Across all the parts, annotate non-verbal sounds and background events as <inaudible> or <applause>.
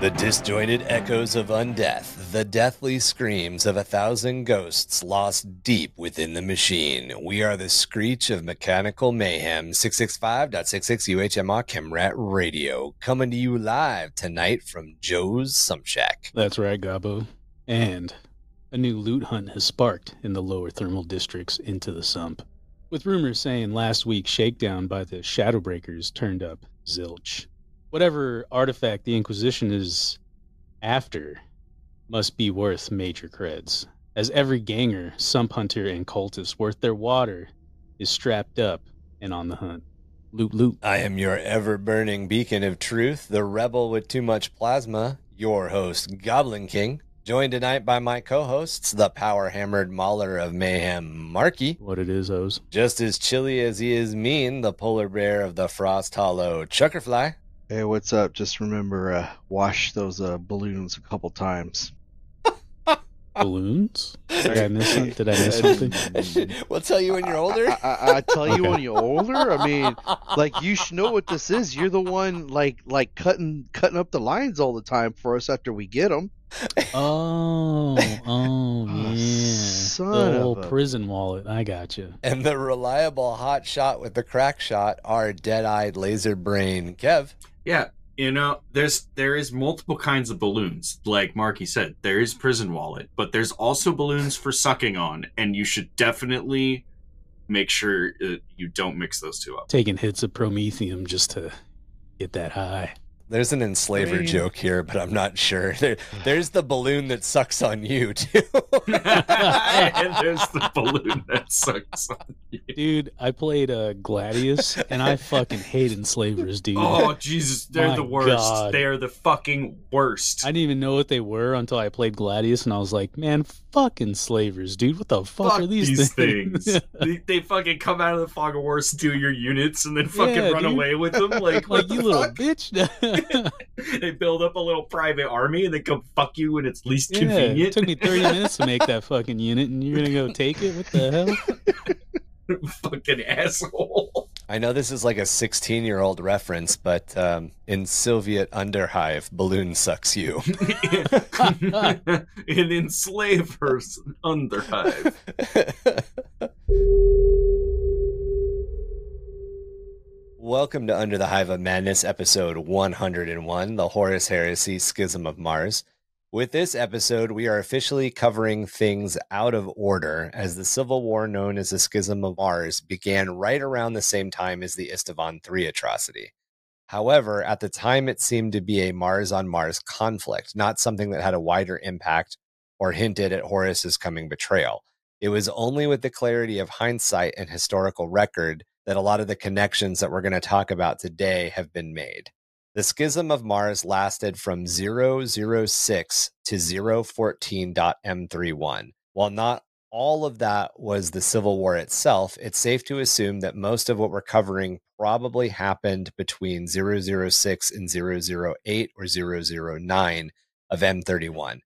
The disjointed echoes of undeath, the deathly screams of a thousand ghosts lost deep within the machine. We are the screech of mechanical mayhem. 665.66 UHMR Chemrat Radio, coming to you live tonight from Joe's Sump Shack. That's right, Gobbo. And a new loot hunt has sparked in the lower thermal districts into the sump. With rumors saying last week's shakedown by the Shadowbreakers turned up zilch whatever artifact the Inquisition is after must be worth major creds, as every ganger, sump hunter, and cultist worth their water is strapped up and on the hunt. Loot, loot. I am your ever burning beacon of truth, the rebel with too much plasma, your host, Goblin King. Joined tonight by my co hosts, the power hammered mauler of mayhem, Marky. What it is, O's. Just as chilly as he is mean, the polar bear of the frost hollow, Chuckerfly. Hey, what's up? Just remember, uh, wash those uh, balloons a couple times. <laughs> Balloons? Did I miss something? Did I miss something? <laughs> we'll tell you when you're older. I, I, I tell you when you're older. I mean, like you should know what this is. You're the one like like cutting cutting up the lines all the time for us after we get them. Oh, <laughs> oh, yeah. son the of old a- prison wallet. I got you. and the reliable hot shot with the crack shot, our dead-eyed laser brain, Kev. Yeah, you know, there's there is multiple kinds of balloons. Like Marky said, there is prison wallet, but there's also balloons for sucking on, and you should definitely make sure uh, you don't mix those two up. Taking hits of promethium just to get that high. There's an enslaver Brain. joke here, but I'm not sure. <laughs> There, there's the balloon that sucks on you <laughs> too. and <laughs> there's the balloon that sucks on you. Dude, I played uh, Gladius, and I fucking hate enslavers, dude. Oh Jesus, they're My the worst. God. They are the fucking worst. I didn't even know what they were until I played Gladius, and I was like, man, fucking slavers, dude. What the fuck, Fuck are these, these things? things. <laughs> they, they fucking come out of the fog of war, steal your units, and then fucking Yeah, run dude. away with them. Like, <laughs> like, you the little fuck? bitch. <laughs> they build up a little private army and they come fuck you when it's least yeah, it convenient. took me 30 minutes to make that fucking unit, and you're gonna go take it? What the hell? fucking asshole. I know this is like a 16 year old reference, but um, in Soviet Underhive, balloon sucks you. <laughs> An enslaver's underhive. Welcome to Under the Hive of Madness, episode 101, the Horus Heresy Schism of Mars. With this episode, we are officially covering things out of order, as the civil war known as the Schism of Mars began right around the same time as the Isstvan III atrocity. However, at the time, it seemed to be a Mars on Mars conflict, not something that had a wider impact or hinted at Horus's coming betrayal. It was only with the clarity of hindsight and historical record that a lot of the connections that we're going to talk about today have been made. The schism of Mars lasted from 006 to 014.m31. While not all of that was the Civil War itself, it's safe to assume that most of what we're covering probably happened between 006 and 008 or 009 of M31.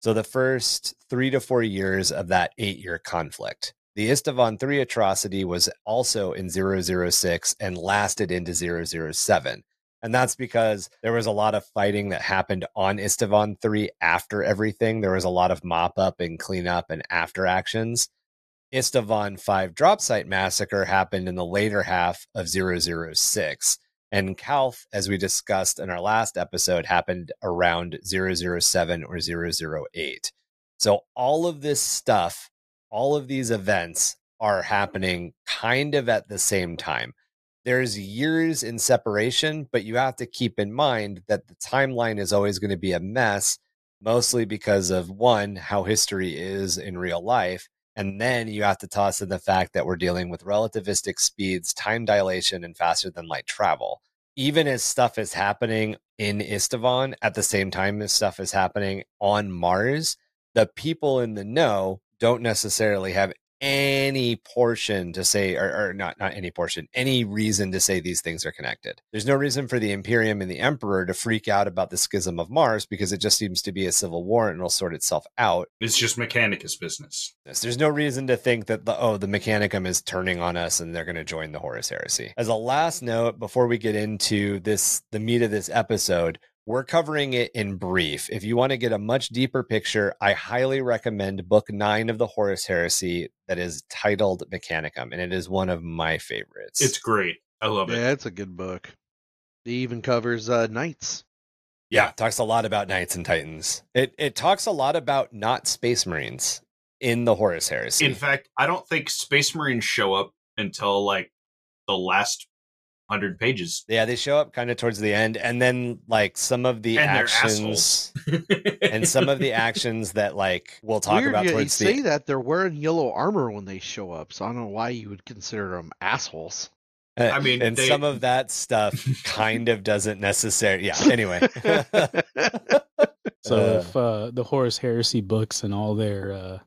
So the first three to four years of that eight year conflict. The Isstvan 3 atrocity was also in 006 and lasted into 007. And that's because there was a lot of fighting that happened on Isstvan 3 after everything. There was a lot of mop up and cleanup and after actions. Isstvan 5 drop site massacre happened in the later half of 006. And Calth, as we discussed in our last episode, happened around 007 or 008. So all of this stuff, all of these events are happening kind of at the same time. There's years in separation, but you have to keep in mind that the timeline is always going to be a mess, mostly because of one, how history is in real life. And then you have to toss in the fact that we're dealing with relativistic speeds, time dilation, and faster than light travel. Even as stuff is happening in Isstvan at the same time as stuff is happening on Mars, the people in the know don't necessarily have any portion to say or, or not not any portion any reason to say these things are connected. There's no reason for the imperium and the emperor to freak out about the schism of mars because it just seems to be a civil war and it'll sort itself out. It's just Mechanicus business. there's no reason to think that the oh the mechanicum is turning on us and they're going to join the horus heresy. As a last note before we get into this the meat of this episode we're covering it in brief. If you want to get a much deeper picture, I highly recommend book nine of the Horus Heresy that is titled Mechanicum, and it is one of my favorites. It's great. I love it. Yeah, it's a good book. It even covers uh, knights. yeah, it talks a lot about Knights and Titans. It it talks a lot about not Space Marines in the Horus Heresy. In fact, I don't think Space Marines show up until like the last hundred pages. yeah, they show up kind of towards the end, and then like some of the And actions and some of the <laughs> actions that like we'll talk Weird about you, you towards say the that they're wearing yellow armor when they show up, so I don't know why you would consider them assholes. I mean, and they- some of that stuff <laughs> kind of doesn't necessarily. Yeah. <laughs> Anyway, So Uh. if uh, the Horus Heresy books and all their uh,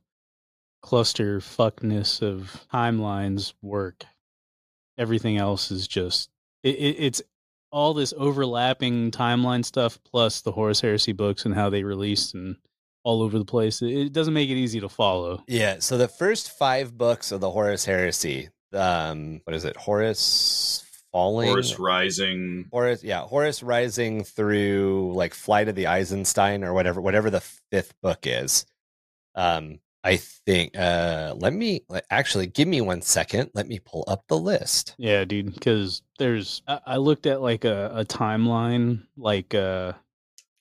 cluster fuckness of timelines work, everything else is just it, it, it's all this overlapping timeline stuff plus the Horus Heresy books and how they released and all over the place. It, it doesn't make it easy to follow. yeah. So the first five books of the Horus Heresy, um, what is it? Horus Falling. Horus Rising. Horus, yeah, Horus Rising through like Flight of the Eisenstein or whatever, whatever the fifth book is. Um, I think. Uh, let me actually give me one second. Let me pull up the list. Yeah, dude. Because there's I, I looked at like a, a timeline, like uh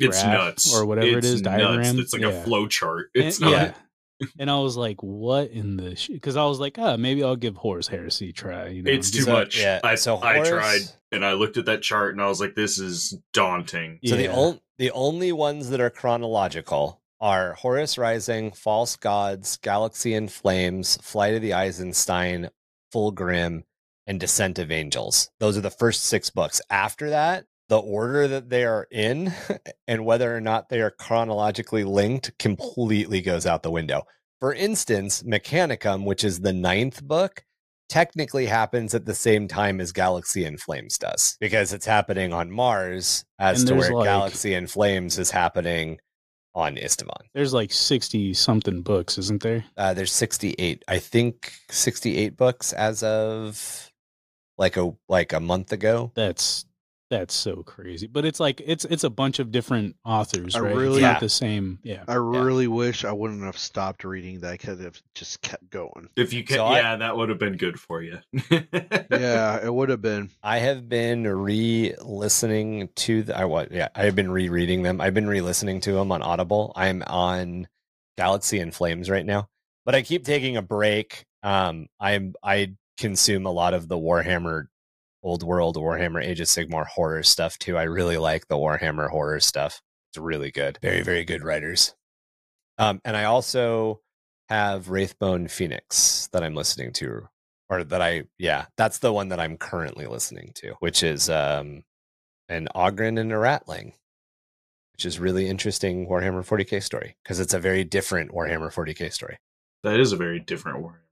It's nuts. or whatever it It's nuts. diagram. It's like Yeah. a flow chart. And- It's not. yeah. <laughs> and I was like, "What in the?" Because I was like, "Ah, maybe I'll give Horus Heresy a try." You know, It's too So, much. yeah, I, so I Horus- tried and I looked at that chart and I was like, this is daunting. So the only the only ones that are chronological are Horus Rising, False Gods, Galaxy in Flames, Flight of the Eisenstein, Fulgrim, and Descent of Angels. Those are the first six books. After that, the order that they are in <laughs> and whether or not they are chronologically linked completely goes out the window. For instance, Mechanicum, which is the ninth book, technically happens at the same time as Galaxy in Flames does because it's happening on Mars as And to where like- Galaxy in Flames is happening on Isstvan. there's like sixty something books, isn't there? Uh, there's 68, I think 68 books as of like a like a month ago. That's that's so crazy. But it's like it's it's a bunch of different authors, I right? really- it's Yeah. not the same. Yeah. I really wish I wouldn't have stopped reading that. I could have just kept going. If you could, So I- yeah, that would have been good for you. Yeah, it would have been. I have been re-listening to the I what yeah, I have been rereading them. I've been re-listening to them on Audible. I'm on Galaxy in Flames right now. But I keep taking a break. Um I'm I consume a lot of the Warhammer Old World, Warhammer Age of Sigmar horror stuff too. I really like the Warhammer horror stuff. It's really good. Very, very good writers. Um and I also have Wraithbone Phoenix that I'm listening to or that I yeah, that's the one that I'm currently listening to, which is um an Ogryn and a Ratling, which is really interesting Warhammer 40k story because it's a very different Warhammer 40k story. that is a very different Warhammer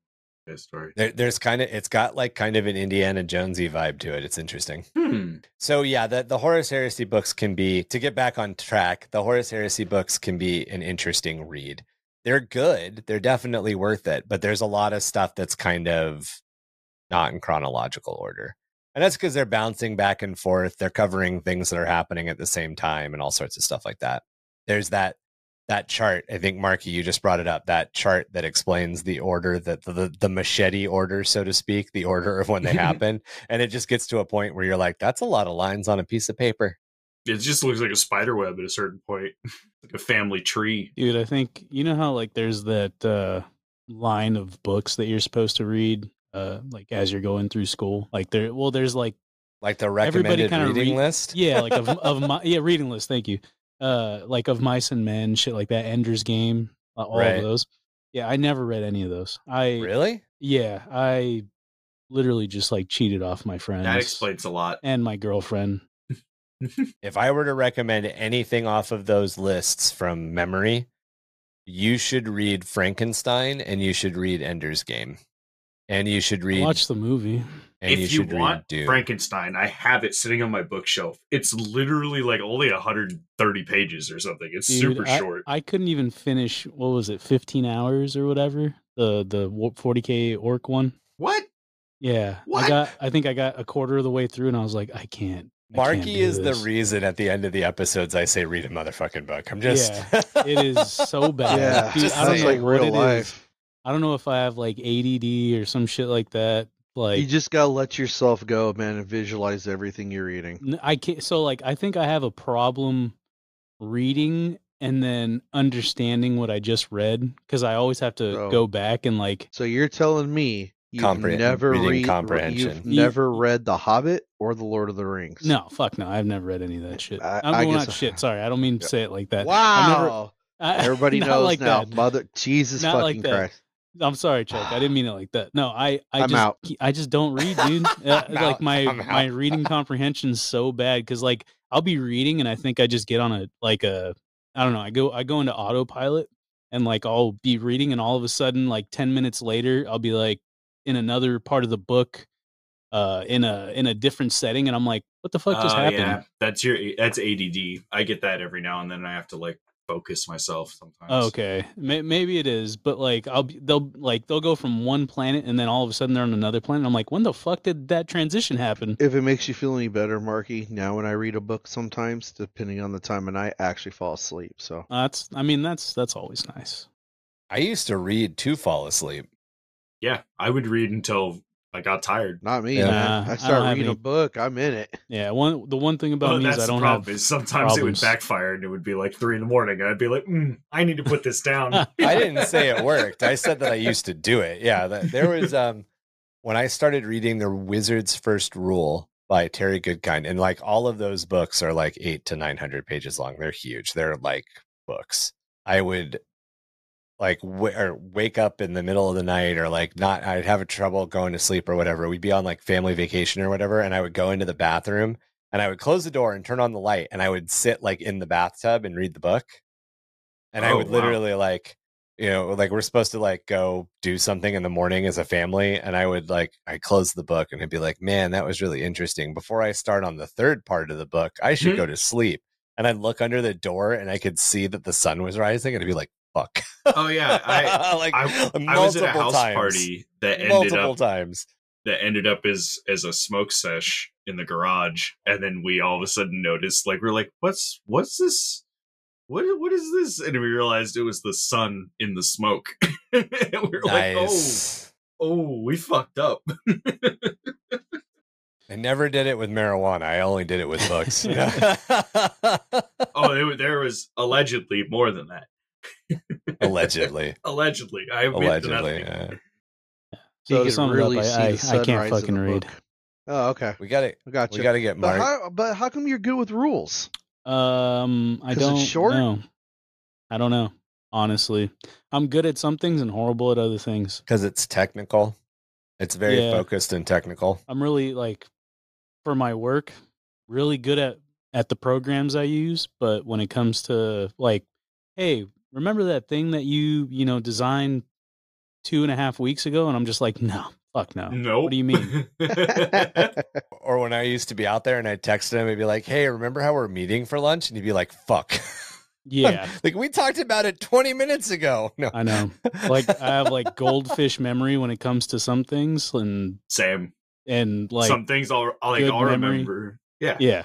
story. There, there's kind of it's got like kind of an Indiana Jonesy vibe to it. It's interesting. Hmm. So yeah, the the Horus Heresy books can be to get back on track. The Horus Heresy books can be an interesting read. They're good. They're definitely worth it, but there's a lot of stuff that's kind of not in chronological order. And that's because they're bouncing back and forth. They're covering things that are happening at the same time and all sorts of stuff like that. There's that that chart. I think Marky, you just brought it up. That chart that explains the order that the, the, the machete order, so to speak, the order of when they <laughs> happen. And it just gets to a point where you're like, that's a lot of lines on a piece of paper. It just looks like a spider web at a certain point, <laughs> like a family tree. Dude, I think you know how like there's that uh line of books that you're supposed to read uh like as you're going through school. Like there well there's like Like the Everybody recommended kinda reading read- list. yeah, like of <laughs> of my yeah, reading list, thank you. Uh like of mice and men, shit like that, Ender's Game, uh, all Right. of those. Yeah, I never read any of those. I Really? yeah, I literally just like cheated off my friends That explains a lot. and my girlfriend. <laughs> If I were to recommend anything off of those lists from memory, you should read Frankenstein and you should read Ender's Game. And you should read Watch the movie. And if you, should want read Dune. Frankenstein, I have it sitting on my bookshelf. It's literally like only 130 pages or something. It's Dude, super I, short. I couldn't even finish what was it, 15 hours or whatever? The the 40k orc one. what? Yeah. What? I got I think I got a quarter of the way through and I was like, I can't I can't Marky do is the reason at the end of the episodes I say read a motherfucking book. I'm just It is so <laughs> bad. yeah, Dude, just I don't know like what real it is. life. I don't know if I have like ADD or some shit like that. Like you just gotta let yourself go, man, and visualize everything you're reading. I can't. So like, I think I have a problem reading and then understanding what I just read because I always have to Bro. go back and like. So you're telling me you've Comprehend- never read, comprehension. you've You- never read The Hobbit or The Lord of the Rings? No, fuck no. I've never read any of that shit. I- I, am I well, guess- not shit. Sorry, I don't mean to say it like that. I've never- Wow. I- <laughs> Everybody knows like now. that. Mother Jesus Not like fucking that. Christ. I'm sorry, Chuck. I didn't mean it <sighs> like that. No, I, I I'm just, out. I just don't read, <laughs> dude. Uh, like out. my my reading <laughs> comprehension's so bad because like I'll be reading and I think I just get on a like a, I don't know. I go I go into autopilot and like I'll be reading and all of a sudden like ten minutes later I'll be like in another part of the book, uh, in a in a different setting and I'm like, what the fuck just Oh, happened? Yeah, that's your that's ADD. I get that every now and then. I have to like focus myself sometimes. Okay, maybe it is, but like I'll be, they'll like they'll go from one planet and then all of a sudden they're on another planet. I'm like, when the fuck did that transition happen? If it makes you feel any better, Marky, now when I read a book sometimes, depending on the time of night, I actually fall asleep. So uh, That's, I mean, that's that's always nice. I used to read to fall asleep. Yeah, I would read until I got tired. not me, Yeah. I I start have reading any- a book, I'm in it. Yeah, one the one thing about Well, me is I don't problem. have. Is sometimes it would backfire and it would be like three in the morning, and I'd be like, mm, "I need to put this down." <laughs> I didn't say it worked. I said that I used to do it. Yeah, that, there was um when I started reading The Wizard's First Rule by Terry Goodkind, and like all of those books are like eight to nine hundred pages long. They're huge. They're like books. I would like w- or wake up in the middle of the night or like not I'd have a trouble going to sleep or whatever. We'd be on like family vacation or whatever and I would go into the bathroom and I would close the door and turn on the light and I would sit like in the bathtub and read the book. And I Oh, would wow. literally like you know, like we're supposed to like go do something in the morning as a family. And I would like, I close the book and I'd be like, man, that was really interesting. Before I start on the third part of the book, I should Mhm. go to sleep. And I'd look under the door and I could see that the sun was rising and I'd be like, fuck. Oh yeah, I <laughs> like I, I was at a house times. party that ended multiple up times. that ended up as as a smoke sesh in the garage, and then we all of a sudden noticed like we're like, what's what's this? What what is this? And we realized it was the sun in the smoke. <laughs> and we were like, oh oh, we fucked up. <laughs> I never did it with marijuana. I only did it with books. oh, there was allegedly more than that. Allegedly. <laughs> Allegedly, I admit Allegedly. nothing. yeah. So You to can sum really up, I, I, I can't fucking read. book. Oh, okay. We got it. I got you. we got to get but how, but how come you're good with rules? Um, I don't short? know. I don't know. Honestly, I'm good at some things and horrible at other things. because it's technical. It's very Yeah. focused and technical. I'm really like for my work, really good at at the programs I use, but when it comes to like, hey, remember that thing that you you know designed two and a half weeks ago? And I'm just like, no, fuck no. No. What do you mean? <laughs> Or when I used to be out there and I'd text him and be like, "Hey, remember how we're meeting for lunch?" And he'd be like, "Fuck." <laughs> Yeah, like we talked about it 20 minutes ago. <laughs> No. I know. Like I have like goldfish memory when it comes to some things, and Same. and like Some things I'll I'll, like I'll memory. remember. Yeah. yeah.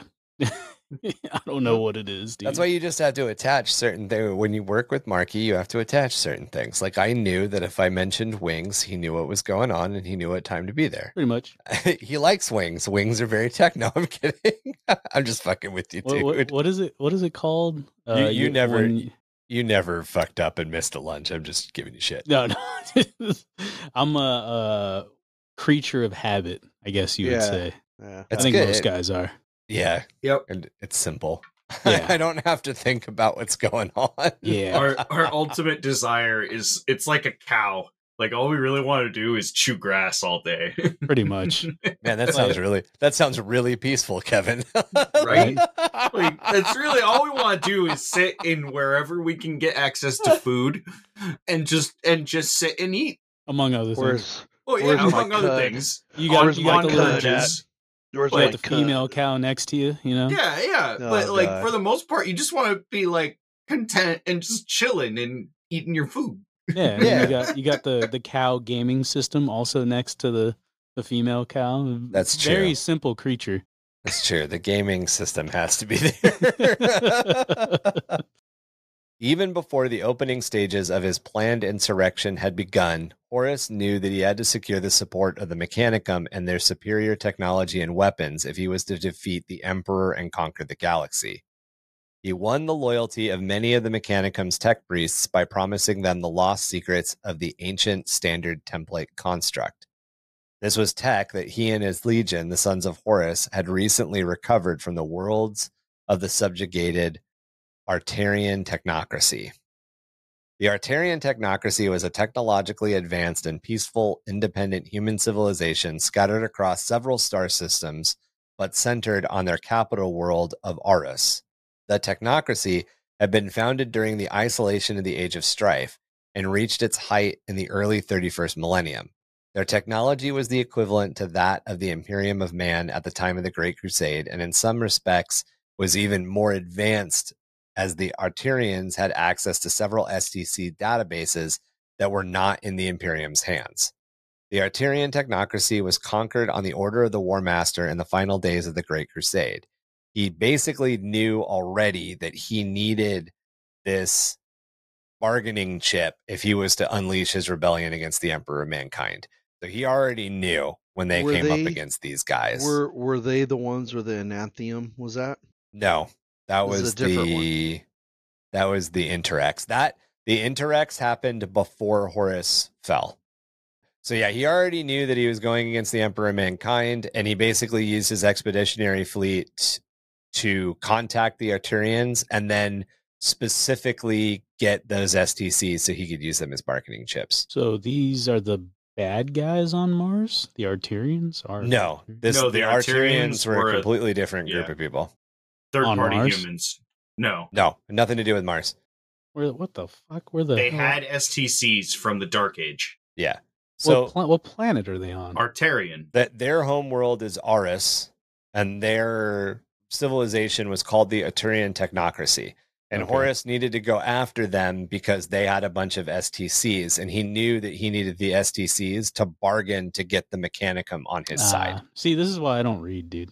<laughs> I don't know what it is, dude. That's why you just have to attach certain things. When you work with Marky, you have to attach certain things. Like I knew that if I mentioned wings, he knew what was going on and he knew what time to be there. pretty much. <laughs> he likes wings. Wings are very techno. <laughs> I'm kidding. I'm just fucking with you, dude. what, what is it? What is it called? Uh, you never- when- You never fucked up and missed a lunch. I'm just giving you shit. No, no. I'm a, a creature of habit, I guess you would say. Yeah. That's I think good. most guys are. Yeah, Yep. and it's simple. <laughs> Yeah. I don't have to think about what's going on. <laughs> Yeah. Our our ultimate desire is it's like a cow. Like all we really want to do is chew grass all day. <laughs> Pretty much. Man, that sounds really that sounds really peaceful, Kevin. Right? like that's really all we want to do is sit in wherever we can get access to food and just and just sit and eat. Among other things. Where's Well, Where's yeah, among other cud? things. You got, you got the cud little, at? lunches. where's you my got the cud? female cow next to you, you know? Yeah, yeah. Oh, but like God. for the most part, you just want to be like content and just chilling and eating your food. Yeah. Yeah. You <laughs> got you got the, the cow gaming system also next to the, the female cow. That's true. Very simple creature. It's true. The gaming system has to be <laughs> there. <laughs> Even before the opening stages of his planned insurrection had begun, Horus knew that he had to secure the support of the Mechanicum and their superior technology and weapons if he was to defeat the Emperor and conquer the galaxy. He won the loyalty of many of the Mechanicum's tech priests by promising them the lost secrets of the ancient standard template construct. This was tech that he and his legion, the Sons of Horus, had recently recovered from the worlds of the subjugated Artarian technocracy. The Artarian technocracy was a technologically advanced and peaceful, independent human civilization scattered across several star systems, but centered on their capital world of Arus. The technocracy had been founded during the isolation of the Age of Strife and reached its height in the early 31st millennium. Their technology was the equivalent to that of the Imperium of Man at the time of the Great Crusade, and in some respects was even more advanced as the Arturians had access to several STC databases that were not in the Imperium's hands. The Arturian technocracy was conquered on the order of the War Master in the final days of the Great Crusade. He basically knew already that he needed this bargaining chip if he was to unleash his rebellion against the Emperor of Mankind. So he already knew when they Were came they- up against these guys. Were were they the ones where the Enanthium was that? No, that This was a different one. the that was the Interex. That the Interex happened before Horus fell. So yeah, he already knew that he was going against the Emperor of Mankind, and he basically used his expeditionary fleet to contact the Arturians and then specifically get those STCs so he could use them as bargaining chips. So these are the bad guys on Mars? The Arturians are No, this No, the, the Arturians Arturians were were a a- completely different group yeah. of people. Third On party Mars? humans. No. No, nothing to do with Mars. Where what the fuck? Where the They hell- had STCs from the Dark Age. Yeah. So what, pla- what planet are they on? Artarian. that their home world is Aris, and their civilization was called the Aturian Technocracy. And Okay. Horus needed to go after them because they had a bunch of STCs, and he knew that he needed the STCs to bargain to get the Mechanicum on his side. Ah, see, this is why I don't read, dude.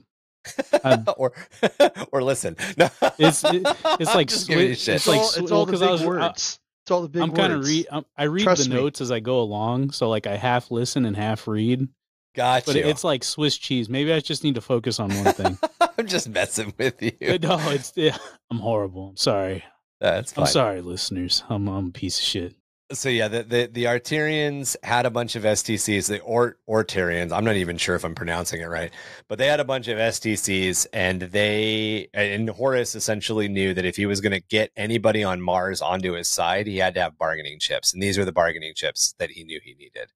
I'm- um, <laughs> or <laughs> or listen. <laughs> No. It's- it- it's like I'm just giving you swi- shit. it's like all, sw- it's well, all the 'cause big I was- I- words. it's all the big I'm words. kind of read. I'm, um, I read Trust the me. notes as I go along, so like I half listen and half read. Got But you. it's like Swiss cheese. Maybe I just need to focus on one thing. I'm just messing with you. But no, it's yeah, I'm horrible. I'm sorry. That's fine. I'm sorry, listeners. I'm, I'm a piece of shit. So yeah, the, the the Arturians had a bunch of STCs. The Or Ortarians, I'm not even sure if I'm pronouncing it right, but they had a bunch of STCs, and they and Horus essentially knew that if he was going to get anybody on Mars onto his side, he had to have bargaining chips, and these were the bargaining chips that he knew he needed.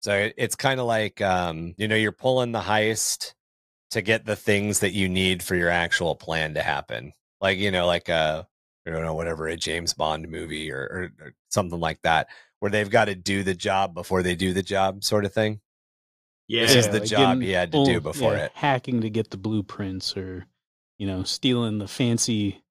So it, it's kind of like um, you know you're pulling the heist to get the things that you need for your actual plan to happen, like you know like a I don't know, whatever, a James Bond movie or, or, or something like that, where they've got to do the job before they do the job, sort of thing. Yeah. This is the like job he had to do before yeah, it. Hacking to get the blueprints, or you know, stealing the fancy,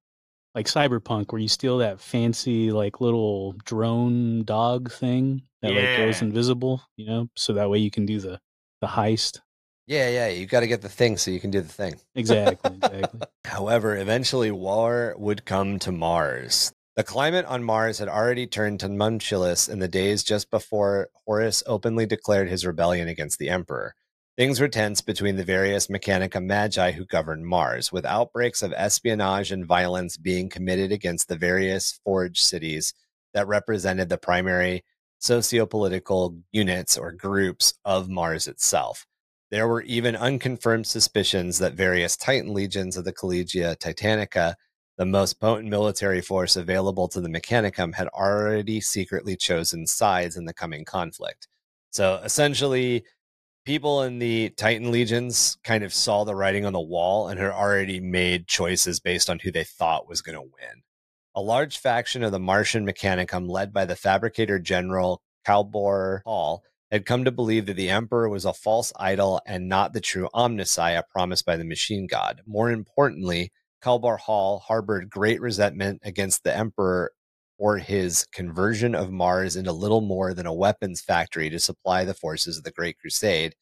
like Cyberpunk, where you steal that fancy like little drone dog thing that like goes invisible. You know, so that way you can do the the heist. Yeah, yeah, you got to get the thing so you can do the thing. Exactly, exactly. <laughs> However, eventually war would come to Mars. The climate on Mars had already turned tumultuous in the days just before Horus openly declared his rebellion against the Emperor. Things were tense between the various Mechanica Magi who governed Mars, with outbreaks of espionage and violence being committed against the various forged cities that represented the primary sociopolitical units or groups of Mars itself. There were even unconfirmed suspicions that various Titan legions of the Collegia Titanica, the most potent military force available to the Mechanicum, had already secretly chosen sides in the coming conflict. So essentially, people in the Titan legions kind of saw the writing on the wall and had already made choices based on who they thought was going to win. A large faction of the Martian Mechanicum, led by the fabricator general Kelbor-Hal, had come to believe that the emperor was a false idol and not the true omnissiah promised by the machine god. More importantly, Kelbor-Hal harbored great resentment against the emperor for his conversion of Mars into little more than a weapons factory to supply the forces of the Great Crusade,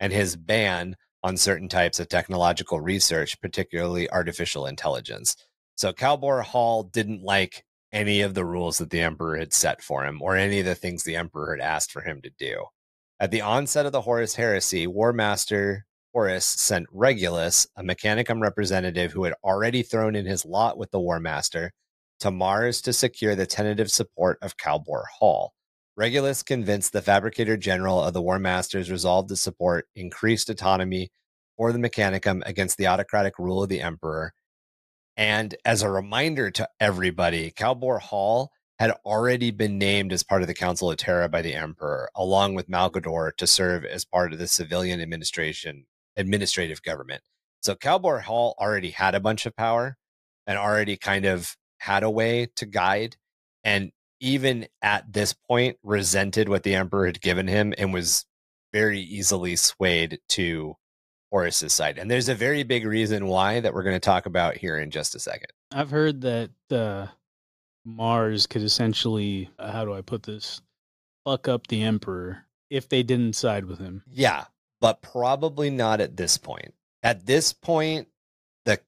and his ban on certain types of technological research, particularly artificial intelligence. So Kelbor-Hal didn't like any of the rules that the Emperor had set for him or any of the things the Emperor had asked for him to do. At the onset of the Horus heresy, War Master Horus sent Regulus, a Mechanicum representative who had already thrown in his lot with the War Master, to Mars to secure the tentative support of Kalbor Hall. Regulus convinced the Fabricator General of the War Master's resolve to support increased autonomy for the Mechanicum against the autocratic rule of the Emperor. And as a reminder to everybody, Kelbor-Hal had already been named as part of the Council of Terra by the Emperor, along with Malcador to serve as part of the civilian administration administrative government. So Kelbor-Hal already had a bunch of power and already kind of had a way to guide. And even at this point, resented what the Emperor had given him and was very easily swayed to Horus's side. And there's a very big reason why that we're going to talk about here in just a second. I've heard that uh, Mars could essentially, uh, how do I put this, fuck up the Emperor if they didn't side with him. Yeah, but probably not at this point. At this point, the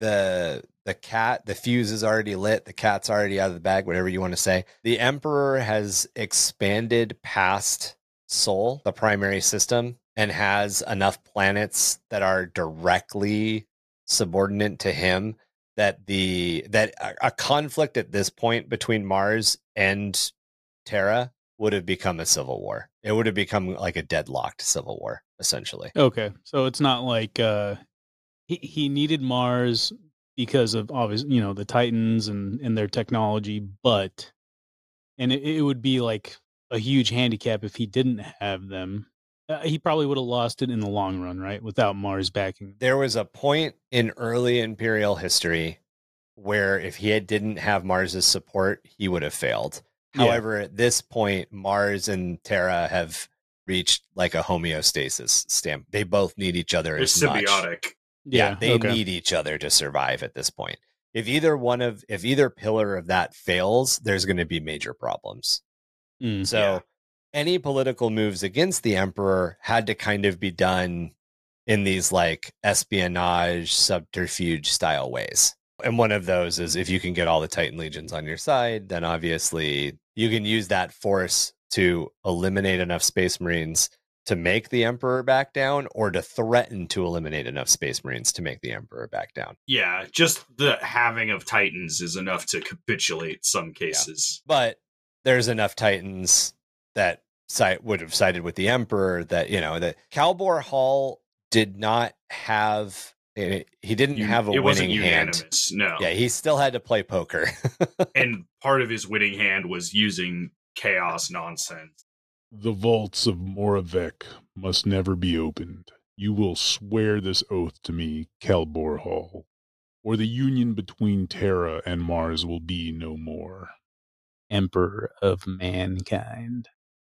the the cat, the fuse is already lit, the cat's already out of the bag, whatever you want to say. The Emperor has expanded past Sol, the primary system, and has enough planets that are directly subordinate to him that the that a, conflict at this point between Mars and Terra would have become a civil war. It would have become like a deadlocked civil war, essentially. Okay, so it's not like uh, he he needed Mars because of obviously, you know, the Titans and and their technology, but and it, it would be like a huge handicap if he didn't have them. Uh, he probably would have lost it in the long run, right? Without Mars backing. There was a point in early Imperial history where if he had, didn't have Mars's support, he would have failed. Yeah. However, at this point, Mars and Terra have reached like a homeostasis stamp. They both need each other They're as much. symbiotic. Yeah, they okay. need each other to survive at this point. If either one of if either pillar of that fails, there's going to be major problems. Mm. So Yeah. Any political moves against the emperor had to kind of be done in these like espionage, subterfuge style ways. And one of those is if you can get all the Titan legions on your side, then obviously you can use that force to eliminate enough space marines to make the emperor back down or to threaten to eliminate enough space marines to make the emperor back down. Yeah, just the having of Titans is enough to capitulate some cases. but there's enough titans that side would have sided with the emperor that you know that Kelbor-Hal did not have eh, he didn't You- have a it wasn't winning hand. No. Yeah, he still had to play poker. <laughs> and part of his winning hand was using chaos nonsense. The vaults of Moravec must never be opened. You will swear this oath to me, Kelbor-Hal, or the union between Terra and Mars will be no more. Emperor of mankind.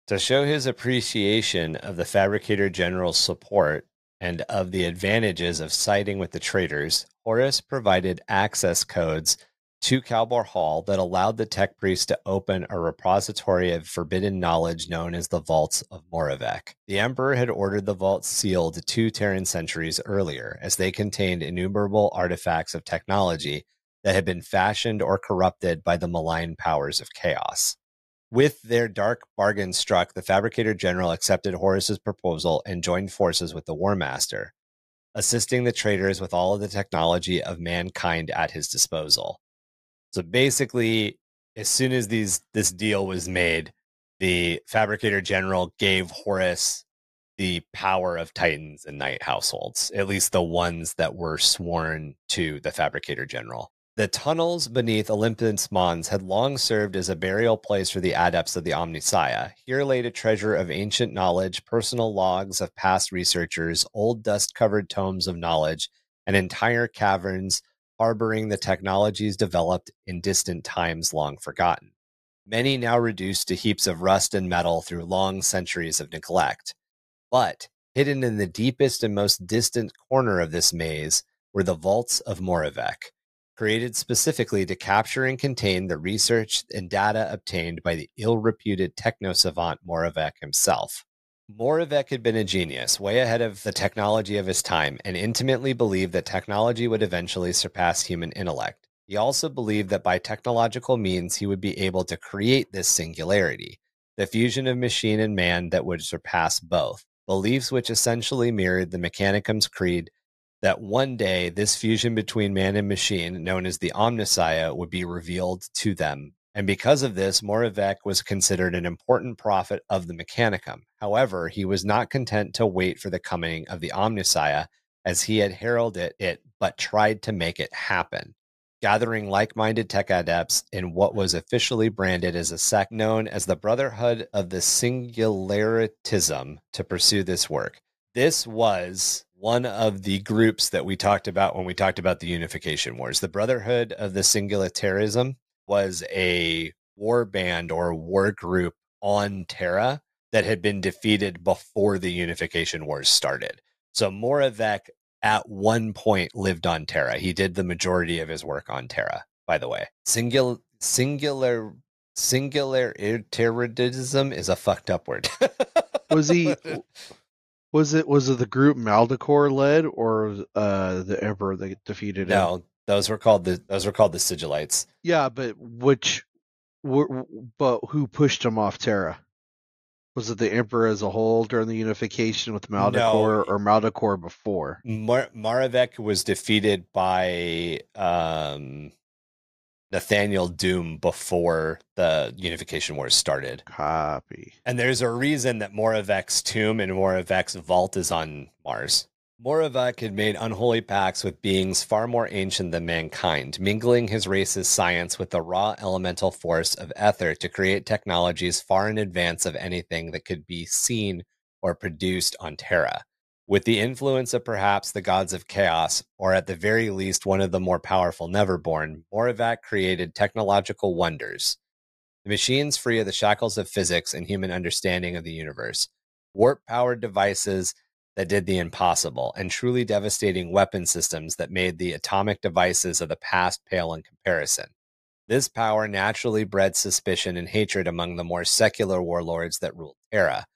To show his appreciation of the fabricator general's support and of the advantages of siding with the traitors, Horus provided access codes to Kelbor-Hal that allowed the tech priest to open a repository of forbidden knowledge known as the Vaults of Moravec. The Emperor had ordered the vaults sealed two Terran centuries earlier, as they contained innumerable artifacts of technology that had been fashioned or corrupted by the malign powers of chaos. With their dark bargain struck, the Fabricator General accepted Horus's proposal and joined forces with the War Master, assisting the traitors with all of the technology of mankind at his disposal. So basically, as soon as these this deal was made, the Fabricator General gave Horus the power of Titans and Knight households, at least the ones that were sworn to the Fabricator General. The tunnels beneath Olympus Mons had long served as a burial place for the adepts of the Omnissiah. Here laid a treasure of ancient knowledge, personal logs of past researchers, old dust covered tomes of knowledge, and entire caverns harboring the technologies developed in distant times long forgotten. Many now reduced to heaps of rust and metal through long centuries of neglect. But hidden in the deepest and most distant corner of this maze were the vaults of Moravec created specifically to capture and contain the research and data obtained by the ill reputed techno savant Moravec himself. Moravec had been a genius, way ahead of the technology of his time, and intimately believed that technology would eventually surpass human intellect. He also believed that by technological means he would be able to create this singularity, the fusion of machine and man that would surpass both, beliefs which essentially mirrored the Mechanicum's creed that one day this fusion between man and machine, known as the Omnissiah, would be revealed to them. And because of this, Moravec was considered an important prophet of the Mechanicum. However, he was not content to wait for the coming of the Omnissiah, as he had heralded it, but tried to make it happen gathering like minded tech adepts in what was officially branded as a sect known as the Brotherhood of the Singularitism to pursue this work. This was one of the groups that we talked about when we talked about the Unification Wars. The Brotherhood of the Singularitism was a war band or war group on Terra that had been defeated before the Unification Wars started. So Moravec at one point lived on Terra. He did the majority of his work on Terra, by the way. Singular singular singularitarianism is a fucked up word. was he <laughs> was it was it the group Maldacor led or uh the Emperor that defeated him? No, those were called the those were called the Sigillites. Yeah, but which but who pushed him off Terra? Was it the Emperor as a whole during the unification with Maldacor no. or Maldacor before? Mar- Moravec was defeated by um, Narthan Dume before the unification wars started. Copy. And there's a reason that Moravec's tomb and Moravec's vault is on Mars. Moravec had made unholy pacts with beings far more ancient than mankind, mingling his race's science with the raw elemental force of ether to create technologies far in advance of anything that could be seen or produced on Terra. With the influence of perhaps the gods of chaos, or at the very least one of the more powerful Neverborn, Moravec created technological wonders. The machines free of the shackles of physics and human understanding of the universe, warp powered devices that did the impossible, and truly devastating weapon systems that made the atomic devices of the past pale in comparison. This power naturally bred suspicion and hatred among the more secular warlords that ruled Terra.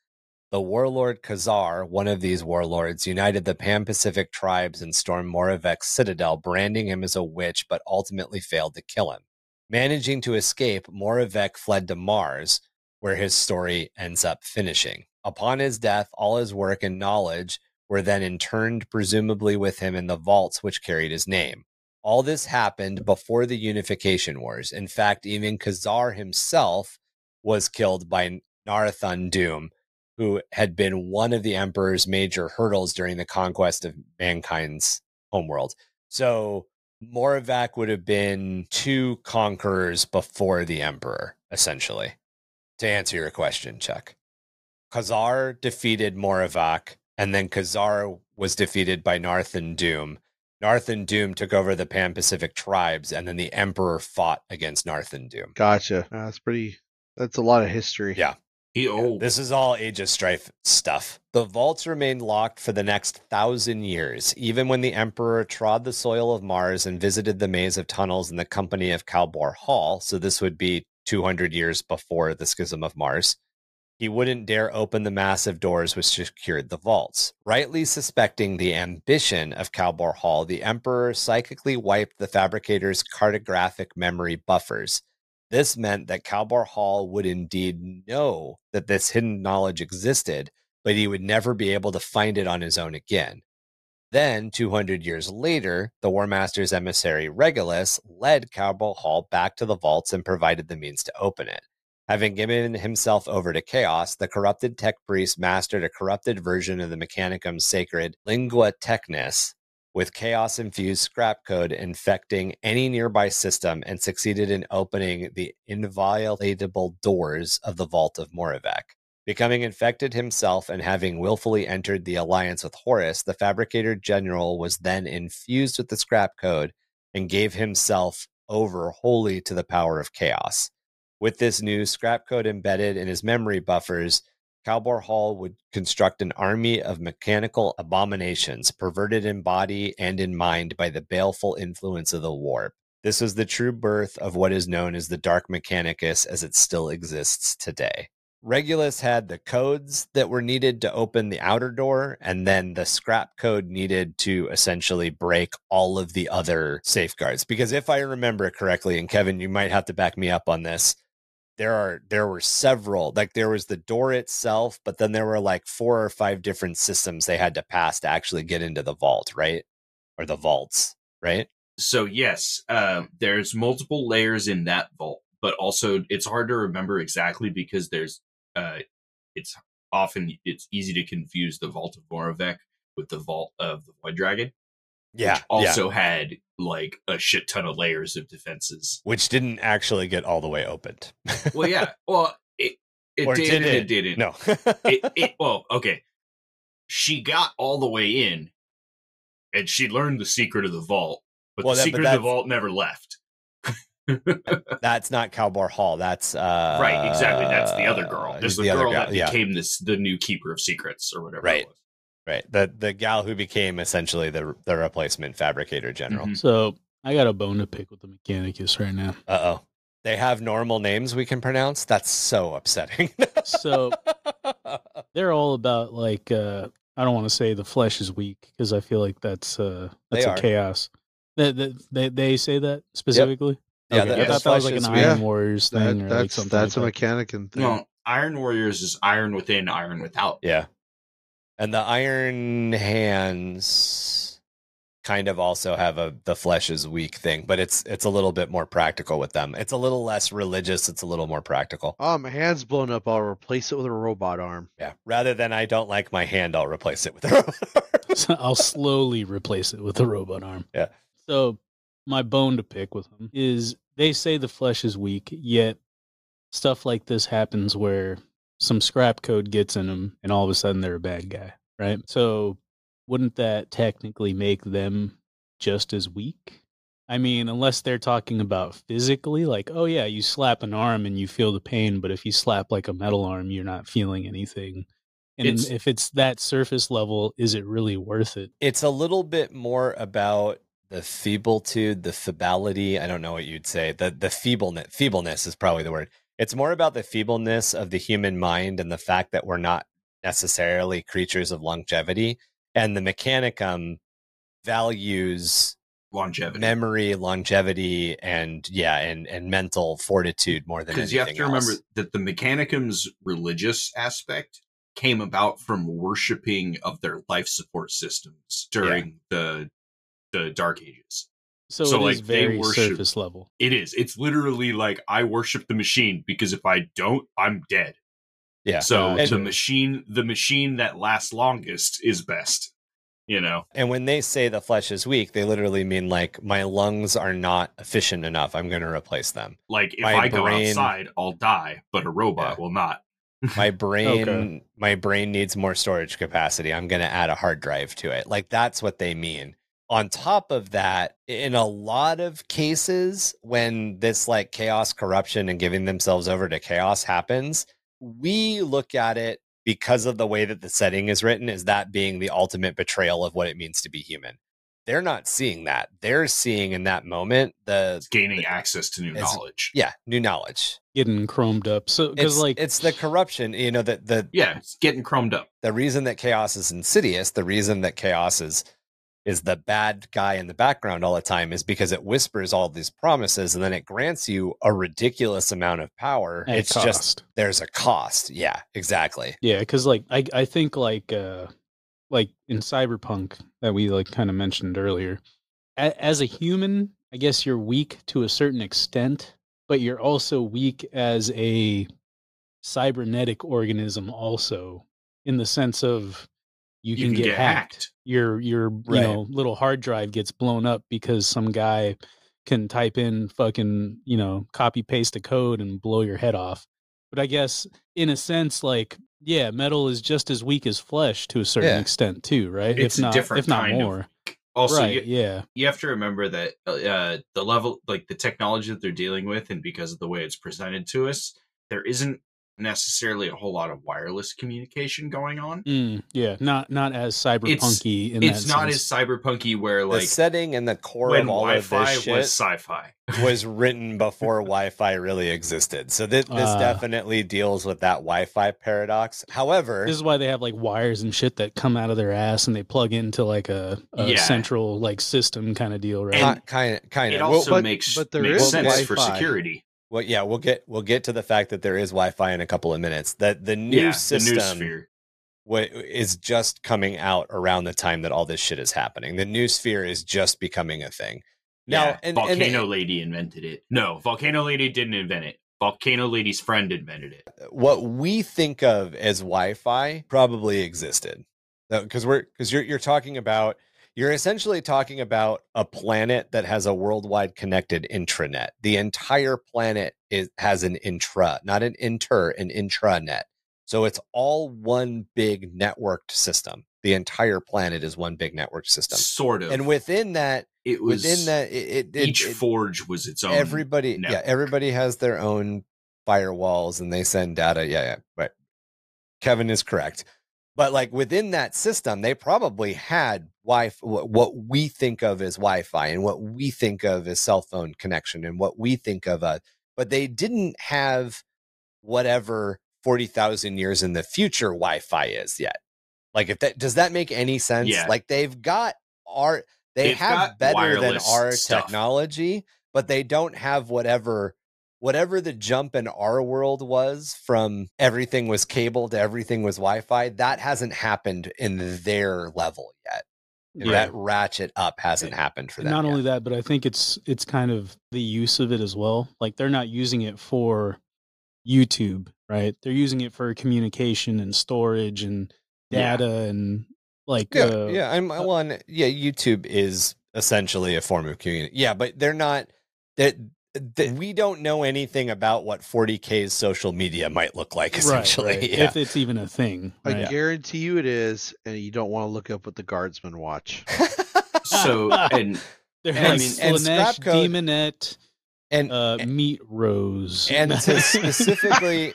The warlord Khazar, one of these warlords, united the Pan Pacific tribes and stormed Moravec's citadel, branding him as a witch, but ultimately failed to kill him. Managing to escape, Moravec fled to Mars, where his story ends up finishing. Upon his death, all his work and knowledge were then interned, presumably with him in the vaults which carried his name. All this happened before the Unification Wars. In fact, even Khazar himself was killed by Narthan Dume, who had been one of the Emperor's major hurdles during the conquest of mankind's homeworld. So Moravec would have been two conquerors before the Emperor, essentially, to answer your question, Chuck. Khazar defeated Moravec, and then Khazar was defeated by Narthan Dume. Narthan Dume took over the Pan Pacific tribes, and then the Emperor fought against Narthan Dume. Gotcha. That's pretty. That's a lot of history. Yeah. He old. Yeah, this is all Age of Strife stuff. The vaults remained locked for the next thousand years, even when the Emperor trod the soil of Mars and visited the maze of tunnels in the company of Kelbor-Hal. So this would be 200 years before the Schism of Mars. He wouldn't dare open the massive doors which secured the vaults. Rightly suspecting the ambition of Kelbor-Hal, the Emperor psychically wiped the fabricator's cartographic memory buffers. This meant that Kelbor-Hal would indeed know that this hidden knowledge existed, but he would never be able to find it on his own again. Then, 200 years later, the War Master's emissary Regulus led Kelbor-Hal back to the vaults and provided the means to open it. Having given himself over to chaos, the corrupted tech priest mastered a corrupted version of the Mechanicum's sacred lingua technis with chaos infused scrap code infecting any nearby system and succeeded in opening the inviolatable doors of the vault of Moravec. Becoming infected himself and having willfully entered the alliance with Horus, the fabricator general was then infused with the scrap code and gave himself over wholly to the power of chaos. With this new scrap code embedded in his memory buffers, Kelbor-Hal would construct an army of mechanical abominations, perverted in body and in mind by the baleful influence of the warp. This was the true birth of what is known as the Dark Mechanicus as it still exists today. Regulus had the codes that were needed to open the outer door, and then the scrap code needed to essentially break all of the other safeguards. Because if I remember correctly, and Kevin, you might have to back me up on this, there are there were several. Like there was the door itself, but then there were like four or five different systems they had to pass to actually get into the vault, right? Or the vaults, right? So yes, um, there's multiple layers in that vault, but also it's hard to remember exactly because there's uh, it's often it's easy to confuse the vault of Moravec with the vault of the Void Dragon. Yeah. which also had like a shit ton of layers of defenses. Which didn't actually get all the way opened. Well, yeah, well, it it Or did, did it? it didn't. no. it, it <laughs> well, okay. She got all the way in, and she learned the secret of the vault, but Well, the that- but secret of the vault never left. That's not Kelbor-Hal. That's uh right, exactly. That's the other girl. There's the, the girl that yeah. became this the new keeper of secrets or whatever. Right. It was. Right. The the gal who became essentially the the replacement fabricator general. Mhm. So I got a bone to pick with the Mechanicus right now. Uh oh. They have normal names we can pronounce. That's so upsetting. <laughs> So they're all about like uh I don't want to say the flesh is weak because I feel like that's uh that's They a are. chaos. They, they they they say that specifically. Yeah, okay. the- I thought that was like an Iron weak. Warriors That, thing or like that's something. that's a like that. mechanic and thing. No, Iron Warriors is iron within, iron without. yeah. And the Iron Hands kind of also have a the flesh is weak thing, but it's it's a little bit more practical with them. It's a little less religious, it's a little more practical. Oh, my hand's blown up. I'll replace it with a robot arm. Yeah. Rather than I don't like my hand, I'll replace it with a <laughs> So I'll slowly replace it with a robot arm. Yeah. So my bone to pick with them is they say the flesh is weak, yet stuff like this happens where some scrap code gets in them and all of a sudden they're a bad guy, right? So wouldn't that technically make them just as weak? I mean, unless they're talking about physically, like, oh yeah, you slap an arm and you feel the pain, but if you slap like a metal arm, you're not feeling anything. And It's- if it's that surface level, is it really worth it? it's a little bit more about the feeblitude, the feebility. I don't know what you'd say. The the feebleness feebleness is probably the word. It's more about the feebleness of the human mind and the fact that we're not necessarily creatures of longevity. And the mechanicum values Longevity. memory, longevity, and yeah, and and mental fortitude more than Because you have to remember that the Mechanicum's religious aspect came about from worshiping of their life support systems during the the Dark Ages. So, So, it is like, they very worship- surface level. It is. It's literally like I worship the machine because if I don't, I'm dead. Yeah. So Gotcha. the machine, the machine that lasts longest is best. You know, And when they say the flesh is weak, they literally mean like my lungs are not efficient enough. I'm going to replace them. like if My I go outside, I'll die, but a robot Yeah. will not. <laughs> my brain Okay. my brain needs more storage capacity i'm going to add a hard drive to it like that's what they mean on top of that in a lot of cases when this like chaos corruption and giving themselves over to chaos happens we look at it because of the way that the setting is written is that being the ultimate betrayal of what it means to be human they're not seeing that they're seeing in that moment the It's gaining access to new knowledge. yeah new knowledge Getting chromed up. So because like it's the corruption you know that the Yeah, it's getting chromed up. the reason that chaos is insidious the reason that chaos is is the bad guy in the background all the time is because it whispers all these promises and then it grants you a ridiculous amount of power. It's cost. just there's a cost. Yeah exactly. Yeah, because like I I think like uh like in cyberpunk that we like kind of mentioned earlier, a- as a human, I guess you're weak to a certain extent, but you're also weak as a cybernetic organism also in the sense of you, You can, can get, get hacked. hacked. Your your Right. you know little hard drive gets blown up because some guy can type in fucking you know copy paste a code and blow your head off. But I guess in a sense, like yeah, metal is just as weak as flesh to a certain Yeah. extent too, right? It's if a not, different if not kind of. Also, right? you, yeah. you have to remember that uh, the level, like the technology that they're dealing with, and because of the way it's presented to us, there isn't necessarily a whole lot of wireless communication going on. Mm, yeah, not not as cyberpunky. in It's that not sense. as cyberpunky where the like setting and the core when of all of Wi-Fi this shit was sci-fi. was <laughs> written before Wi-Fi really existed. So this, this Ah. definitely deals with that Wi-Fi paradox. However, This is why they have like wires and shit that come out of their ass and they plug into like a, a Yeah. central like system kind of deal, right? And kind of kind It of also but- makes but there makes is sense for Wi-Fi. security. Well yeah, we'll get we'll get to the fact that there is Wi-Fi in a couple of minutes. That the new yeah, system the Noosphere. wa- is just coming out around the time that all this shit is happening. The Noosphere is just becoming a thing. Now, yeah, and, Volcano and Lady invented it. No, Volcano Lady didn't invent it. Volcano Lady's friend invented it. Uh, what we think of as Wi-Fi probably existed because we're because you're you're talking about you're essentially talking about a planet that has a worldwide connected intranet. The entire planet is has an intra, not an inter, an intranet. So it's all one big networked system. The entire planet is one big networked system, Sort of. and within that, it was within that, it, it, each it- forge was its own. everybody yeah everybody has their own firewalls and they send data yeah yeah but kevin is correct but like within that system they probably had wi what what we think of as wi-fi and what we think of as cell phone connection and what we think of uh but they didn't have whatever 40,000 years in the future wi-fi is yet like if that does that make any sense Yeah. like they've got our they They've have better than our stuff. technology but they don't have whatever whatever the jump in our world was from everything was cable to everything was wi-fi that hasn't happened in their level yet Yeah. that ratchet up hasn't happened for them not yet. only that, but I think it's it's kind of the use of it as well. Like they're not using it for YouTube, right? They're using it for communication and storage and Yeah. data and like yeah, uh, yeah. I'm uh, one. Yeah, YouTube is essentially a form of community. Yeah, but they're not. That we don't know anything about what 40k's social media might look like. Essentially, right. yeah. if it's even a thing. I Right? guarantee you it is, and you don't want to look up what the guardsmen watch. <laughs> So <laughs> and They're And- like and Slaanesh, scrap code- Daemonette, and uh, Meat Rose, and to <laughs> specifically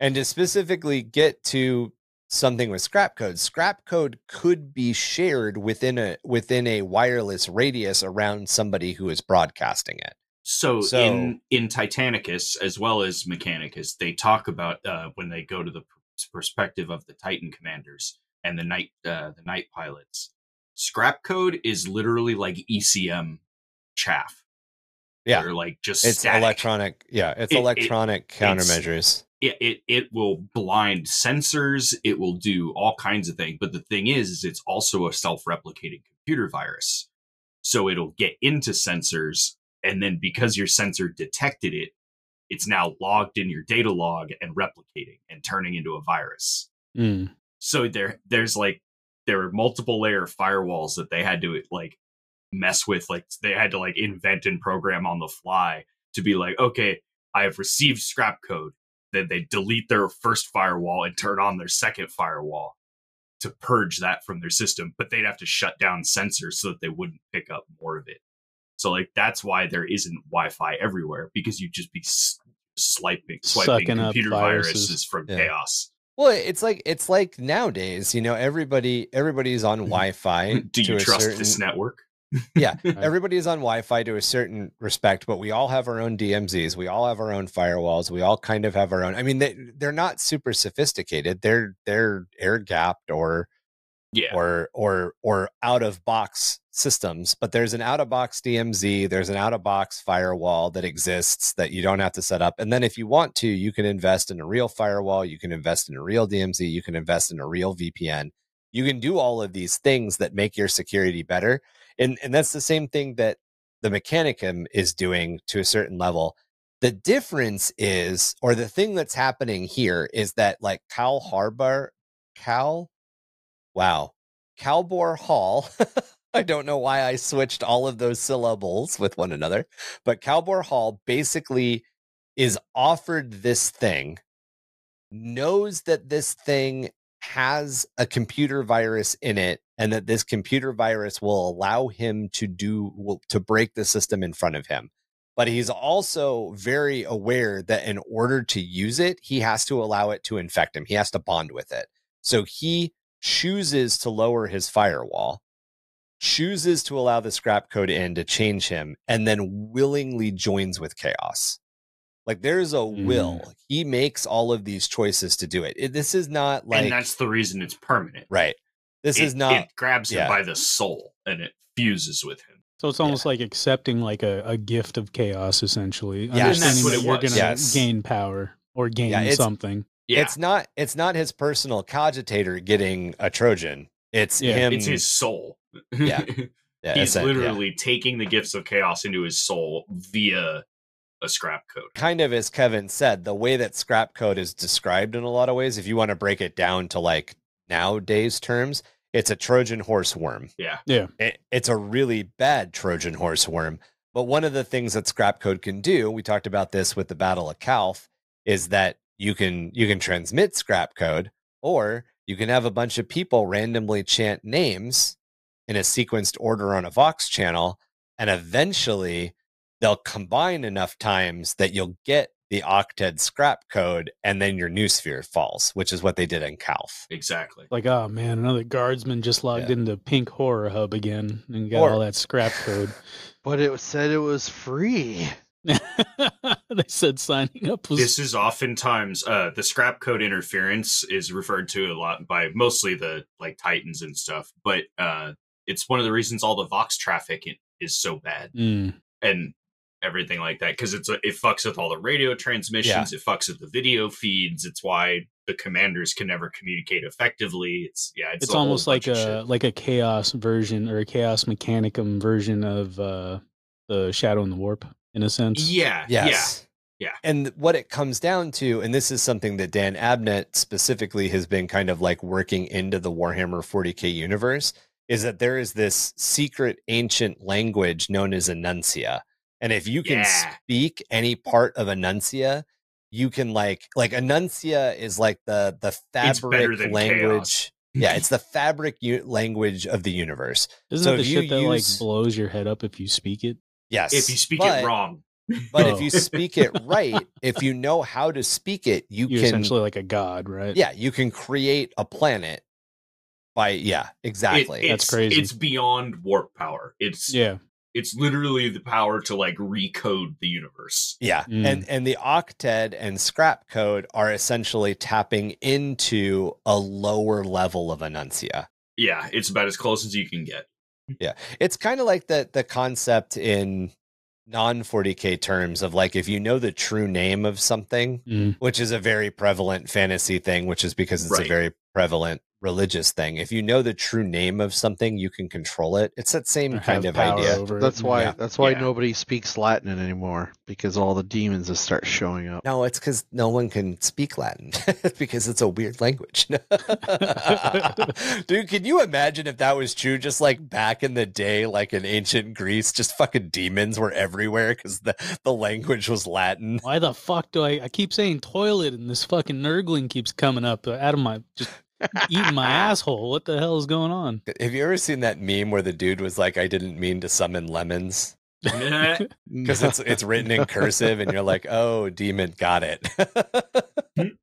and to specifically get to something with scrap code scrap code could be shared within a within a wireless radius around somebody who is broadcasting it so, So- in in Titanicus as well as Mechanicus, they talk about uh, when they go to the perspective of the Titan commanders and the Knight uh, the Knight pilots. Scrap code is literally like ECM chaff. Yeah. or like just it's static. electronic yeah it's It- it- electronic it's- countermeasures it, it it will blind sensors it will do all kinds of things but the thing is, is it's also a self-replicating computer virus. So it'll get into sensors and then because your sensor detected it it's now logged in your data log and replicating and turning into a virus. Mm. so there there's like there were multiple layer firewalls that they had to like mess with like they had to like invent and program on the fly to be like okay i have received scrap code then they delete their first firewall and turn on their second firewall to purge that from their system but they'd have to shut down sensors so that they wouldn't pick up more of it so like that's why there isn't wi-fi everywhere because you'd just be s- swiping swiping Sucking up computer viruses. viruses from Yeah. chaos well it's like it's like nowadays you know everybody everybody's on mm-hmm. wi-fi <laughs> do to you a trust certain this network yeah <laughs> Right. everybody's on wi-fi to a certain respect but we all have our own dmzs we all have our own firewalls. We all kind of have our own i mean they, they're not super sophisticated. They're they're air gapped or yeah. or or or out of box systems but there's an out of box dmz there's an out of box firewall that exists that you don't have to set up and then if you want to you can invest in a real firewall you can invest in a real dmz you can invest in a real vpn you can do all of these things that make your security better and and that's the same thing that the mechanicum is doing to a certain level. The difference is or the thing that's happening here is that like cal harbor cal wow. Kelbor-Hal. <laughs> I don't know why i switched all of those syllables with one another but Kelbor-Hal basically is offered this thing knows that this thing has a computer virus in it and that this computer virus will allow him to do will, to break the system in front of him but he's also very aware that in order to use it, he has to allow it to infect him. He has to bond with it. So he chooses to lower his firewall, chooses to allow the scrap code in to change him, and then willingly joins with chaos. Like there's a will. Mm. He makes all of these choices to do it. It- This is not like and that's the reason it's permanent. right. This It- is not It grabs him by the soul and it fuses with him. So it's almost like accepting like a, a gift of chaos, essentially. Yeah, and Understanding that's what that it you're gonna Yes. gain power or gain Yeah, it's- something. Yeah, it's not it's not his personal cogitator getting a Trojan. It's Yeah. him it's his soul. Yeah. <laughs> yeah, He's it's yeah. literally taking the gifts of chaos into his soul via a scrap code. kind of as Kevin said, the way that scrap code is described in a lot of ways, if you want to break it down to like nowadays terms, it's a Trojan horse worm. Yeah. Yeah. It, it's a really bad Trojan horse worm. But one of the things that scrap code can do, we talked about this with the Battle of Calth, is that you can you can transmit scrap code, or you can have a bunch of people randomly chant names in a sequenced order on a Vox channel, and eventually they'll combine enough times that you'll get the octet scrap code, and then your Noosphere falls, which is what they did in Calth. Exactly. Like, oh man, another guardsman just logged Yeah. into Pink Horror Hub again and got Or- all that scrap code. <laughs> But it said it was free. <laughs> they said signing up was This is oftentimes uh the scrap code interference is referred to a lot by mostly the like Titans and stuff, but uh it's one of the reasons all the Vox traffic is so bad Mm. and everything like that because it's a, it fucks with all the radio transmissions, it fucks with the video feeds. It's why the commanders can never communicate effectively. It's yeah, it's, it's, almost like a shit. like a chaos version or a chaos mechanicum version of uh the shadow and the warp in a sense. yeah, Yes. Yeah. And what it comes down to, and this is something that Dan Abnett specifically has been kind of like working into the Warhammer 40K universe, is that there is this secret ancient language known as Enuncia. And if you can Yeah. speak any part of Enuncia, you can like like Enuncia is like the the fabric than language. Yeah, it's the fabric u- language of the universe. Isn't So that the you shit that use- like blows your head up if you speak it? Yes. if you speak but- it wrong. But Oh. if you speak it right, if you know how to speak it, you You're can essentially like a god, right? yeah, you can create a planet by yeah, It- exactly. That's crazy. It's beyond warp power. It's Yeah. It's literally the power to like recode the universe. yeah. Mm. And and the octet and scrap code are essentially tapping into a lower level of enuncia. Yeah, it's about as close as you can get. Yeah. It's kind of like the the concept in non 40k terms of like if you know the true name of something, Mm. which is a very prevalent fantasy thing, which is because it's a very prevalent religious thing. If you know the true name of something, you can control it. It's that same kind of idea. over it. That's why. Yeah. That's why Yeah. nobody speaks Latin anymore because all the demons just start showing up. No, it's because no one can speak Latin <laughs> because it's a weird language. <laughs> Dude, can you imagine if that was true? Just like back in the day, like in ancient Greece, just fucking demons were everywhere because the, the language was Latin. Why the fuck do I? I keep saying toilet, and this fucking nurgling keeps coming up uh, out of my just eating my asshole. What the hell is going on? <laughs> Have you ever seen that meme where the dude was like, I didn't mean to summon lemons? Because <laughs> it's it's written in cursive and you're like, oh, demon, got it. <laughs>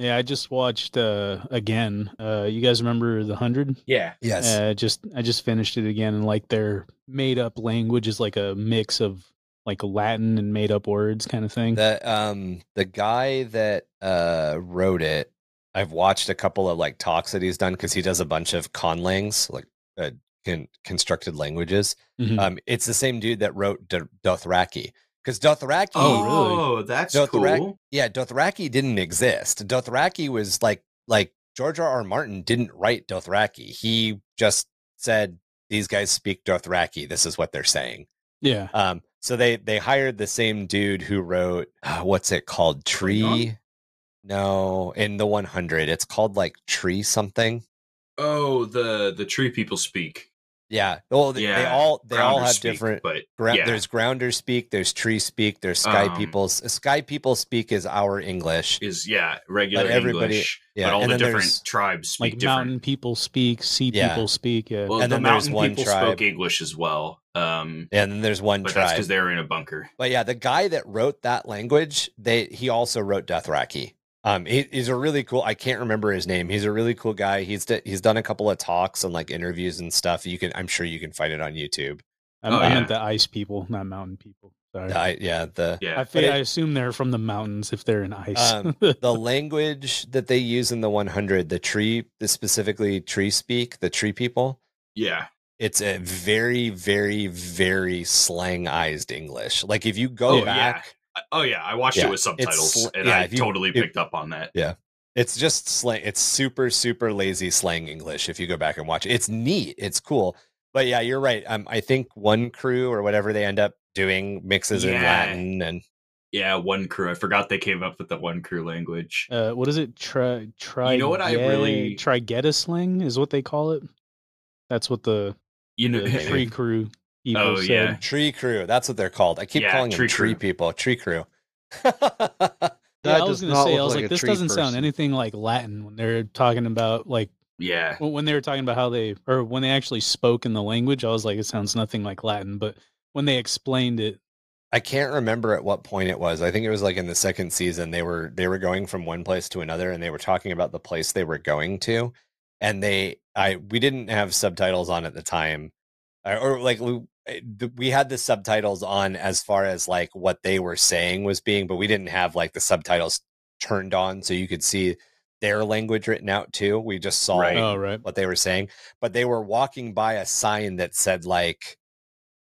Yeah, I just watched uh again. Uh you guys remember the hundred? yeah. yes. Uh, just I just finished it again, and like their made up language is like a mix of like Latin and made up words kind of thing. the um the guy that uh wrote it i've watched a couple of like talks that he's done because he does a bunch of conlangs like uh, con- constructed languages Mhm. um it's the same dude that wrote D- dothraki because dothraki Oh, really? Oh, that's Dothraki- cool. yeah dothraki didn't exist dothraki was like like george r r martin didn't write dothraki he just said these guys speak dothraki this is what they're saying yeah, um, so they they hired the same dude who wrote uh, what's it called? Tree? No, in the 100, it's called like Tree something. Oh, the the tree people speak. Yeah. Well, they, they all they all have speak, different. but Gra- yeah. There's grounder speak. There's tree speak. There's sky Um, people's sky people speak is our English. is yeah regular But everybody- English, yeah, but all and the different tribes speak like different. mountain people speak, sea Yeah. people speak. Yeah. Well, And the then there's mountain one people tribe- spoke English as well, um, And then there's one but that's tribe. because they were in a bunker. But yeah, the guy that wrote that language, they he also wrote Dothraki. Um, he, he's a really cool. I can't remember his name. He's a really cool guy. He's d- he's done a couple of talks and like interviews and stuff. You can, I'm sure you can find it on YouTube. I, Oh, I yeah. meant the ice people, not mountain people. Sorry. I, yeah, the Yeah, I, but fi- it- I assume they're from the mountains if they're in ice. Um, the language that they use in the 100, the tree, the specifically tree speak, the tree people. yeah, It's a very, very, very slangized English. Like if you go Oh, yeah. back, oh yeah. I watched Yeah, it with subtitles, sl- and yeah, I you- totally if- picked up on that. Yeah, it's just slang. It's super, super lazy slang English. If you go back and watch it, it's neat. It's cool. But yeah, you're right. Um, I think one crew or whatever they end up doing mixes in Latin and Yeah, one crew. I forgot they came up with the one crew language. uh, what is it? Try tri, You know what I really- Trigedasleng is what they call it. That's what the, You know, the <laughs> tree crew people Oh, said. yeah. tree crew. That's what they're called. I keep Yeah, calling them tree tree crew. people. Tree crew. <laughs> Yeah, I was gonna say, I was like like, this doesn't sound anything like Latin when they're talking about like yeah, when they were talking about how they or when they actually spoke in the language. I was like, it sounds nothing like Latin, but when they explained it, I can't remember at what point it was. I think it was like in the second season. They were they were going from one place to another, and they were talking about the place they were going to, and they I we didn't have subtitles on at the time, or, or like we eh, we had the subtitles on as far as like what they were saying was being, but we didn't have like the subtitles turned on so you could see their language written out too. We just saw Right. oh right, what they were saying, but they were walking by a sign that said like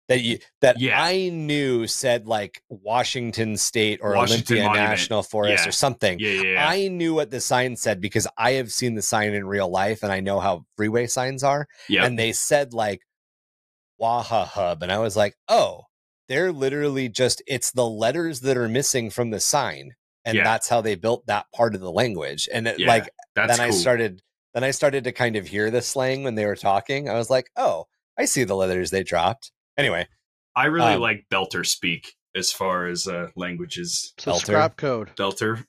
that you that Yeah. I knew said like Washington State or Washington Olympia Monument. National Forest Yeah. or something. yeah, yeah. yeah. I knew what the sign said because I have seen the sign in real life and I know how freeway signs are. Yep. And they said like Waha Hub. And I was like, oh, they're literally just, it's the letters that are missing from the sign. And Yeah. that's how they built that part of the language. And it, Yeah, like, That's then I started then I started to kind of hear the slang when they were talking. I was like, oh, I see the letters they dropped. Anyway, I really um, like Belter speak as far as uh, languages. So Belter. scrap code. Belter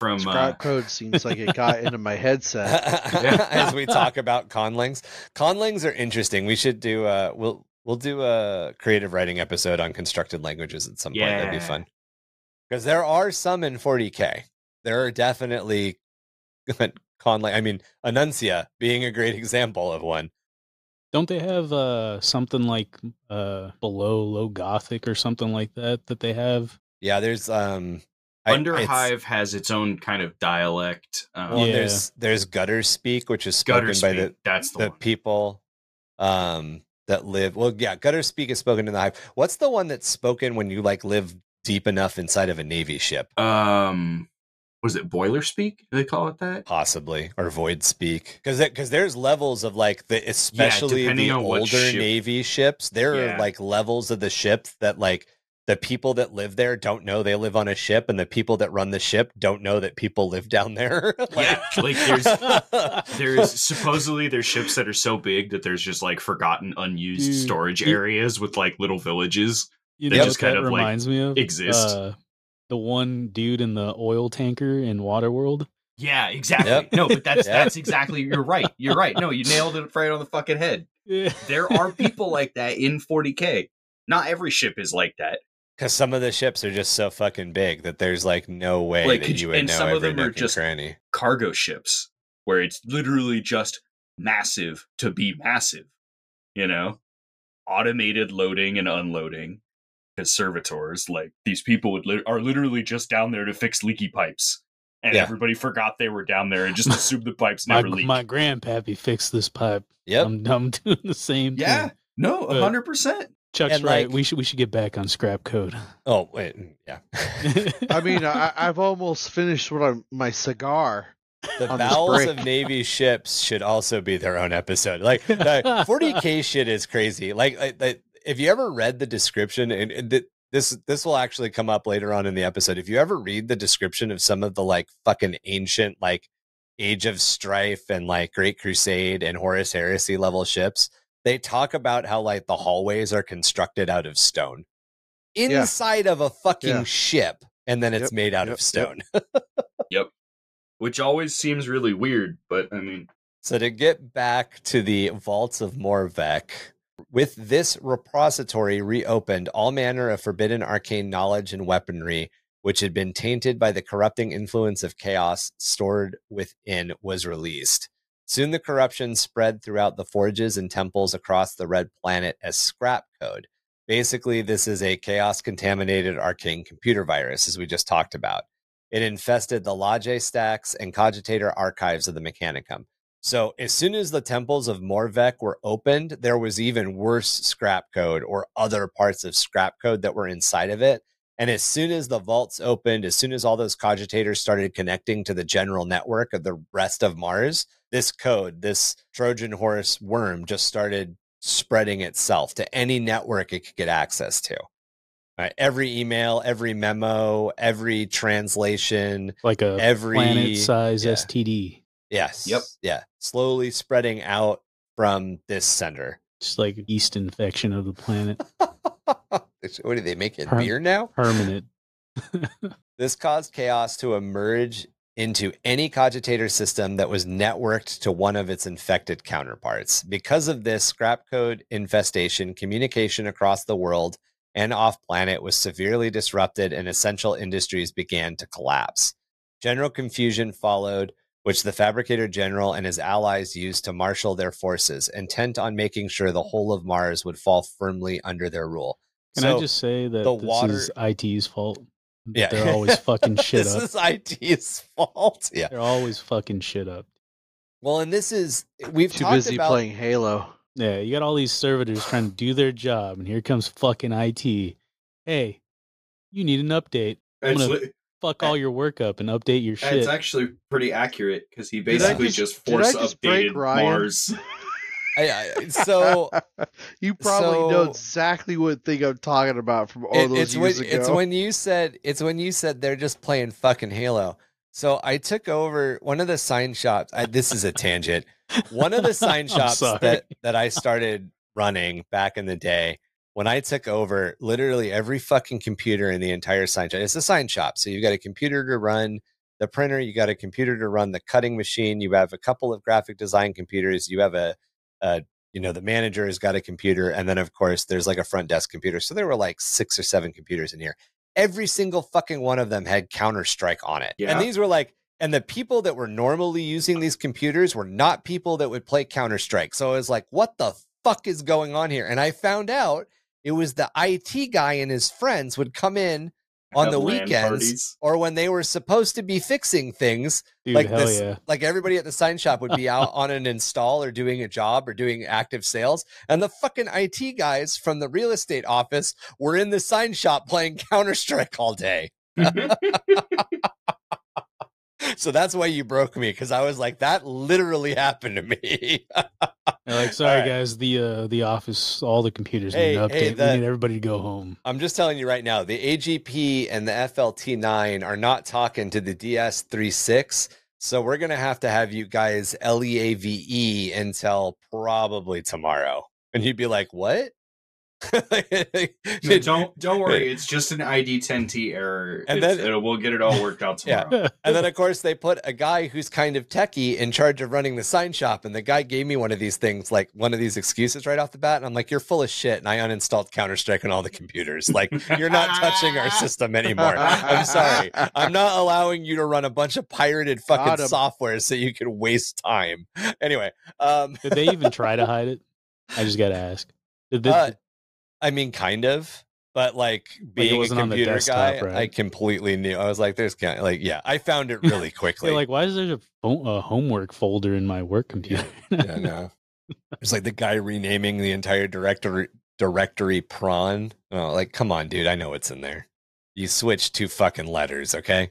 from uh, Scrap code seems like it got into my headset. <laughs> as we talk about conlangs, conlangs are interesting. We should do uh we'll we'll do a creative writing episode on constructed languages at some point. That'd be fun. Because there are some in 40k. There are definitely <laughs> conlang. I mean, Enuncia being a great example of one. don't they have uh something like uh below low Gothic or something like that that they have? Yeah, there's um I- Underhive has its own kind of dialect. Um, Well, Yeah. there's there's gutter speak, which is spoken gutter by speak. the that's the, the one. people um that live. Well, yeah, gutter speak is spoken in the hive. What's the one that's spoken when you like live deep enough inside of a navy ship? Um, was it boiler speak? Do they call it that? Possibly or void speak because because there's levels of like the especially depending the older ship- navy ships. There Yeah. are like levels of the ship that like the people that live there don't know they live on a ship, and the people that run the ship don't know that people live down there. <laughs> Yeah, like, there's- <laughs> There's supposedly there's ships that are so big that there's just like forgotten unused Dude, storage you- areas with like little villages. You They know just kind that of, like, me of? exist. Uh, the one dude in the oil tanker in Waterworld. Yeah, exactly. Yep. No, but that's Yep. that's exactly you're right. You're right. No, you nailed it right on the fucking head. <laughs> Yeah. There are people like that in 40k. Not every ship is like that. Because some of the ships are just so fucking big that there's like no way Like, that could you you- would and know some of every them are nook and just- cranny. Cargo ships where it's literally just massive to be massive. You know, automated loading and unloading. Because servitors, like these people, would lit- are literally just down there to fix leaky pipes, and Yeah. everybody forgot they were down there and just <laughs> assumed the pipes My, never leak. my grandpappy fixed this pipe. Yep. I'm, I'm <laughs> doing the same yeah, thing. no, But- hundred percent. Chuck's And, right. like- we should we should get back on scrap code. Oh wait, mm, yeah. <laughs> I mean, I, I've almost finished what I'm my cigar. the bowels of Navy ships should also be their own episode. Like the <laughs> 40k shit is crazy. Like, like, like, if you ever read the description, and, and th- this this will actually come up later on in the episode. If you ever read the description of some of the like fucking ancient like Age of Strife and like Great Crusade and Horus Heresy level ships, they talk about how like the hallways are constructed out of stone inside yeah. of a fucking yeah. ship, and then it's yep, made out yep, of stone. Yep. Which always seems really weird, but I mean. So to get back to the vaults of Moravec, with this repository reopened, all manner of forbidden arcane knowledge and weaponry, which had been tainted by the corrupting influence of chaos stored within, was released. Soon the corruption spread throughout the forges and temples across the Red Planet as scrap code. Basically, this is a chaos contaminated arcane computer virus, as we just talked about. It infested the Lage stacks and cogitator archives of the Mechanicum. So, as soon as the temples of Moravec were opened, there was even worse scrap code or other parts of scrap code that were inside of it. And as soon as the vaults opened, as soon as all those cogitators started connecting to the general network of the rest of Mars, this code, this Trojan horse worm, just started spreading itself to any network it could get access to. Right. Every email, every memo, every translation, like a every planet size yeah. STD. Yes. Yep. Yeah. Slowly spreading out from this center. Just like yeast infection of the planet. <laughs> what do they make it beer now? Permanent. <laughs> this caused chaos to emerge into any cogitator system that was networked to one of its infected counterparts. Because of this scrap code infestation, communication across the world and off planet was severely disrupted and essential industries began to collapse. General confusion followed, which the fabricator general and his allies used to marshal their forces, intent on making sure the whole of Mars would fall firmly under their rule. Can so I just say that the this water... is IT's fault? Yeah, they're always fucking <laughs> shit this up. This is IT's fault. <laughs> Yeah, they're always fucking shit up. Well, and this is we've too busy about... playing Halo. Yeah, you got all these servitors trying to do their job, and here comes fucking IT. Hey, you need an update. I'm gonna fuck all your work up and update your shit. It's actually pretty accurate because he basically just, just, force just updated Mars. <laughs> I, I, so <laughs> you probably so, know exactly what thing I'm talking about from all it, those it's years when, ago. It's when you said it's when you said they're just playing fucking Halo. So I took over one of the sign shops. I, this is a tangent. One of the <laughs> sign shops that that I started running back in the day when I took over, literally every fucking computer in the entire sign shop. It's a sign shop, so you've got a computer to run the printer, you got a computer to run the cutting machine, you have a couple of graphic design computers, you have a uh, you know, the manager has got a computer, and then of course there's like a front desk computer. So there were like six or seven computers in here. Every single fucking one of them had Counter Strike on it, yeah. and these were like, and the people that were normally using these computers were not people that would play Counter Strike. So I was like, what the fuck is going on here? And I found out it was the IT guy and his friends would come in on the weekends parties. or when they were supposed to be fixing things Dude, like this yeah. like everybody at the sign shop would be <laughs> out on an install or doing a job or doing active sales and the fucking IT guys from the real estate office were in the sign shop playing counter-strike all day <laughs> <laughs> so that's why you broke me because I was like, that literally happened to me. like, <laughs> sorry right. guys, the uh, the office, all the computers hey, need an update. Hey, we need everybody to go home. I'm just telling you right now, the AGP and the FLT9 are not talking to the DS36. So we're gonna have to have you guys LEAVE until probably tomorrow. And you'd be like, what? <laughs> no, don't don't worry. It's just an ID10T error, and it's, then we'll get it all worked out <laughs> tomorrow. Yeah. and then of course they put a guy who's kind of techie in charge of running the sign shop, and the guy gave me one of these things, like one of these excuses right off the bat, and I'm like, "You're full of shit," and I uninstalled Counter Strike on all the computers. Like, you're not touching our system anymore. I'm sorry. I'm not allowing you to run a bunch of pirated fucking software so you can waste time. Anyway, um, did they even <laughs> try to hide it? I just got to ask. Did they, uh, I mean, kind of, but like being like a computer desktop, guy, right? I completely knew. I was like, "There's kind of like, yeah." I found it really <laughs> quickly. like, why is there a, a, homework folder in my work computer? yeah, no. It's like the guy renaming the entire directory directory prawn. Oh, like, come on, dude! I know what's in there. You switch two fucking letters, okay?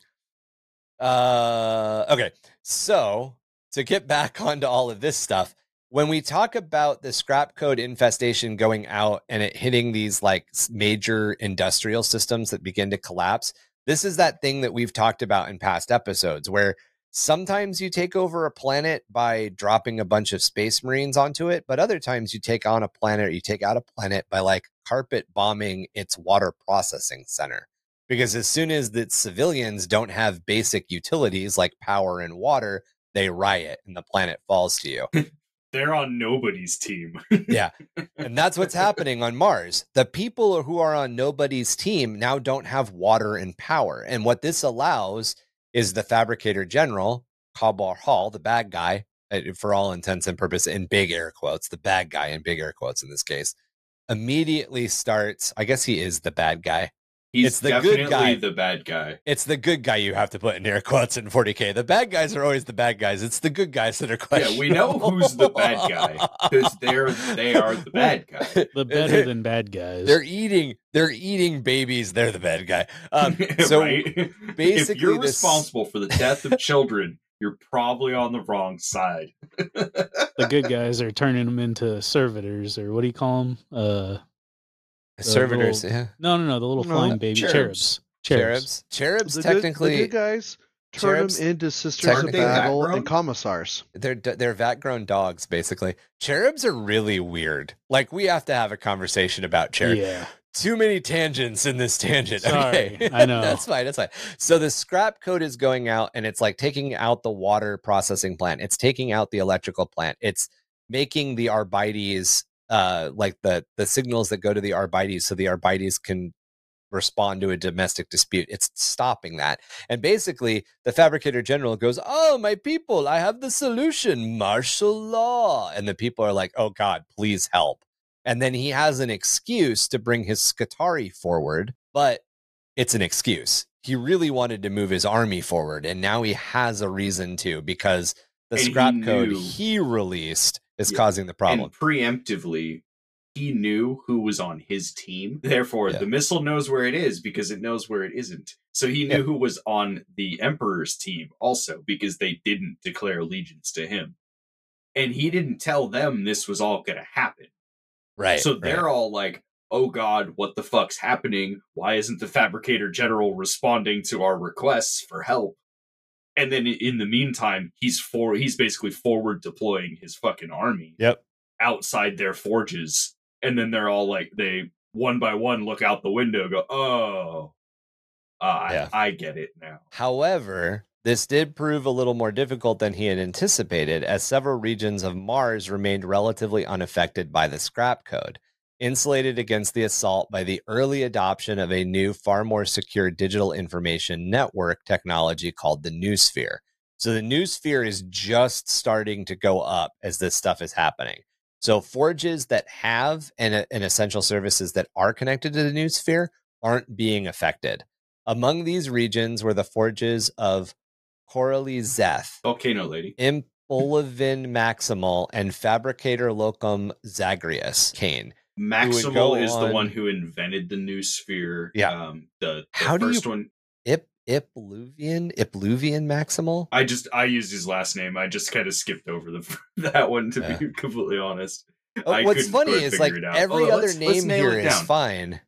Uh, okay. So to get back <laughs> onto all of this stuff, when we talk about the scrap code infestation going out and it hitting these like major industrial systems that begin to collapse, this is that thing that we've talked about in past episodes where sometimes you take over a planet by dropping a bunch of space marines onto it, but other times you take on a planet or you take out a planet by like carpet bombing its water processing center. Because as soon as the civilians don't have basic utilities like power and water, they riot and the planet falls to you. <laughs> They're on nobody's team. <laughs> yeah. And that's what's happening on Mars. The people who are on nobody's team now don't have water and power. And what this allows is the fabricator general, Kelbor-Hal, the bad guy, uh, for all intents and purposes, in big air quotes, the bad guy in big air quotes in this case, immediately starts. I guess he is the bad guy. He's It's the definitely good guy. the bad guy. It's the good guy you have to put in air quotes in 40K. The bad guys are always the bad guys. It's the good guys that are Yeah, we know who's the bad guy because <laughs> they're they are the bad guy. <laughs> The better than bad guys. They're eating. They're eating babies. They're the bad guy. Um, <laughs> so right? if basically you're this- responsible for the death of children, you're probably on the wrong side. the good guys are turning them into servitors, or what do you call them? Uh, servitors, little- yeah, no, no, no, the little No, flying baby cherubs. cherubs. cherubs. Cherubs, The good, technically, the good guys turn cherubs them into sisters of battle and commissars. they're they're vat grown dogs. Basically, cherubs are really weird. Like we have to have a conversation about cherubs. Yeah, Too many tangents in this tangent. Sorry, okay. I <laughs> know. that's fine. That's fine. So the scrap code is going out, and it's like taking out the water processing plant. It's taking out the electrical plant. It's making the arbites uh like the the signals that go to the arbites so the arbites can respond to a domestic dispute it's stopping that. And basically the fabricator general goes oh my people i have the solution martial law. And the people are like oh god please help. And then he has an excuse to bring his Skitarii forward but it's an excuse. He really wanted to move his army forward and now he has a reason to because the And he scrap code he released is Yeah, causing the problem And preemptively, he knew who was on his team. Therefore, Yeah. the missile knows where it is because it knows where it isn't. So he knew Yeah. who was on the Emperor's team also because they didn't declare allegiance to him. And he didn't tell them this was all going to happen. right so they're all like, oh God, what the fuck's happening? Why isn't the Fabricator General responding to our requests for help? And then in the meantime, he's for he's basically forward deploying his fucking army yep outside their forges. And then they're all like they one by one look out the window, go, Oh uh, Yeah. I, I get it now. However, this did prove a little more difficult than he had anticipated, as several regions of Mars remained relatively unaffected by the scrap code, insulated against the assault by the early adoption of a new, far more secure digital information network technology called the Noosphere. So the Noosphere is just starting to go up as this stuff is happening. So forges that have and, and essential services that are connected to the Noosphere aren't being affected. Among these regions were the forges of Koriel Zeth, Volcano lady. Ipluvien Maximal, and Fabricator Locum Zagreus Kane. Go Maximal is the one who invented the Noosphere. Yeah. Um the, the How do you- first one Ip Ipluvien Ipluvien Maximal. I just I used his last name. I just kind of skipped over the <laughs> that one to Yeah. be completely honest. Oh, what's funny is like figure it out. every Oh, other let's- let's name nail here it is down. fine.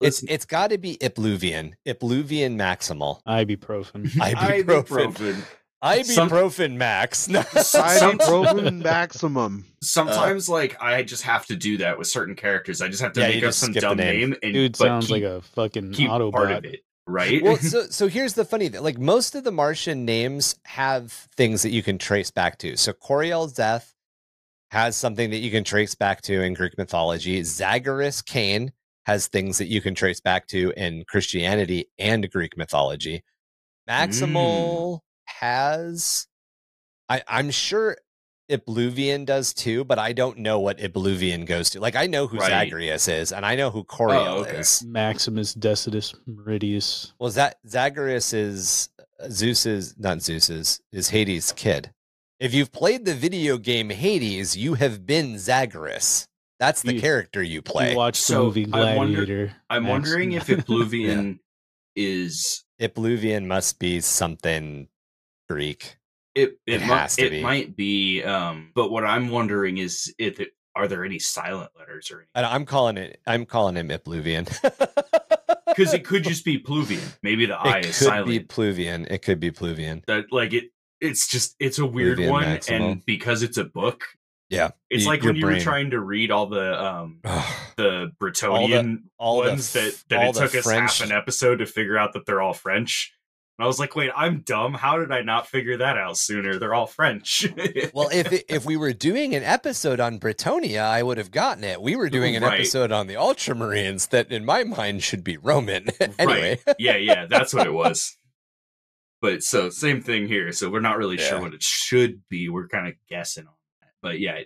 Let's- It's it's got to be Ipluvien, Ipluvien Maximal, ibuprofen. <laughs> <laughs> ibuprofen, Some- ibuprofen max. <laughs> No. Ibuprofen <laughs> maximum. Sometimes like I just have to do that with certain characters. I just have to Yeah, make up some dumb name. name, and Dude sounds keep, like a fucking keep part of it, right? well, <laughs> so so here's the funny thing. Like most of the Martian names have things that you can trace back to. So Koriel Zeth has something that you can trace back to in Greek mythology. Zagreus Kane has things that you can trace back to in Christianity and Greek mythology. Maximal mm. Has I, I'm sure Ibluvian does too, but I don't know what Ibluvian goes to. Like I know who Right. Zagreus is, and I know who Koriel Oh, okay. is. Maximus Decimus Meridius. Well, that Zagreus is uh, Zeus's, not Zeus's, is Hades' kid. If you've played the video game Hades, you have been Zagreus. That's the You- character you play. You watched So, the movie I wonder- Gladiator. I'm Max- wondering if <laughs> Ibluvian is Ibluvian must be something Greek. it. It It, has might, to it be. might be. Um, but what I'm wondering is if it are there any silent letters or anything? And I'm calling it. I'm calling him Ibluvian. Because <laughs> it could <laughs> just be Pluvian. Maybe the I it is could silent. be Pluvian. It could be Pluvian. that like it it's just it's a weird Oblivion one, Maximal. and because it's a book, Yeah. it's y- like when you were trying to read all the um <sighs> the Bretonnian all the ones f- that that all it the took us French- half an episode to figure out that they're all French. And I was like, wait, I'm dumb. How did I not figure that out sooner? They're all French. <laughs> well, if it, if we were doing an episode on Bretonnia, I would have gotten it. We were doing an Right. episode on the Ultramarines that, in my mind, should be Roman. <laughs> anyway, Right. <laughs> Yeah, yeah, that's what it was. But so same thing here. So we're not really sure what it should be. We're kind of guessing on that. But yeah,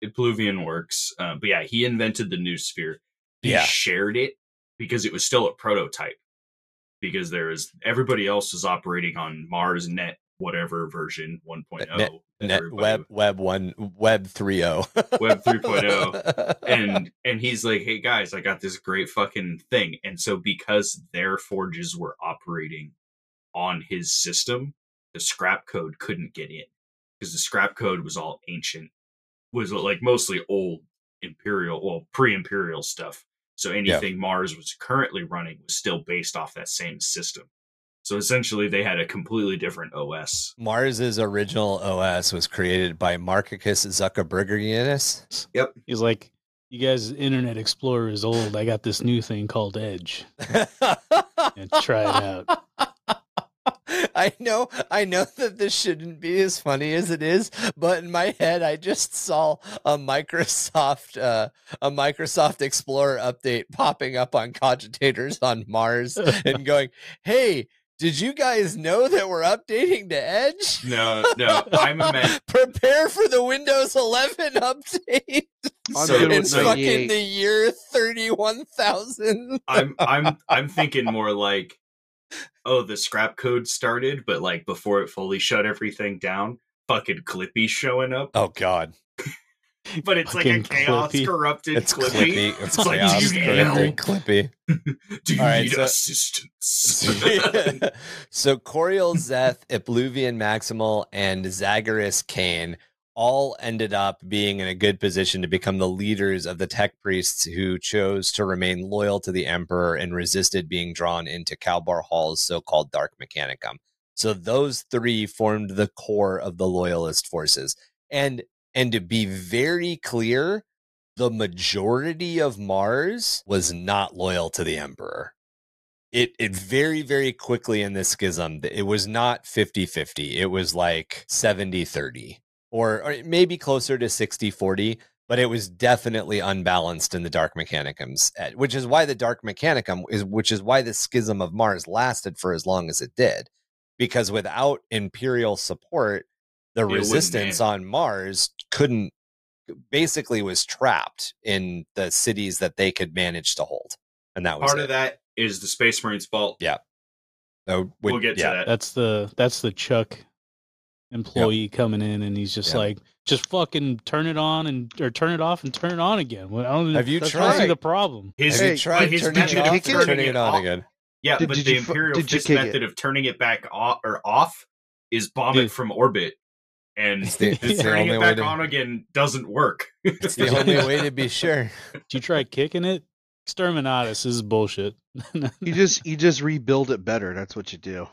it, Pluvian works. Uh, but yeah, he invented the Noosphere. He Yeah. shared it because it was still a prototype. Because there is everybody else is operating on Mars Net whatever version 1.0. Net- oh Net, web web one web three oh. Web 3.0. <laughs> and and he's like, "Hey guys, I got this great fucking thing." And so because their forges were operating on his system, the scrap code couldn't get in because the scrap code was all ancient, was like mostly old imperial, well, pre-imperial stuff. So anything Mars was currently running was still based off that same system. So essentially, they had a completely different OS. Mars's original OS was created by Marcus Zuckerbergianus. Yep. He's like, "You guys, Internet Explorer is old. I got this new thing called Edge. <laughs> And try it out." <laughs> I know, I know that this shouldn't be as funny as it is, but in my head, I just saw a Microsoft, uh, a Microsoft Explorer update popping up on cogitators on Mars and <laughs> going, "Hey, did you guys know that we're updating to Edge? No, no, I'm a man. <laughs> Prepare for the Windows 11 update. So good it's fucking the year 31,000. I'm I'm I'm <laughs> thinking more like, oh, the scrap code started, but like before it fully shut everything down, fucking Clippy showing up. Oh God, <laughs> But it's like a chaos Clippy. corrupted it's Clippy. Clippy. It's It's like, chaos. do you need corrupted? Clippy. <laughs> Do you right, need so- assistance? <laughs> so Koriel Zeth, Ipluvien Maximal, and Zagreus Kane all ended up being in a good position to become the leaders of the tech priests who chose to remain loyal to the Emperor and resisted being drawn into Kelbor-Hal's so-called Dark Mechanicum. So those three formed the core of the loyalist forces. And and to be very clear, the majority of Mars was not loyal to the Emperor it it very very quickly in this schism it was not 50-50 it was like 70-30 or, or maybe closer to 60-40 but it was definitely unbalanced in the dark mechanicums eh, which is why the dark mechanicum is which is why the schism of mars lasted for as long as it did because without imperial support the wouldn't resistance on mars couldn't basically was trapped in the cities that they could manage to hold and that was Part it. of that is the Space Marines' fault. Yeah. So We'll would- get to that. That's the that's the Chuck employee coming in, and he's just Yep. like, just fucking turn it on and or turn it off and turn it on again. Well, I don't Have you That's I don't see tried? the problem. His, Have Hey, you tried but his turning it off kick and it? turning it on off- again? Yeah, Did- but did the you Imperial did Fist kick it? method of turning it back off or off is bomb it Dude. from orbit, and It's the, <laughs> it's the turning it back to. on again doesn't work. <laughs> It's the only way to be sure. Did you try kicking it? Exterminatus is bullshit. <laughs> You just you just rebuild it better. That's what you do.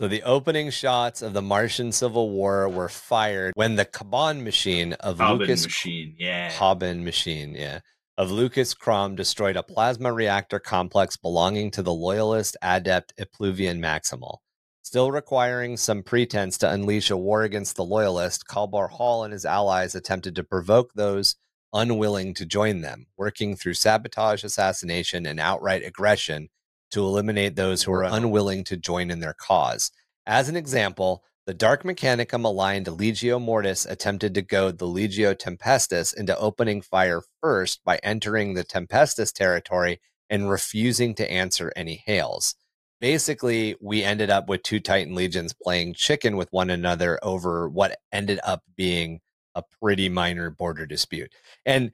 So the opening shots of the Martian Civil War were fired when the Kaban machine of Bobbin Lucas machine, yeah. Hobbin machine, yeah, of Lukas Chrom destroyed a plasma reactor complex belonging to the loyalist adept Ipluvien Maximal. Still requiring some pretense to unleash a war against the loyalist, Kelbor-Hal and his allies attempted to provoke those unwilling to join them, working through sabotage, assassination, and outright aggression to eliminate those who are unwilling to join in their cause. As an example, the Dark Mechanicum aligned Legio Mortis attempted to goad the Legio Tempestus into opening fire first by entering the Tempestus territory and refusing to answer any hails. Basically, we ended up with two Titan legions playing chicken with one another over what ended up being a pretty minor border dispute. And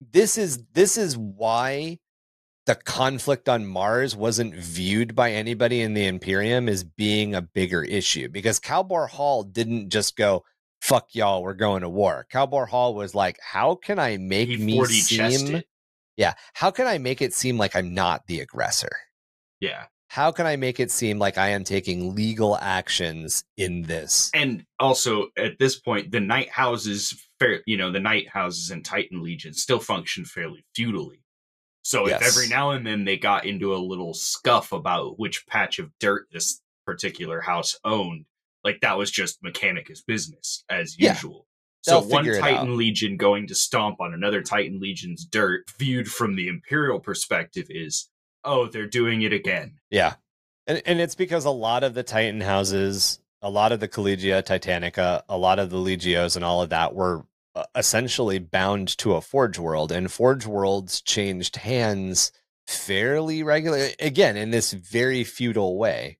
this is this is why the conflict on Mars wasn't viewed by anybody in the Imperium as being a bigger issue because Kelbor-Hal didn't just go, fuck y'all, we're going to war. Kelbor-Hal was like, how can I make He me seem, yeah, how can I make it seem like I'm not the aggressor? Yeah. how can I make it seem like I am taking legal actions in this? And also at this point, the Knight houses, fair, you know, the Knight houses and Titan Legion still function fairly feudally. So Yes. if every now and then they got into a little scuff about which patch of dirt this particular house owned, like that was just Mechanicus business as Yeah. usual. So They'll one Titan out. Legion going to stomp on another Titan Legion's dirt, viewed from the Imperial perspective, is oh, they're doing it again. Yeah. And and it's because a lot of the Titan houses, a lot of the Collegia Titanica, a lot of the Legios and all of that were essentially bound to a Forge World and Forge Worlds changed hands fairly regularly again in this very feudal way.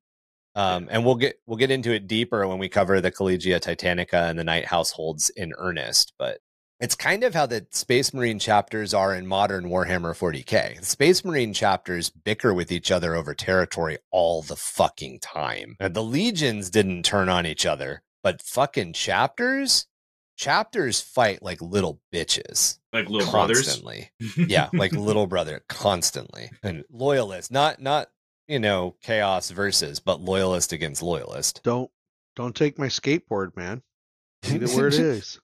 Um, and we'll get we'll get into it deeper when we cover the Collegia Titanica and the Knight Households in earnest, but it's kind of how the Space Marine chapters are in modern Warhammer 40k. The Space Marine chapters bicker with each other over territory all the fucking time. And the legions didn't turn on each other, but fucking chapters, chapters fight like little bitches Like little brothers. yeah, like <laughs> little brother constantly. And loyalist, not not you know chaos versus, but loyalist against loyalist. Don't don't take my skateboard, man. Leave it where it <laughs> is.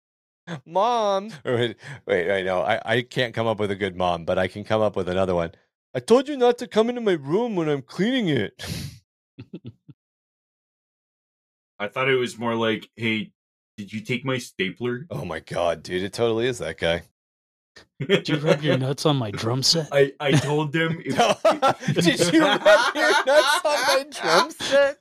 mom. Wait, wait, wait, no, I, I can't come up with a good mom, but I can come up with another one. I told you not to come into my room when I'm cleaning it. <laughs> I thought it was more like, hey, did you take my stapler? oh my god, dude, it totally is that guy. Did you rub your nuts on my drum set? I, I told them. <laughs> if- <laughs> Did you rub your nuts on my drum set?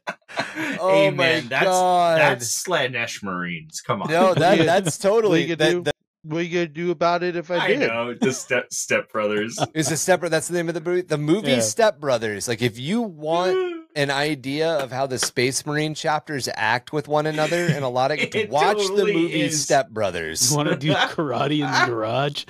Oh hey, my man, that's, God. That's Slaanesh Marines. Come on. No, <laughs> that that's totally you that, do? that What are you gonna do about it if I I, did? know the step step brothers. is a step. That's the name of the movie. The movie Yeah. Step Brothers. Like, if you want an idea of how the Space Marine chapters act with one another, and a lot of <laughs> It watch totally the movie is. Step Brothers. You want to do <laughs> karate in the garage?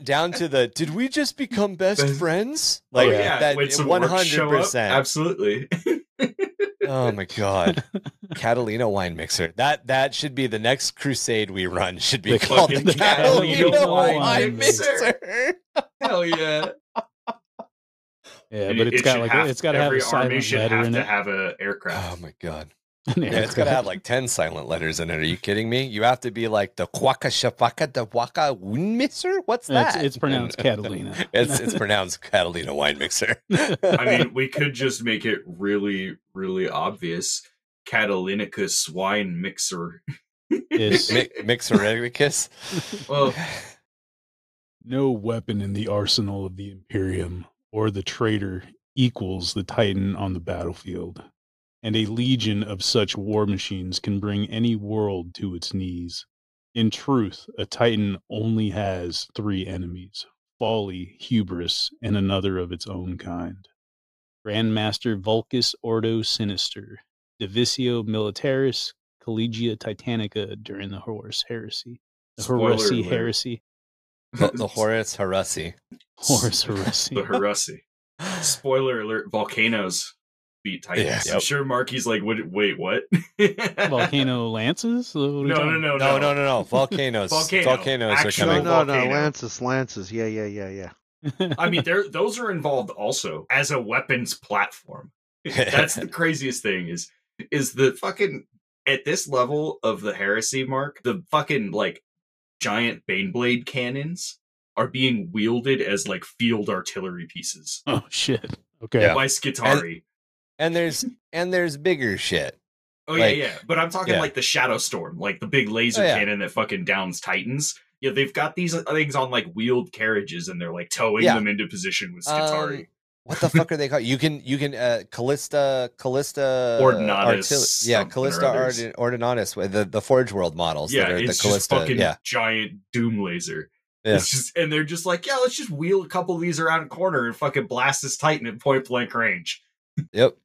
<laughs> down to the did we just become best Best- friends? oh Like yeah, that when some one orcs hundred show up, percent. Absolutely. Oh my god. Catalina wine mixer. That that should be the next crusade we run. Should be The called the fucking Catalina, Catalina wine, wine mixer. Hell yeah. Yeah, And but it it's got like have- it's got to have every a army silent should letter have in to it. have a aircraft. Oh my god. <laughs> Yeah, it's gotta have like ten silent letters in it. Are you kidding me? You have to be like the Quaka Shafaka the Waka Wine Mixer? What's that? it's pronounced <laughs> Catalina. it's it's <laughs> pronounced Catalina wine mixer. I mean, we could just make it really, really obvious. Catalinicus wine mixer. It's- Mi- Mixericus. Well, <sighs> No weapon in the arsenal of the Imperium or the traitor equals the Titan on the battlefield, and a legion of such war machines can bring any world to its knees. In truth, a Titan only has three enemies folly, hubris, and another of its own kind. Grandmaster Vulcus Ordo Sinister, Divisio Militaris, Collegia Titanica during the Horus Heresy. The Spoiler alert. Heresy. The, the <laughs> Horus Heresy. Horus <laughs> Heresy. the Heresy. Spoiler alert: volcanoes beat Titans. Yeah. I'm Yep. sure Marky's like, "What? Wait, what?" <laughs> Volcano Lances? What are No, no, no, No, no, no, no. Volcanoes. Volcano. Volcanoes Actual are No, coming. no, no, volcano. Lances, Lances. Yeah, yeah, yeah, yeah. I mean, there those are involved also as a weapons platform. That's the craziest thing is is the fucking at this level of the heresy mark, the fucking like giant baneblade cannons are being wielded as like field artillery pieces <laughs> Oh, shit. Okay. Yeah. by Skitarii. and there's <laughs> and there's bigger shit. oh like- yeah, yeah. But I'm talking yeah. like the Shadow Storm, like the big laser Oh, yeah. cannon that fucking downs Titans. Yeah, they've got these things on like wheeled carriages and they're like towing Yeah. them into position with Skitarii. Um, what the fuck are they called? You can you can uh Callista Callista Ordinatus artil- yeah, or Callista others. Ordinatus with the the Forge World models yeah, that are the it's just fucking Yeah, giant doom laser. Yeah. It's just and they're just like, yeah, let's just wheel a couple of these around a corner and fucking blast this Titan at point blank range. <laughs> Yep.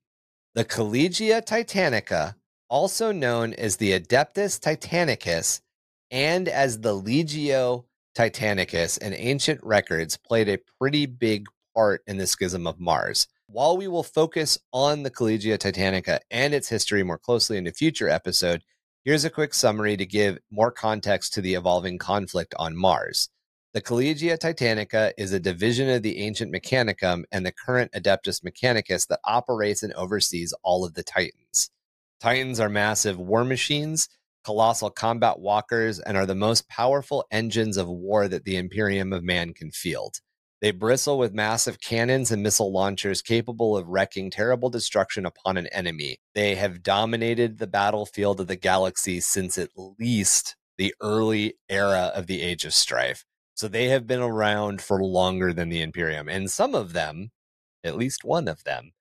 The Collegia Titanica, also known as the Adeptus Titanicus and as the Legio Titanicus in ancient records, played a pretty big part in the Schism of Mars. While we will focus on the Collegia Titanica and its history more closely in a future episode, here's a quick summary to give more context to the evolving conflict on Mars. The Collegia Titanica is a division of the ancient Mechanicum and the current Adeptus Mechanicus that operates and oversees all of the Titans. Titans are massive war machines, colossal combat walkers, and are the most powerful engines of war that the Imperium of Man can field. They bristle with massive cannons and missile launchers capable of wreaking terrible destruction upon an enemy. They have dominated the battlefield of the galaxy since at least the early era of the Age of Strife. So they have been around for longer than the Imperium. And some of them, at least one of them,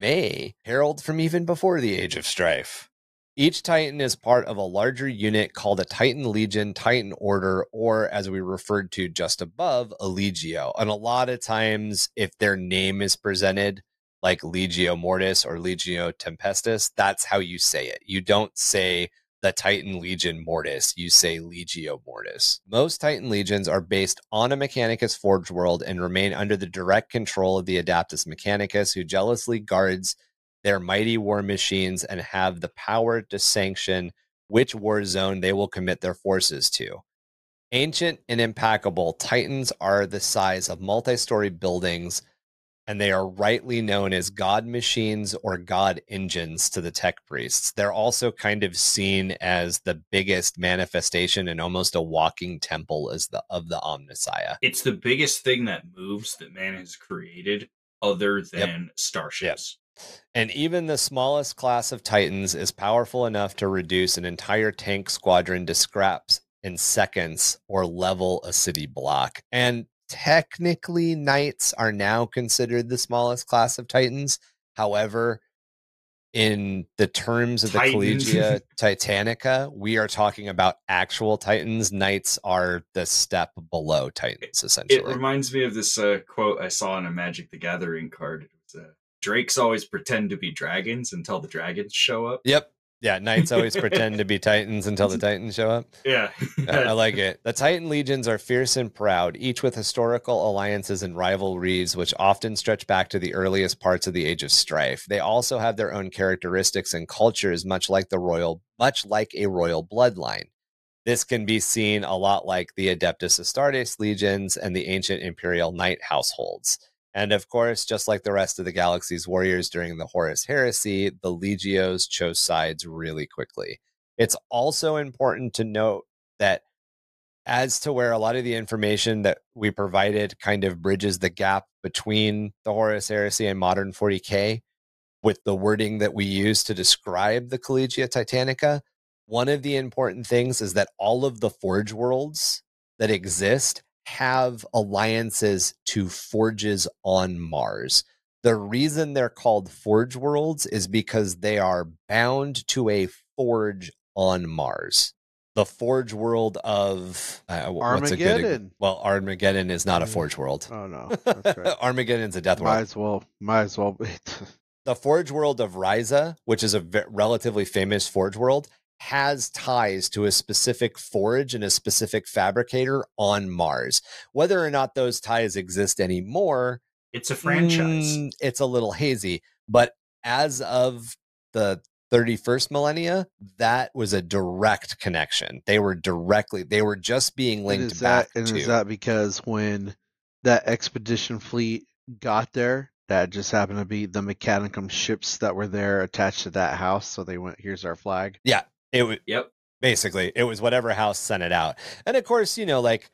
may herald from even before the Age of Strife. Each Titan is part of a larger unit called a Titan Legion, Titan Order, or as we referred to just above, a Legio. And a lot of times, if their name is presented like Legio Mortis or Legio Tempestus, that's how you say it. You don't say the Titan Legion Mortis, you say Legio Mortis. Most Titan Legions are based on a Mechanicus Forge world and remain under the direct control of the Adeptus Mechanicus, who jealously guards their mighty war machines and have the power to sanction which war zone they will commit their forces to. Ancient and impeccable, Titans are the size of multi story buildings and they are rightly known as god machines or god engines to the tech priests. They're also kind of seen as the biggest manifestation and almost a walking temple as the of the Omnissiah. It's the biggest thing that moves that man has created other than Yep. starships. And even the smallest class of Titans is powerful enough to reduce an entire tank squadron to scraps in seconds or level a city block. And technically, Knights are now considered the smallest class of Titans. However, in the terms of the Titans. Collegia <laughs> Titanica, we are talking about actual Titans. Knights are the step below Titans, essentially. It reminds me of this uh, quote I saw on a Magic the Gathering card. Drakes always pretend to be dragons until the dragons show up. Yep. Yeah, knights always <laughs> pretend to be titans until the titans show up. Yeah. I <laughs> I like it. The Titan legions are fierce and proud, each with historical alliances and rivalries, which often stretch back to the earliest parts of the Age of Strife. They also have their own characteristics and cultures, much like the royal, much like a royal bloodline. This can be seen a lot like the Adeptus Astartes legions and the ancient imperial knight households. And of course, just like the rest of the galaxy's warriors during the Horus Heresy, the legios chose sides really quickly. It's also important to note that as to where a lot of the information that we provided kind of bridges the gap between the Horus Heresy and modern 40K with the wording that we use to describe the Collegia Titanica, one of the important things is that all of the forge worlds that exist have alliances to forges on Mars. The reason they're called forge worlds is because they are bound to a forge on Mars. The forge world of uh, what's a good- Armageddon. well, Armageddon is not a Mm. forge world. Oh no, that's right. <laughs> Armageddon's a death world might as well, might as well. Be. <laughs> the Forge World of Ryza, which is a relatively famous Forge World, has ties to a specific forge and a specific fabricator on Mars. Whether or not those ties exist anymore, It's a franchise. mm, it's a little hazy. But as of the 31st millennia, that was a direct connection. They were directly, they were just being and linked is back that and to. is that because when that expedition fleet got there, that just happened to be the Mechanicum ships that were there attached to that house? So they went, "Here's our flag." It was Yep. basically it was whatever house sent it out and of course you know like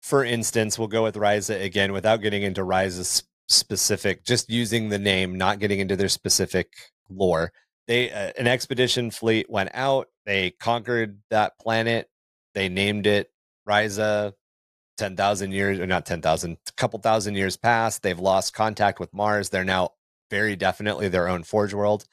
for instance we'll go with Ryza again without getting into Ryza's specific just using the name not getting into their specific lore they uh, an expedition fleet went out they conquered that planet they named it Ryza. 10,000 years or not 10,000 a couple thousand years past. they've lost contact with mars they're now very definitely their own forge world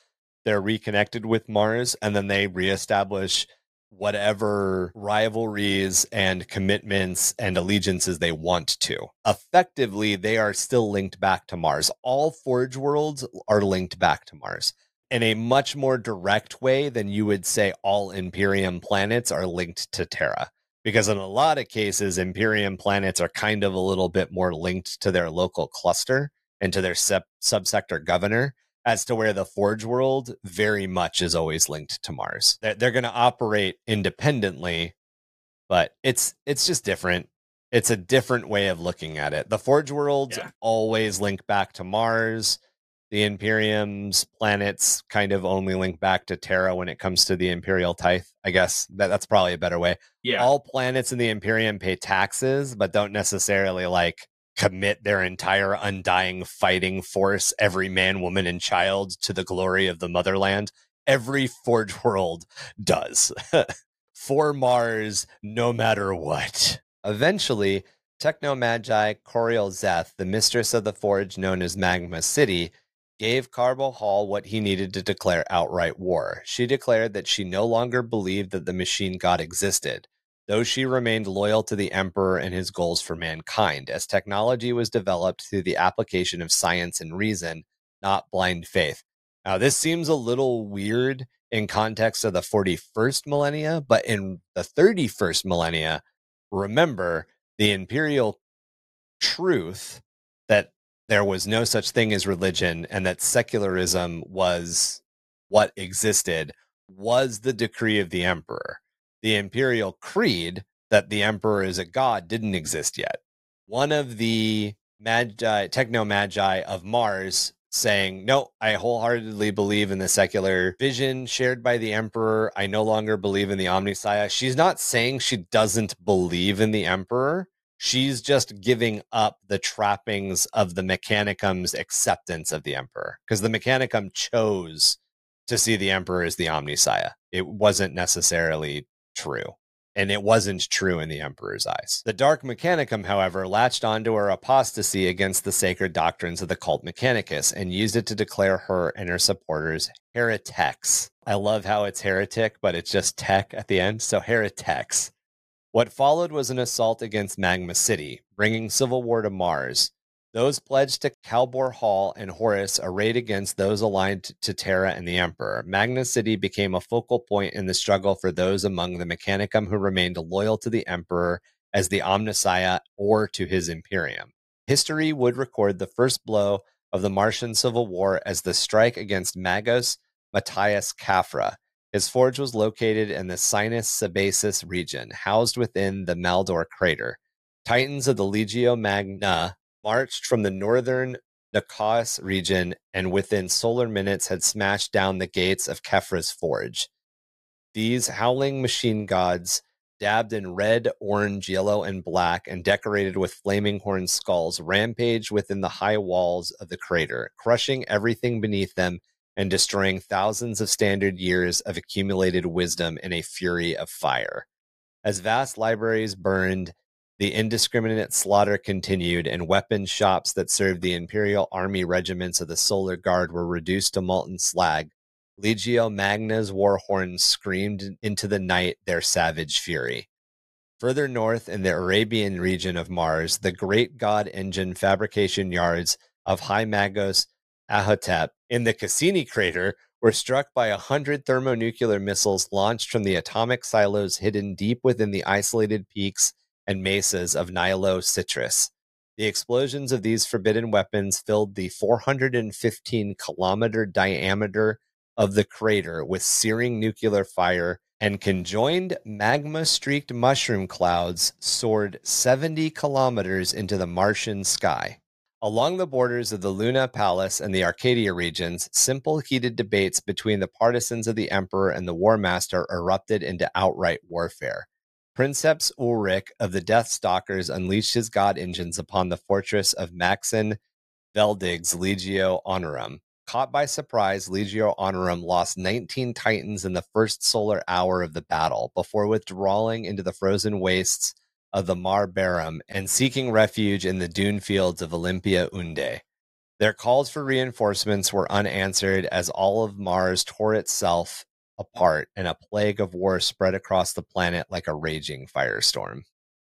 they're reconnected with Mars and then they reestablish whatever rivalries and commitments and allegiances they want to. Effectively, they are still linked back to Mars. All Forge worlds are linked back to Mars in a much more direct way than you would say all Imperium planets are linked to Terra. Because in a lot of cases, Imperium planets are kind of a little bit more linked to their local cluster and to their sub- subsector governor as to where the Forge world very much is always linked to Mars. They're, they're going to operate independently, but it's it's just different. it's a different way of looking at it. The Forge worlds Yeah. always link back to Mars. The Imperium's planets kind of only link back to Terra when it comes to the Imperial tithe. I guess that, that's probably a better way. Yeah. All planets in the Imperium pay taxes, but don't necessarily like commit their entire undying fighting force, every man, woman, and child to the glory of the motherland. Every Forge world does. <laughs> For Mars, no matter what. Eventually, Techno Magi Koriel Zeth, the mistress of the forge known as Magma City, gave Kelbor-Hal what he needed to declare outright war. She declared that she no longer believed that the machine god existed, though she remained loyal to the Emperor and his goals for mankind, as technology was developed through the application of science and reason, not blind faith. Now, this seems a little weird in context of the 41st millennia, but in the 31st millennia, remember the imperial truth that there was no such thing as religion and that secularism was what existed was the decree of the emperor. The imperial creed that the emperor is a god didn't exist yet. One of the magi, techno magi of Mars saying, No, I wholeheartedly believe in the secular vision shared by the emperor. I no longer believe in the Omnissiah. She's not saying she doesn't believe in the emperor. She's just giving up the trappings of the Mechanicum's acceptance of the emperor because the Mechanicum chose to see the emperor as the Omnissiah. It wasn't necessarily true. And it wasn't true in the Emperor's eyes. The Dark Mechanicum, however, latched onto her apostasy against the sacred doctrines of the cult Mechanicus and used it to declare her and her supporters heretics. I love how it's heretic, but it's just tech at the end. So heretics. What followed was an assault against Magma City, bringing civil war to Mars. Those pledged to Kelbor-Hal and Horus arrayed against those aligned to Terra and the Emperor. Magma City became a focal point in the struggle for those among the Mechanicum who remained loyal to the Emperor as the Omnissiah or to his Imperium. History would record the first blow of the Martian Civil War as the strike against Magos Matthias Kefra. His forge was located in the Sinus Sabaeus region, housed within the Maldor crater. Titans of the Legio Magna marched from the northern Nakaus region and within solar minutes had smashed down the gates of Kefra's forge. These howling machine gods, dabbed in red, orange, yellow, and black, and decorated with flaming horn skulls, rampaged within the high walls of the crater, crushing everything beneath them and destroying thousands of standard years of accumulated wisdom in a fury of fire. As vast libraries burned, the indiscriminate slaughter continued, and weapon shops that served the Imperial Army regiments of the Solar Guard were reduced to molten slag. Legio Magna's war horns screamed into the night their savage fury. Further north in the Arabian region of Mars, the great god engine fabrication yards of High Magos Ahotep in the Cassini crater were struck by a hundred thermonuclear missiles launched from the atomic silos hidden deep within the isolated peaks and mesas of Nilosyrtis. The explosions of these forbidden weapons filled the 415 kilometer diameter of the crater with searing nuclear fire, and conjoined magma streaked mushroom clouds soared 70 kilometers into the Martian sky. Along the borders of the Lunae Palus and the Arcadia regions, simple heated debates between the partisans of the Emperor and the War Master erupted into outright warfare. Princeps Ulrich of the Death Stalkers unleashed his god engines upon the fortress of Maxen Veldig's Legio Honorum. Caught by surprise, Legio Honorum lost 19 Titans in the first solar hour of the battle before withdrawing into the frozen wastes of the Mare Boreum and seeking refuge in the dune fields of Olympia Undae. Their calls for reinforcements were unanswered as all of Mars tore itself apart and a plague of war spread across the planet like a raging firestorm.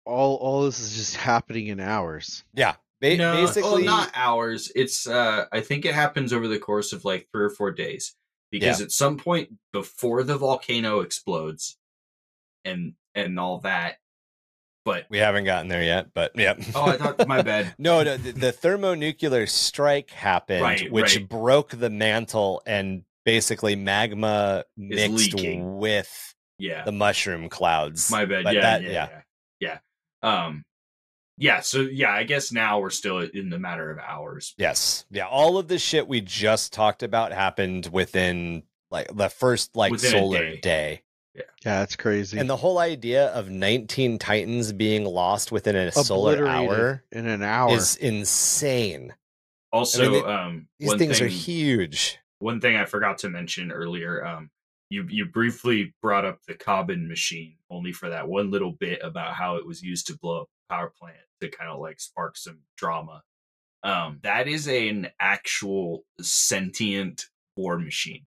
All all this is just <laughs> happening in hours. Yeah, ba- no, basically, well, not hours. It's uh I think it happens over the course of like three or four days. Because at some point before the volcano explodes and and all that. But we haven't gotten there yet, but yeah. Oh, I thought my <laughs> bad. no, no, the, the thermonuclear strike happened, Right, which right. broke the mantle and basically magma mixed leaking. with Yeah. the mushroom clouds. My bad. Yeah, that- yeah, yeah, yeah. Um, Yeah, so yeah, I guess now we're still in the matter of hours. Yes. Yeah. All of the shit we just talked about happened within like the first like Within solar day. day. Yeah, that's crazy. And the whole idea of 19 Titans being lost within a solar hour in an hour. is insane. Also, I mean, they- um, These one things thing, are huge. One thing I forgot to mention earlier, um, you you briefly brought up the Kaban machine, only for that one little bit about how it was used to blow up power plant to kind of like spark some drama. Um, that is an actual sentient war machine.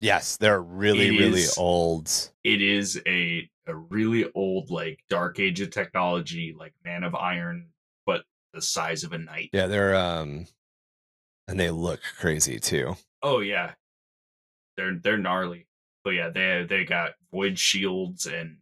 Yes, they're really, It really is- old. It is a a really old like dark age of technology, like Man of Iron, but the size of a knight. Yeah, they're um and they look crazy too. Oh yeah, they're they're gnarly. But yeah, they they got void shields and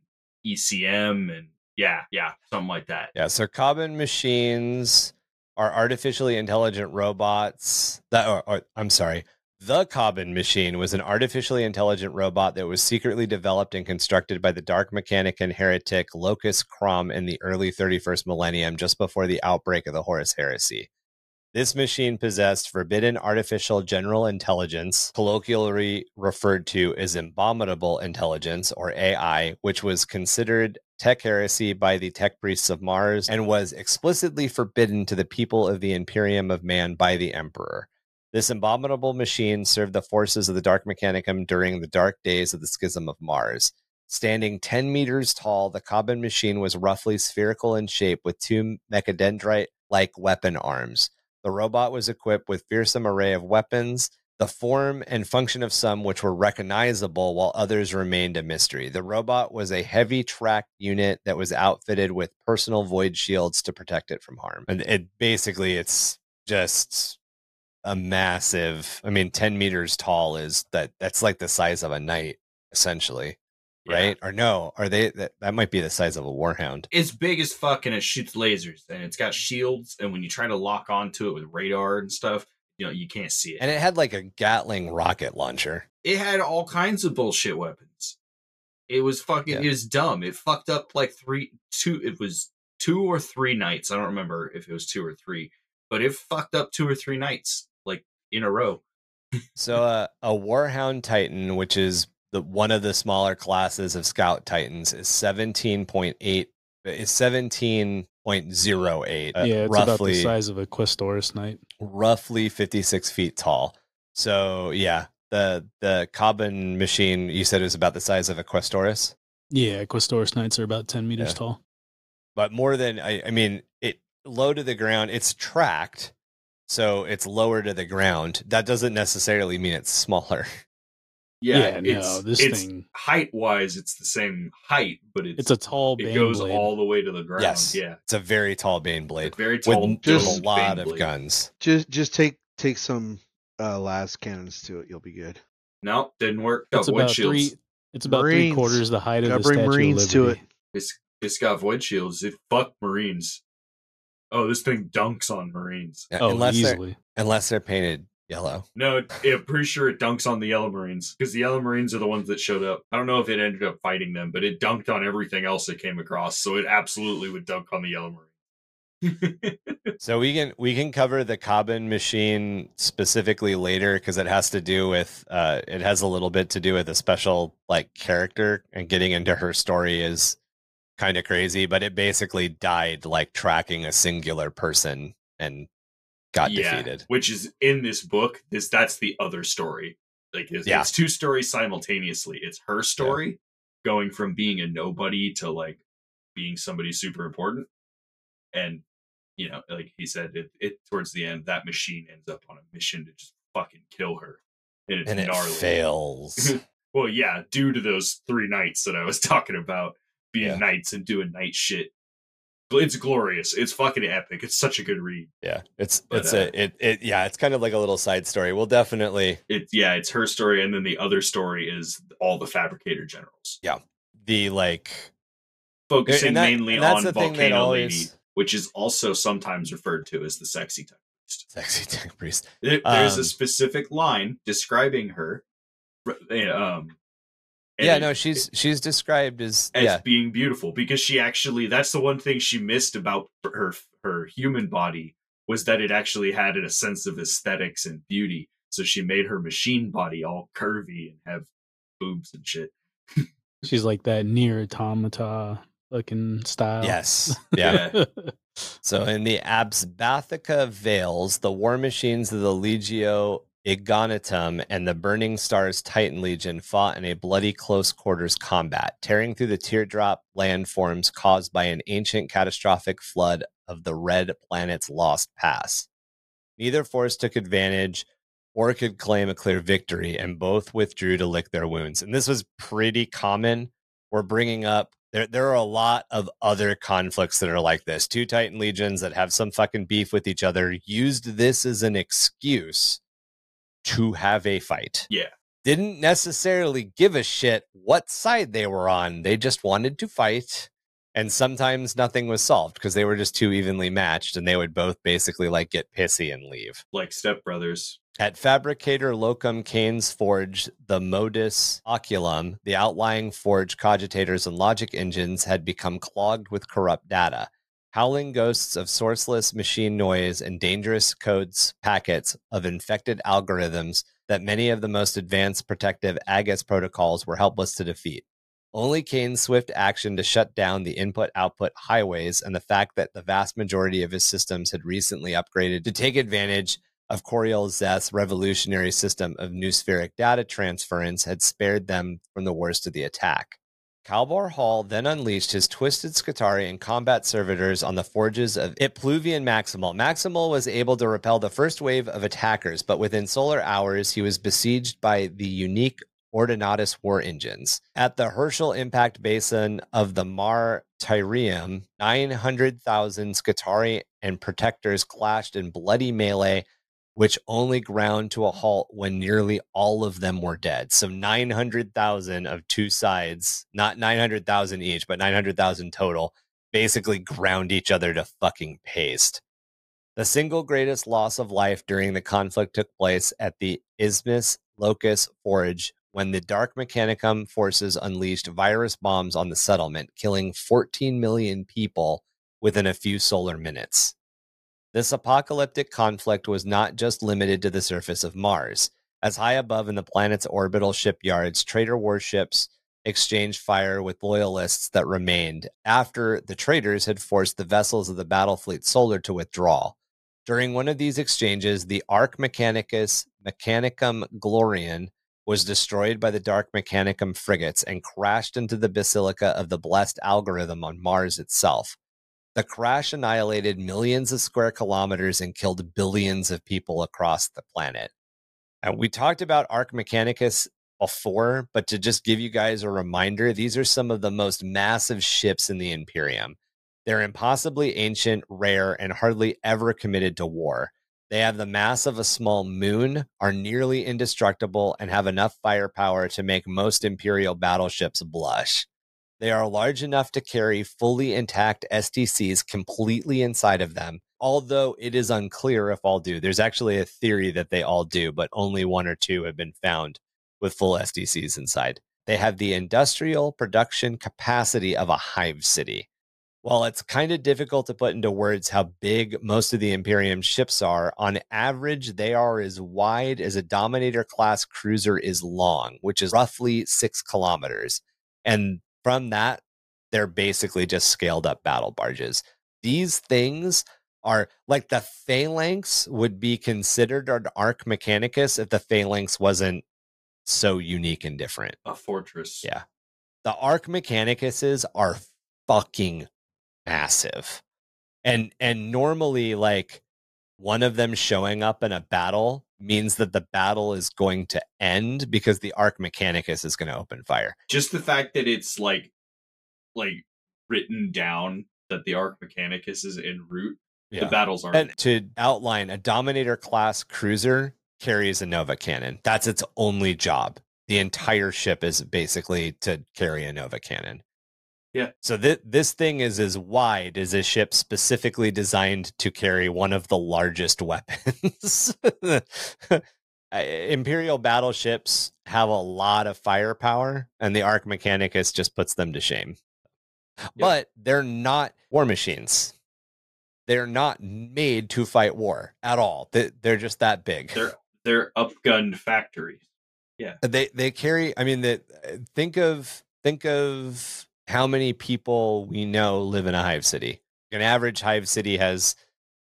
ECM and yeah, yeah, something like that. Yeah, so Kaban machines are artificially intelligent robots that or, or I'm sorry. The Kaban machine was an artificially intelligent robot that was secretly developed and constructed by the dark mechanic and heretic Lukas Chrom in the early 31st millennium, just before the outbreak of the Horus Heresy. This machine possessed forbidden artificial general intelligence, colloquially referred to as abominable intelligence or AI, which was considered tech heresy by the tech priests of Mars and was explicitly forbidden to the people of the Imperium of Man by the Emperor. This abominable machine served the forces of the Dark Mechanicum during the dark days of the Schism of Mars. Standing 10 meters tall, the Kaban machine was roughly spherical in shape with two mechadendrite like weapon arms. The robot was equipped with fearsome array of weapons, the form and function of some which were recognizable while others remained a mystery. The robot was a heavy tracked unit that was outfitted with personal void shields to protect it from harm. And it basically it's just a massive I mean 10 meters tall is that that's like the size of a knight essentially, Yeah. right? Or no, are they that, that might be the size of a warhound. It's big as fuck and it shoots lasers and it's got shields and when you try to lock onto it with radar and stuff, you know, you can't see it. And it had like a Gatling rocket launcher. it had all kinds of bullshit weapons. It was fucking Yeah. it was dumb. It fucked up like three two it was two or three nights. I don't remember if it was two or three, but it fucked up two or three nights like in a row. So uh, a Warhound Titan, which is the one of the smaller classes of Scout Titans, is seventeen point eight. Is seventeen point zero eight. Uh, yeah, it's about the roughly size of a Questoris knight. roughly fifty six feet tall. So yeah, the the Kaban machine you said is about the size of a Questoris, Yeah, Questoris knights are about 10 meters Yeah. tall. but more than I, I mean, it low to the ground. It's tracked, so it's lower to the ground. That doesn't necessarily mean it's smaller. <laughs> Yeah, no, it's, this it's thing- height wise, it's the same height, but it's, It's a tall it bane goes blade. all the way to the ground. Yes. Yeah, It's a very tall Bane blade. It's very tall, with just a lot bane of blade. guns. just just take take some uh lascannons to it. You'll be good. No, didn't work. Got It's void about shields. three. It's about three quarters the height of Gotta the bring Statue Marines of to it. It's it's got void shields. It fuck Marines. Oh, this thing dunks on Marines. Yeah, Oh, unless they're easily. unless they're painted yellow. No, I'm pretty sure it dunks on the Yellow Marines because the Yellow Marines are the ones that showed up. I don't know if it ended up fighting them, but it dunked on everything else it came across, so it absolutely would dunk on the Yellow Marines. <laughs> So we can we can cover the Kaban machine specifically later because it has to do with uh it has a little bit to do with a special like character and getting into her story is kind of crazy, but it basically died like tracking a singular person and got defeated. which is in this book. This that's the other story. Like it's, Yeah. it's two stories simultaneously. It's her story going from being a nobody to like being somebody super important, and you know, like he said, it, it towards the end that machine ends up on a mission to just fucking kill her, and it's And it fails. <laughs> Well, yeah, due to those three nights that I was <laughs> talking about being Yeah. knights and doing night shit. It's glorious. It's fucking epic. It's such a good read. yeah. It's But, it's uh, a it it yeah, it's kind of like a little side story. We'll definitely It yeah, it's her story, and then the other story is all the fabricator generals, Yeah, the like focusing that- mainly on Volcano always- Lady, which is also sometimes referred to as the sexy type priest. sexy tech priest. There- There's Um, a specific line describing her. uh, Um, And yeah, no, she's she's described as, as yeah, being beautiful because she actually that's the one thing she missed about her her human body was that it actually had a sense of aesthetics and beauty. So she made her machine body all curvy and have boobs and shit. She's like that NieR Automata looking style. yes, <laughs> yeah. So in the Absbathica Vales, the war machines of the Legio Ignatum and the Burning Stars Titan Legion fought in a bloody close quarters combat, tearing through the teardrop landforms caused by an ancient catastrophic flood of the Red Planet's Lost Pass. Neither force took advantage or could claim a clear victory, and both withdrew to lick their wounds. And this was pretty common. We're bringing up there. There are a lot of other conflicts that are like this. Two Titan legions that have some fucking beef with each other used this as an excuse to have a fight. Yeah. Didn't necessarily give a shit what side they were on. They just wanted to fight. And sometimes nothing was solved because they were just too evenly matched and they would both basically like get pissy and leave. like stepbrothers At Fabricator Locum Kane's Forge, the Modus Oculum, the outlying forge cogitators and logic engines had become clogged with corrupt data. Howling ghosts of sourceless machine noise and dangerous codes packets of infected algorithms that many of the most advanced protective AGAS protocols were helpless to defeat. Only Kane's swift action to shut down the input output highways and the fact that the vast majority of his systems had recently upgraded to take advantage of Koriel Zeth's revolutionary system of noospheric data transference had spared them from the worst of the attack. Kelbor-Hal then unleashed his twisted Skitarii and combat servitors on the forges of Ipluvien Maximal. Maximal was able to repel the first wave of attackers, but within solar hours, he was besieged by the unique Ordinatus war engines. At the Herschel impact basin of the Mare Tyrrhenum, 900,000 Skitarii and protectors clashed in bloody melee which only ground to a halt when nearly all of them were dead. So 900,000 of two sides, not 900,000 each, but 900,000 total, basically ground each other to fucking paste. The single greatest loss of life during the conflict took place at the Isthmus Locus Forge when the Dark Mechanicum forces unleashed virus bombs on the settlement, killing 14 million people within a few solar minutes. This apocalyptic conflict was not just limited to the surface of Mars. As high above in the planet's orbital shipyards, traitor warships exchanged fire with loyalists that remained after the traitors had forced the vessels of the battle fleet Solar to withdraw. During one of these exchanges, the Ark Mechanicus Mechanicum Glorian was destroyed by the Dark Mechanicum frigates and crashed into the Basilica of the Blessed Algorithm on Mars itself. The crash annihilated millions of square kilometers and killed billions of people across the planet. And we talked about Ark Mechanicus before, but to just give you guys a reminder, these are some of the most massive ships in the Imperium. They're impossibly ancient, rare, and hardly ever committed to war. They have the mass of a small moon, are nearly indestructible, and have enough firepower to make most Imperial battleships blush. They are large enough to carry fully intact STCs completely inside of them, although it is unclear if all do. There's actually a theory that they all do, but only one or two have been found with full STCs inside. They have the industrial production capacity of a hive city. While it's kind of difficult to put into words how big most of the Imperium ships are, on average, they are as wide as a Dominator class cruiser is long, which is roughly six kilometers. And from that, they're basically just scaled up battle barges. These things are like the Phalanx would be considered an Ark Mechanicus if the Phalanx wasn't so unique and different. a fortress Yeah. The Ark Mechanicuses are fucking massive. And and normally like one of them showing up in a battle means that the battle is going to end because the Ark Mechanicus is going to open fire. just the fact that it's like like written down that the ark mechanicus is en route the battles aren't And to outline, a Dominator class cruiser carries a Nova cannon. That's its only job. The entire ship is basically to carry a Nova cannon. Yeah. So th- this thing is as wide as a ship specifically designed to carry one of the largest weapons. <laughs> Imperial battleships have a lot of firepower, and the Ark Mechanicus just puts them to shame. But they're not war machines. They're not made to fight war at all. They, they're just that big. They're they're upgunned factories. Yeah. They they carry. I mean, that think of think of how many people we know live in a hive city. An average hive city has,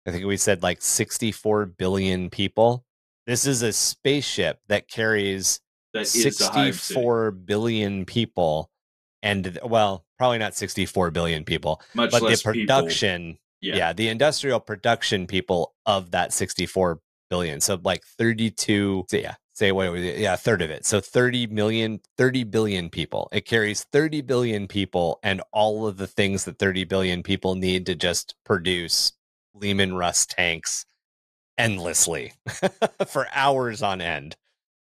I think we said like sixty four billion people. This is a spaceship that carries That is a hive city. sixty-four billion people and well probably not 64 billion people much but the production Yeah. yeah. the industrial production people of that 64 billion so like 32 so yeah say what was yeah a third of it so 30 million 30 billion people it carries 30 billion people and all of the things that 30 billion people need to just produce leman russ tanks endlessly <laughs> for hours on end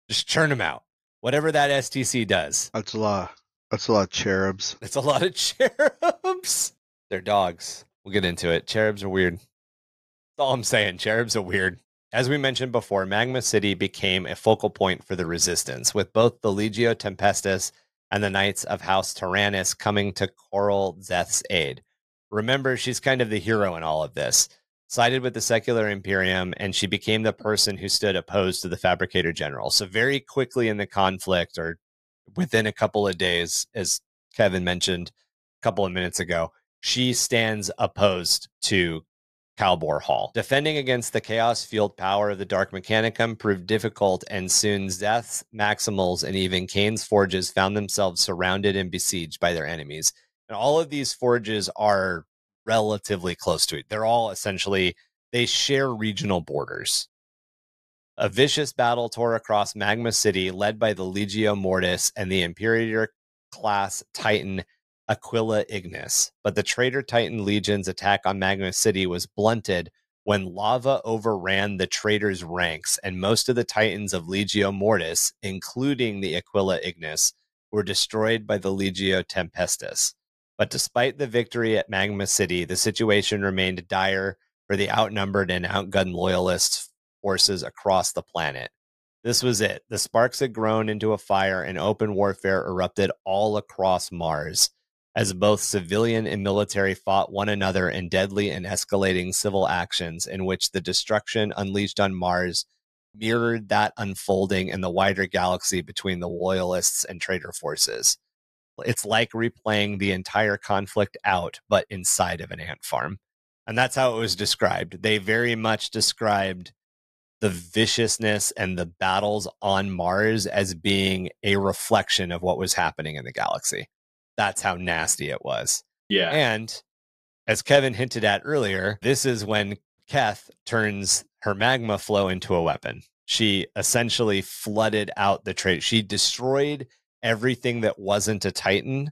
just churn them out whatever that stc does That's a lot. That's a lot of cherubs. it's a lot of <laughs> cherubs. They're dogs. We'll get into it. Cherubs are weird. That's all I'm saying. Cherubs are weird. As we mentioned before, Magma City became a focal point for the resistance, with both the Legio Tempestus and the Knights of House Taranis coming to Koriel Zeth's aid. Remember, she's kind of the hero in all of this. Sided with the secular Imperium, and she became the person who stood opposed to the Fabricator General. So, very quickly in the conflict, or within a couple of days, as Kevin mentioned a couple of minutes ago, she stands opposed to Kelbor-Hal. Defending against the chaos fueled power of the Dark Mechanicum proved difficult, and soon Zeth's, Maximals, and even Kane's forges found themselves surrounded and besieged by their enemies. And all of these forges are relatively close to it. They're all essentially, they share regional borders. A vicious battle tore across Magma City, led by the Legio Mortis and the Imperator class Titan Aquila Ignis. But the traitor Titan Legion's attack on Magma City was blunted when lava overran the traitor's ranks, and most of the Titans of Legio Mortis, including the Aquila Ignis, were destroyed by the Legio Tempestus. But despite the victory at Magma City, the situation remained dire for the outnumbered and outgunned loyalist forces across the planet. This was it. The sparks had grown into a fire, and open warfare erupted all across Mars as both civilian and military fought one another in deadly and escalating civil actions in which the destruction unleashed on Mars mirrored that unfolding in the wider galaxy between the loyalists and traitor forces. It's like replaying the entire conflict out, but inside of an ant farm. And that's how it was described. They very much described the viciousness and the battles on Mars as being a reflection of what was happening in the galaxy. That's how nasty it was. Yeah. And as Kevin hinted at earlier, this is when Zeth turns her magma flow into a weapon. She essentially flooded out the trade. She destroyed everything that wasn't a Titan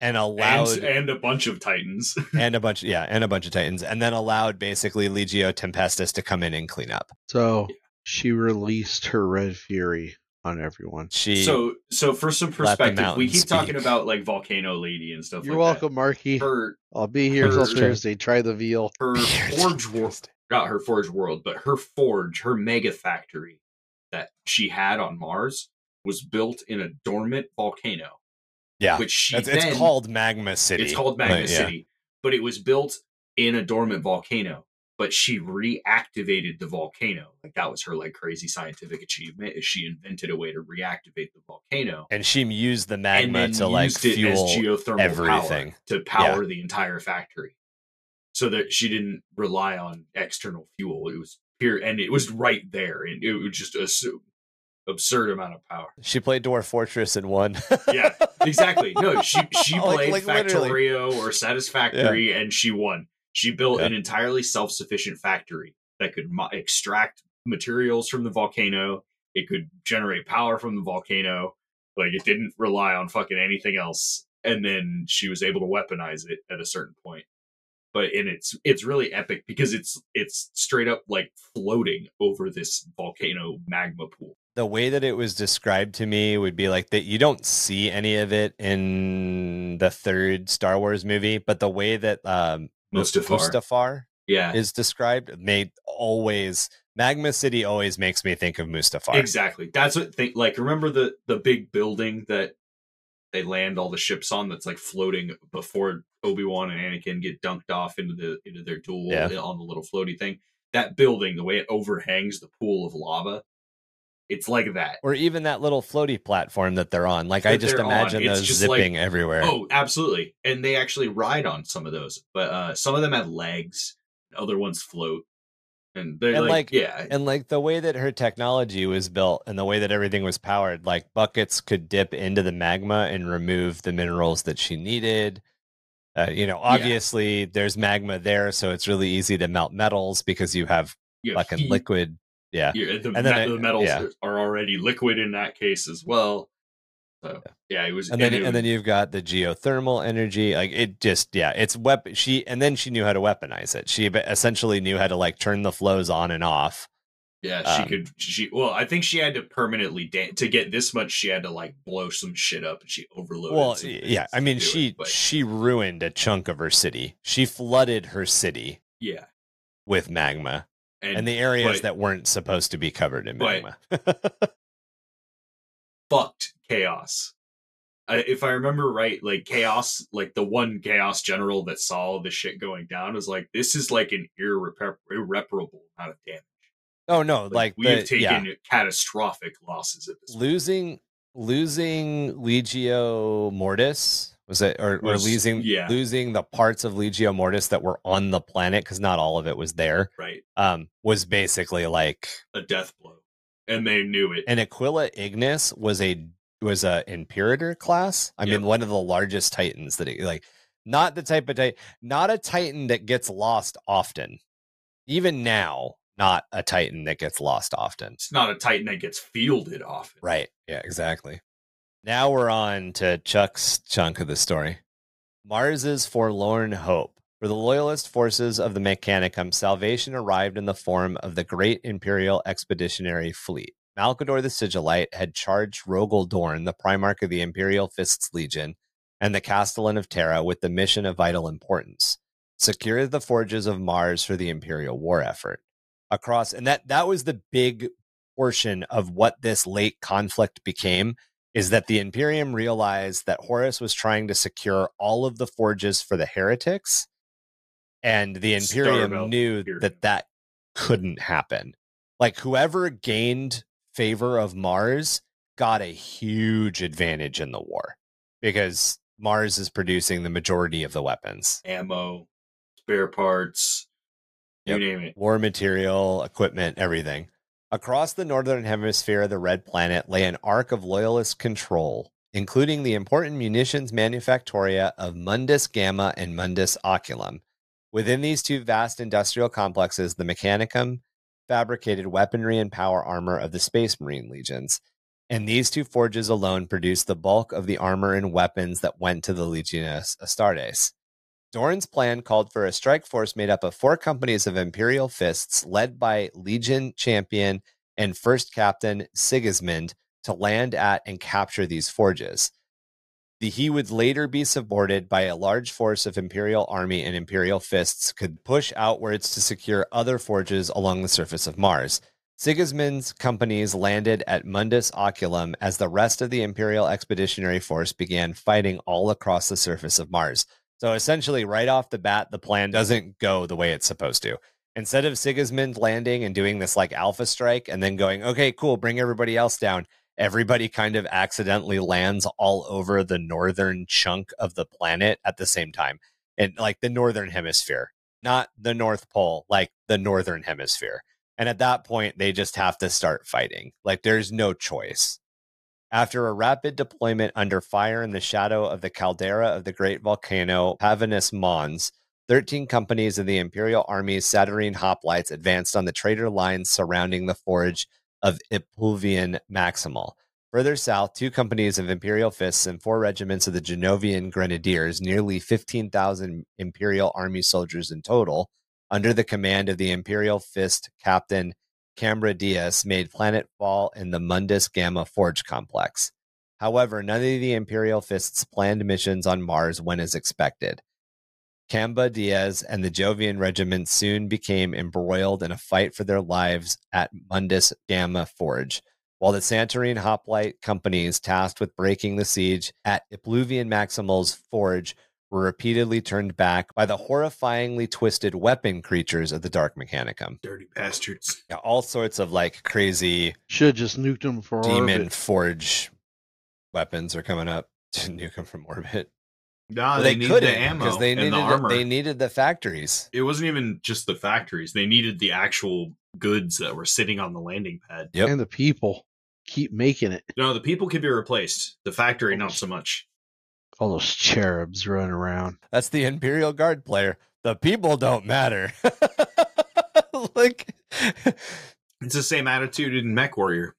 and allowed and, and a bunch of titans. <laughs> and a bunch yeah, and a bunch of Titans, and then allowed basically Legio Tempestus to come in and clean up. So she released her red fury on everyone. She so so for some perspective, we mountain keep talking about like Volcano Lady and stuff You're like welcome, Marky. Her I'll be here till Thursday. Try the veal. her forge world not her forge world, but her forge, her mega factory that she had on Mars was built in a dormant volcano. yeah, Which she it's, then, it's called Magma City. It's called Magma But, yeah. City, but it was built in a dormant volcano. But she reactivated the volcano. Like that was her like crazy scientific achievement. Is she invented a way to reactivate the volcano and she used the magma to like fuel geothermal everything. power to power the entire factory, so that she didn't rely on external fuel. It was pure, and it was right there, and it was just a absurd amount of power. She played Dwarf Fortress and won. Yeah, exactly. No, she she <laughs> played like literally. Factorio or Satisfactory, and she won. She built an entirely self-sufficient factory that could mo- extract materials from the volcano. It could generate power from the volcano. Like it didn't rely on fucking anything else. And then she was able to weaponize it at a certain point. But and it's it's really epic because it's it's straight up like floating over this volcano magma pool. the way that it was described to me would be like that you don't see any of it in the third Star Wars movie, but the way that um Mustafar. Mustafar Yeah. is described, they always Magma City always makes me think of Mustafar. Exactly. That's what they like. Remember the the big building that they land all the ships on that's like floating before Obi Wan and Anakin get dunked off into the into their duel Yeah. on the little floaty thing. That building, the way it overhangs the pool of lava, it's like that. Or even that little floaty platform that they're on. Like I just on. imagine It's those just like- zipping everywhere. Oh, absolutely. And they actually ride on some of those, but uh some of them have legs, other ones float, and they're And, like, like- yeah, And like the way that her technology was built and the way that everything was powered, like buckets could dip into the magma and remove the minerals that she needed. Uh, you know, obviously there's magma there, so it's really easy to melt metals because you have you fucking heat. liquid. Yeah. Yeah, the, And then the metals yeah. are already liquid in that case as well. So yeah, it was. And then it and then you've got the geothermal energy. Like it just yeah, it's weapon she and then she knew how to weaponize it. She essentially knew how to like turn the flows on and off. yeah, she um, could. She well, I think she had to permanently da- to get this much. She had to like blow some shit up, and she overloaded. Well, yeah, I mean do it, she she ruined a chunk of her city. She flooded her city yeah, with magma. And, and the areas but that weren't supposed to be covered in but- magma. <laughs> fucked chaos. I, if I remember right, like chaos, like the one chaos general that saw the shit going down was like, "This is like an irrepar- irreparable amount of damage." oh no, Like, like, we the, have taken yeah, catastrophic losses at this. point. losing losing Legio Mortis was it or, or losing yeah. losing the parts of Legio Mortis that were on the planet because not all of it was there. right? Um, was basically like A death blow, and they knew it. and Aquila Ignis was a was a Imperator class. I Yep. mean, one of the largest Titans that it, like not the type of titan, not a Titan that gets lost often. Even now, not a Titan that gets lost often. it's not a Titan that gets fielded often. Right. Yeah, exactly. Now we're on to Chuck's chunk of the story. Mars's forlorn hope. For the loyalist forces of the Mechanicum, salvation arrived in the form of the Great Imperial Expeditionary Fleet. Malkador the Sigillite had charged Rogal Dorn, the Primarch of the Imperial Fists Legion, and the Castellan of Terra with the mission of vital importance secure the forges of Mars for the Imperial war effort. Across, and that that was the big portion of what this late conflict became is that the Imperium realized that Horus was trying to secure all of the forges for the heretics, and the Imperium knew Imperium. that that couldn't happen. Like whoever gained favor of Mars got a huge advantage in the war because Mars is producing the majority of the weapons. Ammo, spare parts, Yep. you name it. war material, equipment, everything. Across the northern hemisphere of the Red Planet lay an arc of loyalist control, including the important munitions manufactoria of Mundus Gamma and Mundus Oculum. Within these two vast industrial complexes, the Mechanicum fabricated weaponry and power armor of the Space Marine legions. And these two forges alone produced the bulk of the armor and weapons that went to the Legiones Astartes. Dorn's plan called for a strike force made up of four companies of Imperial Fists, led by Legion Champion and First Captain Sigismund, to land at and capture these forges. The, he would later be supported by a large force of Imperial Army and Imperial Fists could push outwards to secure other forges along the surface of Mars. Sigismund's companies landed at Mundus Oculum as the rest of the Imperial Expeditionary Force began fighting all across the surface of Mars. So essentially, right off the bat, the plan doesn't go the way it's supposed to. Instead of Sigismund landing and doing this like alpha strike and then going, okay, cool, bring everybody else down, everybody kind of accidentally lands all over the northern chunk of the planet at the same time. And like the northern hemisphere, not the North Pole, like the northern hemisphere. And at that point, they just have to start fighting. Like there's no choice. After a rapid deployment under fire in the shadow of the caldera of the great volcano Pavonis Mons, 13 companies of the Imperial Army's Saturnine hoplites advanced on the traitor lines surrounding the forge of Ipluvien Maximal. Further south, two companies of Imperial Fists and four regiments of the Genovian Grenadiers, nearly 15,000 Imperial Army soldiers in total, under the command of the Imperial Fist captain Camba Diaz made planetfall in the Mundus Gamma Forge complex. However, none of the Imperial Fist's planned missions on Mars went as expected. Camba Diaz and the Jovian regiment soon became embroiled in a fight for their lives at Mundus Gamma Forge, while the Saturnine Hoplite companies tasked with breaking the siege at Ipluvien Maximal's forge were repeatedly turned back by the horrifyingly twisted weapon creatures of the Dark Mechanicum. Dirty bastards. Yeah, all sorts of like crazy Should have just nuked them for demon orbit. forge weapons are coming up to <laughs> nuke them from orbit. No, Well, they, they needed couldn't the ammo because they and needed the armor. they needed the factories. it wasn't even just the factories. They needed the actual goods that were sitting on the landing pad. Yep. And the people keep making it. No, the people could be replaced. The factory, not so much. All those cherubs running around. That's the Imperial Guard player. The people don't matter. <laughs> like It's the same attitude in Mech Warrior.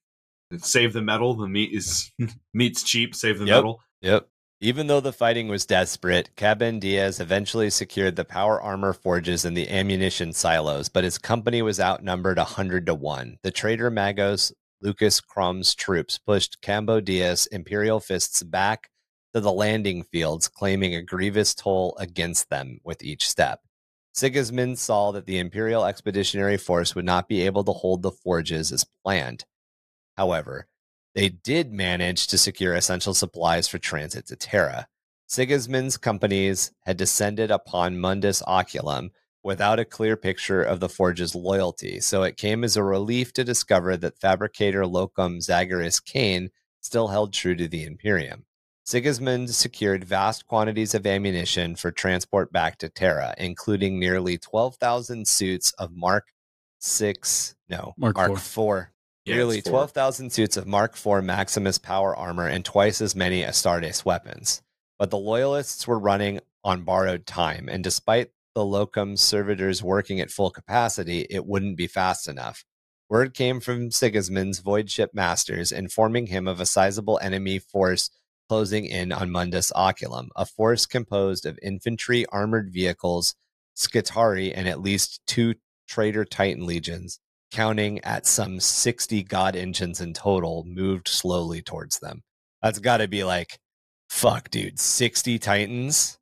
Save the metal. The meat is <laughs> meat's cheap. Save the Yep. metal. Yep. Even though the fighting was desperate, Camba Diaz eventually secured the power armor forges and the ammunition silos, but his company was outnumbered 100 to 1. The traitor Magos Lukas Chrom's troops pushed Camba Diaz Imperial fists back to the landing fields, claiming a grievous toll against them with each step. Sigismund saw that the Imperial Expeditionary Force would not be able to hold the forges as planned. However, they did manage to secure essential supplies for transit to Terra. Sigismund's companies had descended upon Mundus Oculum without a clear picture of the forge's loyalty, so it came as a relief to discover that fabricator Locum Zagreus Kane still held true to the Imperium. Sigismund secured vast quantities of ammunition for transport back to Terra, including nearly 12,000 suits of Mark 6, no, Mark Mark IV. 4 Yeah, Nearly it's 12,000 suits of Mark IV Maximus power armor and twice as many Astartes weapons. But the Loyalists were running on borrowed time, and despite the locum servitors working at full capacity, it wouldn't be fast enough. Word came from Sigismund's void ship masters informing him of a sizable enemy force closing in on Mundus Oculum, a force composed of infantry, armored vehicles, Skitarii, and at least two traitor Titan legions counting at some 60 god engines in total, moved slowly towards them. That's got to be like, fuck, dude, 60 Titans?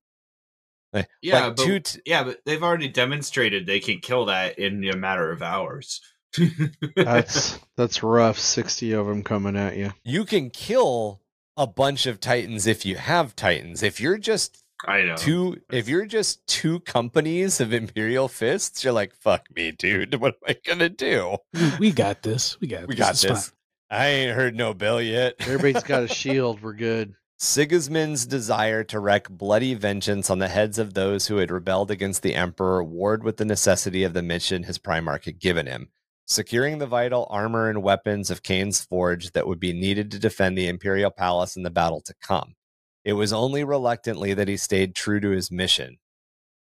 Like, Yeah, like but, two t- yeah, but they've already demonstrated they can kill that in a matter of hours. <laughs> That's that's rough. Sixty of them coming at you. you can kill a bunch of Titans if you have Titans. If you're just I know. two, if you're just two companies of Imperial Fists, you're like, fuck me, dude. <laughs> What am I gonna do? We, we got this. We got We this. got It's this. fine. I ain't heard no bell yet. <laughs> Everybody's got a shield. We're good. Sigismund's desire to wreak bloody vengeance on the heads of those who had rebelled against the Emperor warred with the necessity of the mission his Primarch had given him. Securing the vital armor and weapons of Kane's forge that would be needed to defend the Imperial Palace in the battle to come. It was only reluctantly that he stayed true to his mission.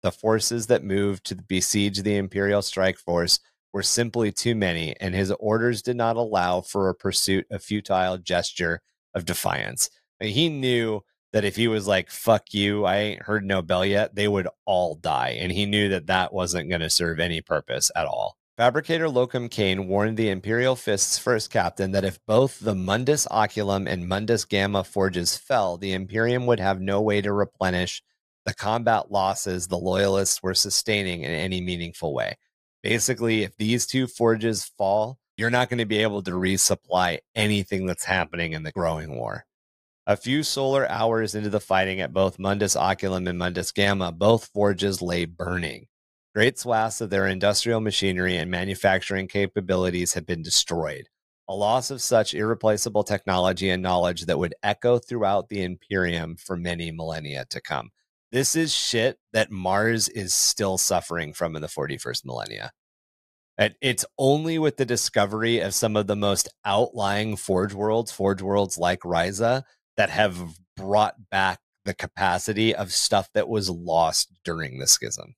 The forces that moved to besiege the Imperial strike force were simply too many, and his orders did not allow for a pursuit of futile gesture of defiance. He knew that if he was like, fuck you, I ain't heard no bell yet, they would all die. And he knew that that wasn't going to serve any purpose at all. Fabricator Locum Kane warned the Imperial Fist's first captain that if both the Mundus Oculum and Mundus Gamma forges fell, the Imperium would have no way to replenish the combat losses the Loyalists were sustaining in any meaningful way. Basically, if these two forges fall, you're not going to be able to resupply anything that's happening in the growing war. A few solar hours into the fighting at both Mundus Oculum and Mundus Gamma, both forges lay burning. Great swaths of their industrial machinery and manufacturing capabilities have been destroyed, a loss of such irreplaceable technology and knowledge that would echo throughout the Imperium for many millennia to come. This is shit that Mars is still suffering from in the 41st millennia. It's only with the discovery of some of the most outlying Forge worlds, Forge worlds like Ryza, that have brought back the capacity of stuff that was lost during the schism,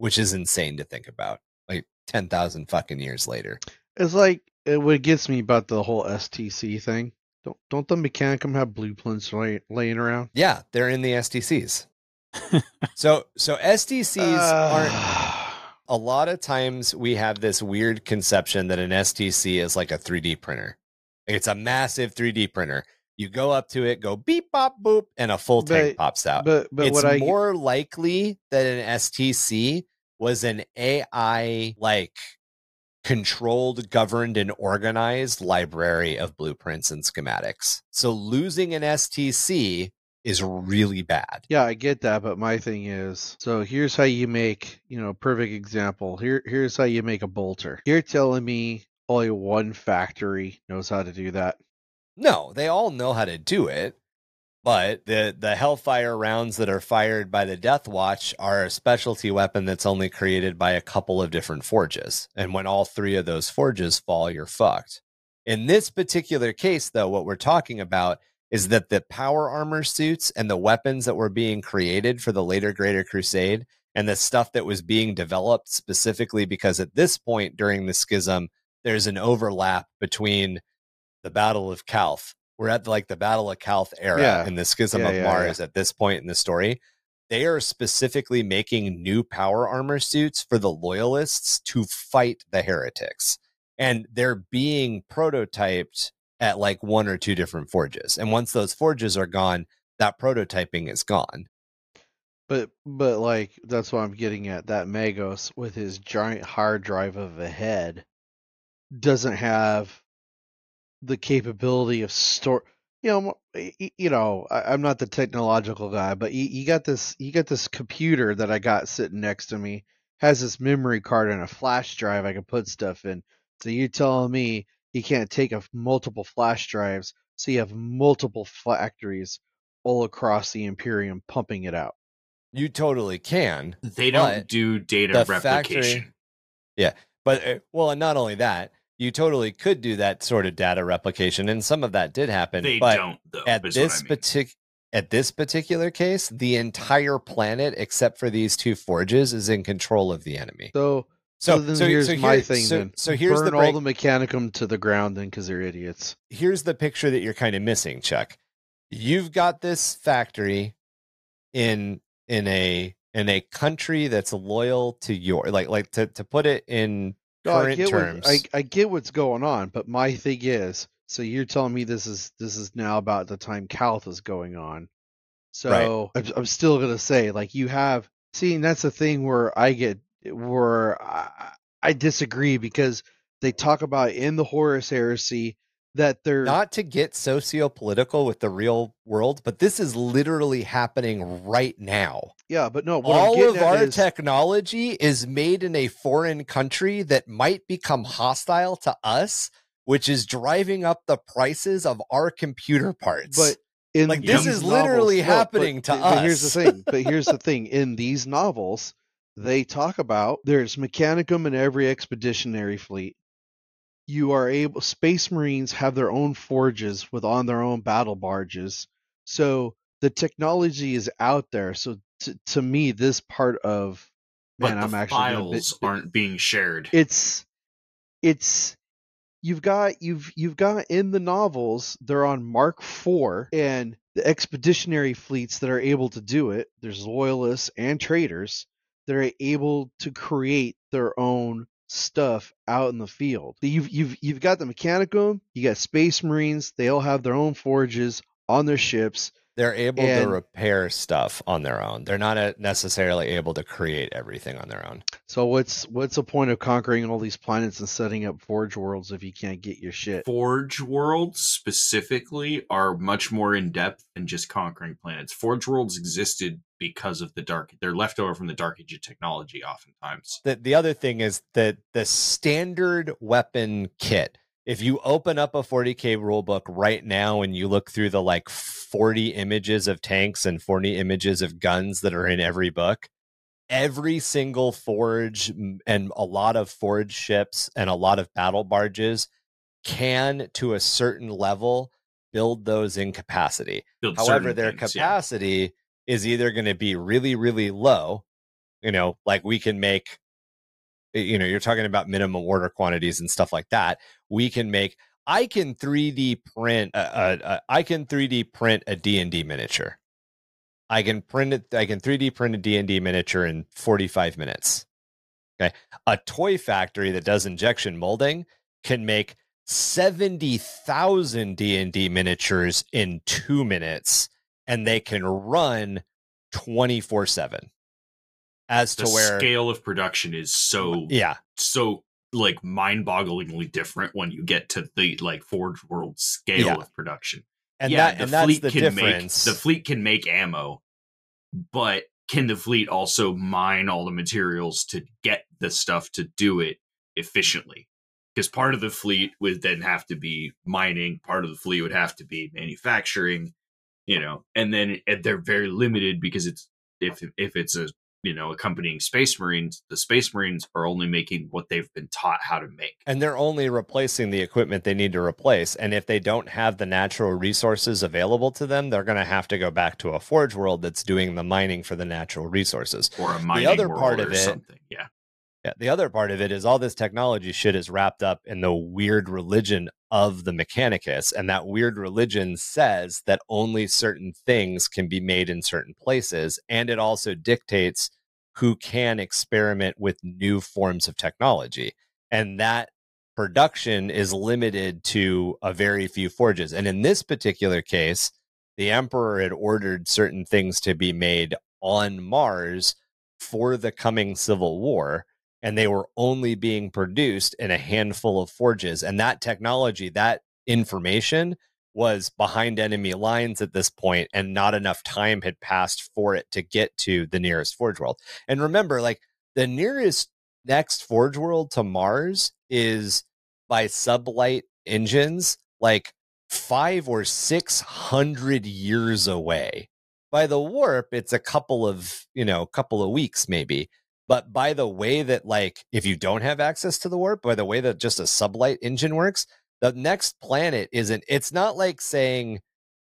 which is insane to think about. Like 10,000 fucking years later. It's like it, what gets me about the whole STC thing. Don't don't the Mechanicum have blueprints lay, laying around? Yeah, they're in the STCs. <laughs> so so STCs aren't Uh, a lot of times we have this weird conception that an STC is like a 3D printer. It's a massive 3D printer. You go up to it, go beep bop boop, and a full tank But- pops out. But but it's what I more likely that an STC was an AI like controlled, governed, and organized library of blueprints and schematics. So losing an STC is really bad. Yeah, I get that, but my thing is, so here's how you make, you know, perfect example. Here here's how you make a bolter. You're telling me only one factory knows how to do that. No, they all know how to do it. But the the Hellfire rounds that are fired by the Death Watch are a specialty weapon that's only created by a couple of different forges. And when all three of those forges fall, you're fucked. In this particular case, though, what we're talking about is that the power armor suits and the weapons that were being created for the later Greater Crusade and the stuff that was being developed specifically because at this point during the schism, there's an overlap between the Battle of Calth. We're at like the Battle of Calth era Yeah. in the Schism Yeah, of yeah, Mars at this point in the story. They are specifically making new power armor suits for the loyalists to fight the heretics. And they're being prototyped at like one or two different forges. And once those forges are gone, that prototyping is gone. But but like that's what I'm getting at. That Magos with his giant hard drive of a head doesn't have the capability of store. You know, y- y- you know, I, I'm not the technological guy, but you, you got this. You got this computer that I got sitting next to me has this memory card and a flash drive I can put stuff in. So you're telling me you can't take a multiple flash drives, so you have multiple factories all across the Imperium pumping it out. You totally can. They don't do data replication. factory- replication. But uh, well, and not only that, you totally could do that sort of data replication, and some of that did happen. They but don't though. at this I mean. particular at this particular case, the entire planet, except for these two forges, is in control of the enemy. So, So, so then so here's so my thing. So, then so here's burn the break, all the mechanicum to the ground, then, because they're idiots. here's the picture that you're kind of missing, Chuck. You've got this factory in in a in a country that's loyal to your like like to to put it in No, I get terms. what I, I get what's going on, but my thing is, so you're telling me this is this is now about the time Calth is going on. So I'm, I'm still gonna say, like you have, see, and that's the thing where I get where I, I disagree because they talk about in the Horus Heresy that they're not to get socio-political with the real world, but this is literally happening right now. yeah, but no, All of our is- technology is made in a foreign country that might become hostile to us, which is driving up the prices of our computer parts. But in Like, this is literally novels- no, happening but, to but Here's the thing. But here's the <laughs> thing. In these novels, they talk about there's mechanicum in every expeditionary fleet. You are able. Space Marines have their own forges with on their own battle barges. So the technology is out there. So to, to me, this part of man, the I'm actually files bit- aren't being shared. it's it's you've got you've you've got in the novels they're on mark 4 and the expeditionary fleets that are able to do it there's loyalists and traders that are able to create their own stuff out in the field you've you've you've got the mechanicum you got space marines they all have their own forges on their ships they're able to repair stuff on their own. They're not uh, necessarily able to create everything on their own. so what's what's the point of conquering all these planets and setting up forge worlds if you can't get your shit Forge worlds specifically are much more in depth than just conquering planets. Forge worlds existed because of the dark. They're left over from the Dark Age of technology, oftentimes. the the other thing is that the standard weapon kit if you open up a 40k rulebook right now and you look through the like 40 images of tanks and 40 images of guns that are in every book every single forge and a lot of forge ships and a lot of battle barges can to a certain level build those in capacity Build However, their things, yeah. Is either going to be really, really low. You know, like we can make, eh, you know, you're talking about minimum order quantities and stuff like that. We can make, I can 3D uh, uh, uh, print, a, a, a, I can 3D print a D&D miniature. I can print it, I can 3D print a D&D miniature in 45 minutes. Okay. A toy factory that does injection molding can make 70,000 D&D miniatures in 2 minutes and they can run 24/7. As The to where scale of production is so yeah, so like mind-bogglingly different when you get to the like Forge World scale Yeah. of production. and yeah, that the and that's fleet the can difference. make the fleet can make ammo, but can the fleet also mine all the materials to get the stuff to do it efficiently? Because part of the fleet would then have to be mining, part of the fleet would have to be manufacturing, you know, and then they're very limited because it's if if it's a you know accompanying space marines, the space marines are only making what they've been taught how to make. and they're only replacing the equipment they need to replace and if they don't have the natural resources available to them they're going to have to go back to a forge world that's doing the mining for the natural resources Or a mining the other world part or of it- something. Yeah. Yeah, the other part of it is all this technology shit is wrapped up in the weird religion of the Mechanicus, and that weird religion says that only certain things can be made in certain places, and it also dictates who can experiment with new forms of technology, and that production is limited to a very few forges. And in this particular case, the emperor had ordered certain things to be made on Mars for the coming civil war and they were only being produced in a handful of forges. And that technology, that information was behind enemy lines at this point, and not enough time had passed for it to get to the nearest forge world. And remember, like the nearest next forge world to Mars is by sublight engines, like five or six hundred years away. By the warp, it's a couple of, you know, couple of weeks maybe but by the way that like if you don't have access to the warp by the way that just a sublight engine works the next planet isn't it's not like saying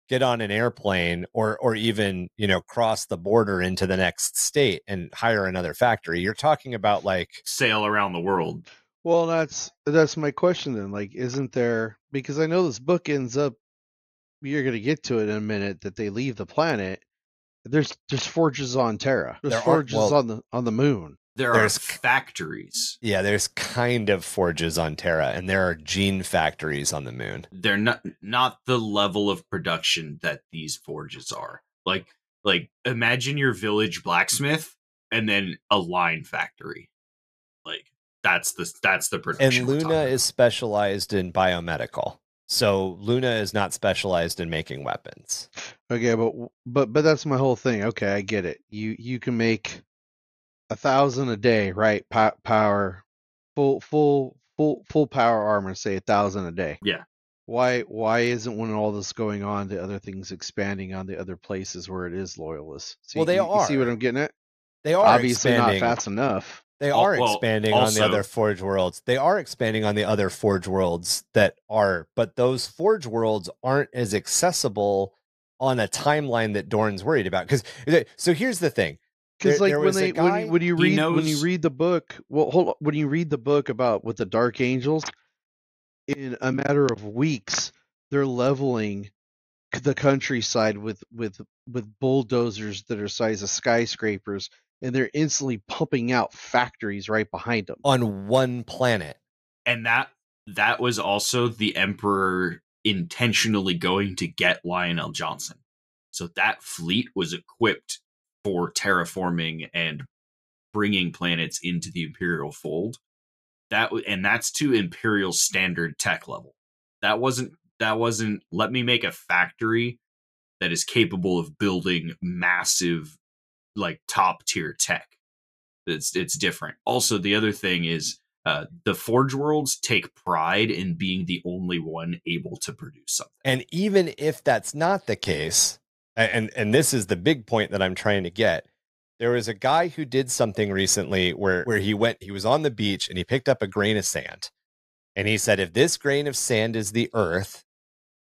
get on an airplane or or even you know cross the border into the next state and hire another factory you're talking about like Sail around the world. Well, that's that's my question then. Like, isn't there because I know this book ends up you're gonna get to it in a minute that they leave the planet. There's there's forges on Terra. There's There are- forges well- on the on the moon. There There's- are factories. yeah there's kind of forges on terra and there are gene factories on the moon They're not not the level of production that these forges are. Like like imagine your village blacksmith and then a line factory. Like that's the that's the production. and luna is specialized in biomedical so luna is not specialized in making weapons Okay, but but but that's my whole thing. Okay, I get it. You you can make a thousand a day, right? Pa- power, full full full full power armor. Say a thousand a day. Yeah. Why why isn't when all this going on, the other things expanding on the other places where it is loyalists? See, Well, they you, you see what. I'm getting at? they are Obviously expanding. not fast enough. They are well, expanding on the other Forge worlds. They are expanding on the other Forge worlds that are, but those Forge worlds aren't as accessible on a timeline that Dorn's worried about. Because so here's the thing: Because like when they guy- you, when you he read when you read the book, well, hold on, when you read the book about with the Dark Angels, in a matter of weeks, they're leveling the countryside with with with bulldozers that are size of skyscrapers, and they're instantly pumping out factories right behind them. on one planet, and that that was also the emperor intentionally going to get Lion El'Jonson. So that fleet was equipped for terraforming and bringing planets into the imperial fold. That and that's to imperial standard tech level. That wasn't that wasn't let me make a factory that is capable of building massive like top tier tech. It's it's different. Also, the other thing is uh, the Forge Worlds take pride in being the only one able to produce something. and even if that's not the case, and and this is the big point that I'm trying to get. There was a guy who did something recently where where he went, he was on the beach and he picked up a grain of sand, and he said, if this grain of sand is the Earth,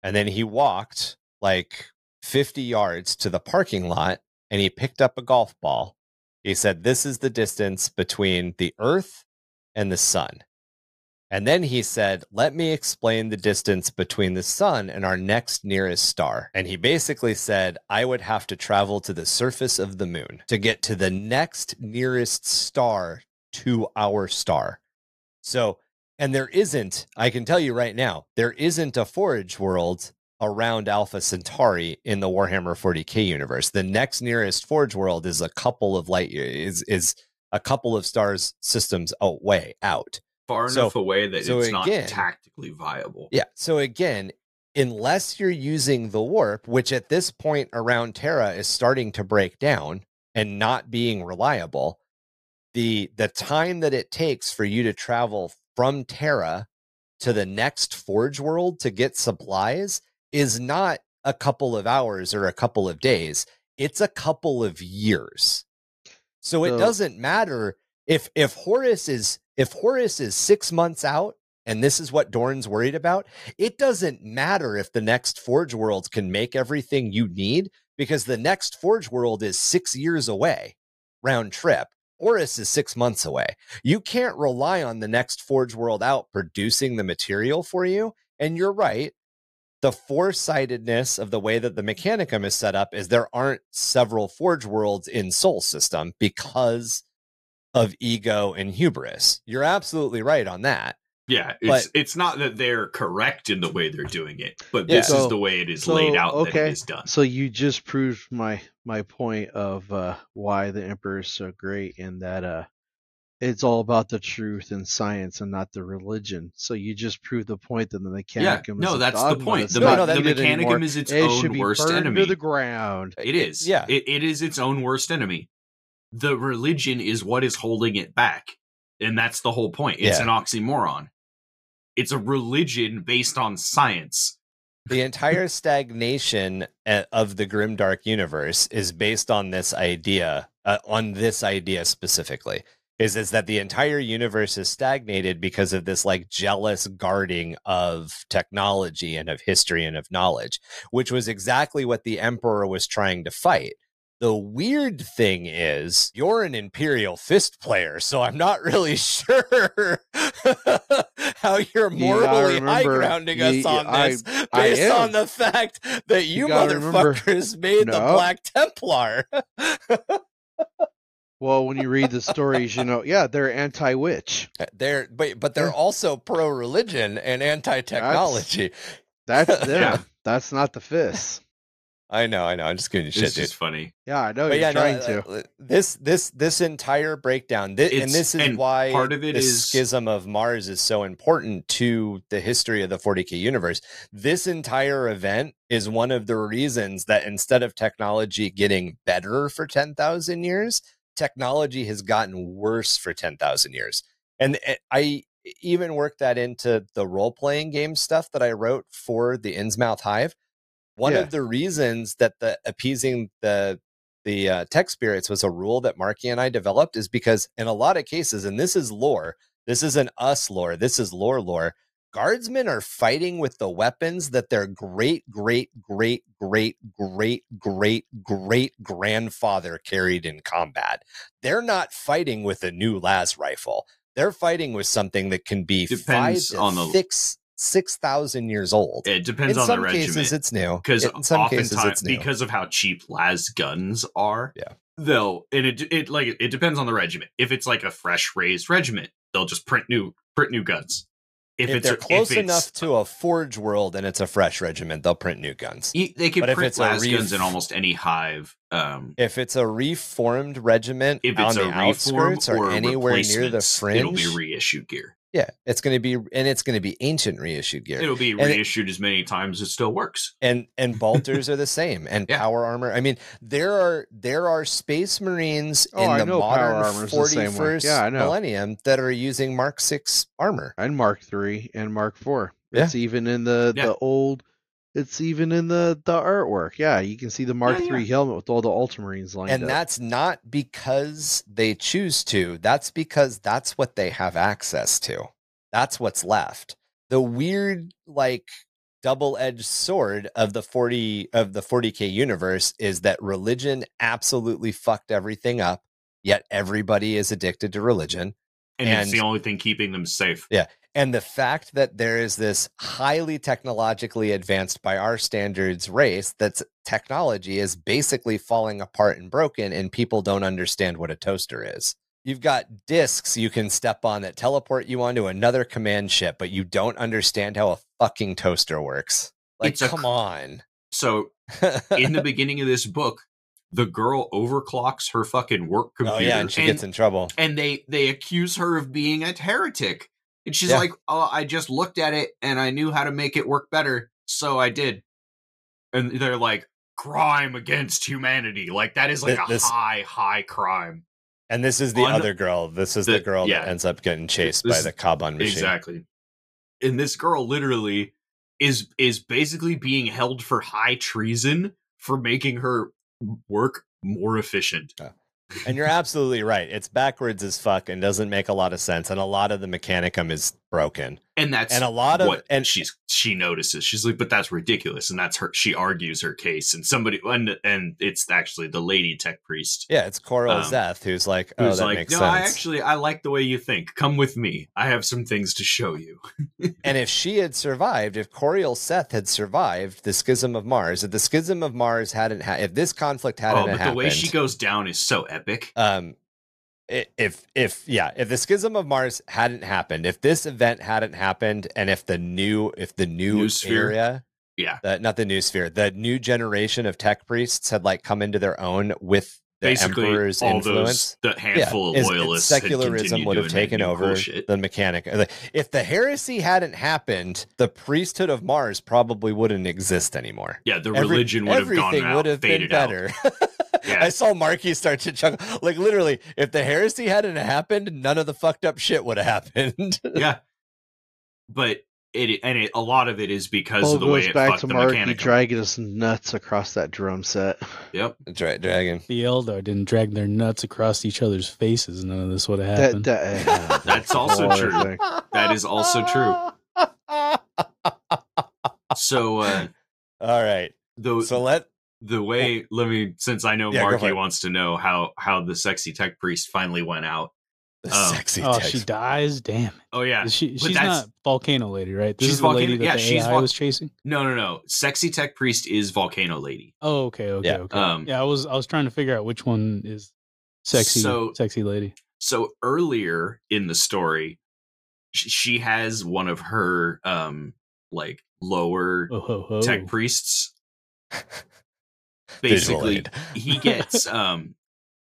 and then he walked like 50 yards to the parking lot and he picked up a golf ball. He said, This is the distance between the Earth and the sun. And then he said, Let me explain the distance between the sun and our next nearest star. And he basically said, I would have to travel to the surface of the moon to get to the next nearest star to our star. So And there isn't, I can tell you right now, there isn't a forage world around Alpha Centauri in the Warhammer 40K universe. The next nearest Forge world is a couple of light years, is, is a couple of stars systems away out. Far So- enough away that so it's not tactically viable. Yeah. So again, unless you're using the warp, which at this point around Terra is starting to break down and not being reliable, the the time that it takes for you to travel from Terra to the next Forge world to get supplies is not a couple of hours or a couple of days. It's a couple of years. So it So- doesn't matter if if Horus is if Horus is 6 months out and this is what Dorn's worried about, it doesn't matter if the next Forge Worlds can make everything you need because the next Forge World is six years away round trip. Horus is six months away. You can't rely on the next Forge World out producing the material for you. And you're right. The foresightedness of the way that the Mechanicum is set up is there aren't several Forge Worlds in Sol System because of ego and hubris. You're absolutely right on that. Yeah, it's it's not that they're correct in the way they're doing it, but Yeah. this So- is the way it is so, laid out that okay. it is done. So you just proved my my point of uh, why the emperor is so great in that uh, it's all about the truth and science and not the religion. So you just prove the point that the mechanicum. Yeah, mechanicum. no, is a that's the point. The, No, no, the mechanicum is its it own worst enemy. to the ground. It is. Yeah. It, it is its own worst enemy. The religion is what is holding it back. And that's the whole point. It's Yeah. an oxymoron. It's a religion based on science. the entire stagnation uh, of the grimdark universe is based on this idea uh, on this idea specifically is is that the entire universe is stagnated because of this like jealous guarding of technology and of history and of knowledge which was exactly what the emperor was trying to fight the weird thing is you're an imperial fist player so i'm not really <laughs> sure how you're You morally high grounding you- us on I- this I based am. on the fact that you, You gotta remember- motherfuckers made the Black Templar. <laughs> Well, when you read the stories, you know, yeah, they're anti-witch. they're but but they're Yeah. also pro religion and anti technology. That's <laughs> them. Yeah. That's not the fists. I know, I know. I'm just giving you shit, It's dude. just funny. Yeah, I know But you're yeah, trying uh, to. uh, this this this entire breakdown, thi- and this is and why part of it the is- schism of Mars is so important to the history of the 40k universe. This entire event is one of the reasons that instead of technology getting better for ten thousand years, technology has gotten worse for ten thousand years. And uh, I even worked that into the role playing game stuff that I wrote for the Innsmouth Hive. One Yeah. of the reasons that the appeasing the the uh, tech spirits was a rule that Marky and I developed is because in a lot of cases, and this is lore, this isn't us lore, this is lore lore. Guardsmen are fighting with the weapons that their great, great, great, great, great, great, great grandfather carried in combat. They're not fighting with a new las rifle. They're fighting with something that can be Depends five to on the- six six thousand years old. It depends in on some the cases, regiment. it's new. because in some cases, it's new. because of how cheap las guns are Yeah. they'll and it, it like it depends on the regiment if it's like a fresh raised regiment they'll just print new print new guns if, if, it's they're close if it's, enough to a forge world and it's a fresh regiment, they'll print new guns. they can but if print it's a las guns in almost any hive um If it's a reformed regiment if on it's the a reform outskirts or, or anywhere near the replacements, fringe, it'll be reissued gear yeah, it's going to be and it's going to be ancient reissued gear. it'll be it- reissued as many times as it still works and and bolters are the <laughs> same and Yeah. power armor. I mean, there are there are space marines Oh, in I the know modern armor's the forty same way. first Yeah, millennium that are using Mark Six armor. and Mark three and Mark four. Yeah. It's even in the Yeah. the old. It's even in the the artwork. Yeah, you can see the Mark Yeah, three helmet with all the Ultramarines lined and up. that's not because they choose to. That's because that's what they have access to. That's what's left. The weird like double-edged sword of the 40 of the 40k universe is that religion absolutely fucked everything up yet everybody is addicted to religion. And, it's the only thing keeping them safe and the fact that there is this highly technologically advanced by our standards race that's technology is basically falling apart and broken and people don't understand what a toaster is You've got discs you can step on that teleport you onto another command ship, but you don't understand how a fucking toaster works. Like, It's a come on. So in the beginning of this book, the girl overclocks her fucking work computer. oh yeah, and she gets in trouble. and they they accuse her of being a heretic and she's Yeah. like oh i just looked at it and i knew how to make it work better so i did and they're like crime against humanity like that is like Th- a this- high high crime And this is the Un- other girl. This is the, the- girl yeah. that ends up getting chased This by the Kaban machine. exactly and this girl literally is is basically being held for high treason for making her work more efficient And you're absolutely right. It's backwards as fuck and doesn't make a lot of sense. And a lot of the mechanicum is broken. and that's And a lot of what and she's she notices. She's like but that's ridiculous. And that's her she argues her case. And somebody and, and it's actually the lady tech priest. Yeah, it's Koriel Um, Zeth who's like, oh, who's that like makes no sense. i actually i like the way you think. Come with me. I have some things to show you. <laughs> And if she had survived, if Koriel Zeth had survived the schism of Mars, if the schism of Mars hadn't, ha- if this conflict hadn't oh but happened, the way she goes down is so epic. Um, if if yeah, if the schism of Mars hadn't happened, if this event hadn't happened, and if the new, if the new Noosphere? area, yeah the, not the Noosphere, the new generation of tech priests had like come into their own with the basically emperor's all influence. those the handful is- of loyalists is secularism would have taken over bullshit. the mechanic. If the heresy hadn't happened, the priesthood of Mars probably wouldn't exist anymore. yeah the Every- religion would have gone everything out would have been better. <laughs> Yeah. I saw Marky start to chuckle. Like literally, if the heresy hadn't happened, none of the fucked up shit would have happened. <laughs> yeah but it and it, a lot of it is because All of the way goes it back fucked to the Marky mechanic dragging us nuts across that drum set. yep Dra- dragon. The Eldar didn't drag their nuts across each other's faces. None of this would have happened. that, uh, <laughs> That's also true. thing. That is also true. <laughs> so uh All right. the So let the way let me since i know Yeah, go marky wants to know how how the sexy tech priest finally went out the Oh. sexy oh, text. she dies. Damn it! oh yeah she, she's not volcano lady, right? This She's is the lady Volcano- that yeah, the she's AI Vol- was chasing. no no no sexy tech priest is volcano lady Oh, okay, okay, Yeah, okay. um, yeah, I was I was trying to figure out which one is sexy, So- sexy lady. so earlier in the story she has one of her um like lower Oh ho ho! tech priests Visual <laughs> basically he gets <laughs> um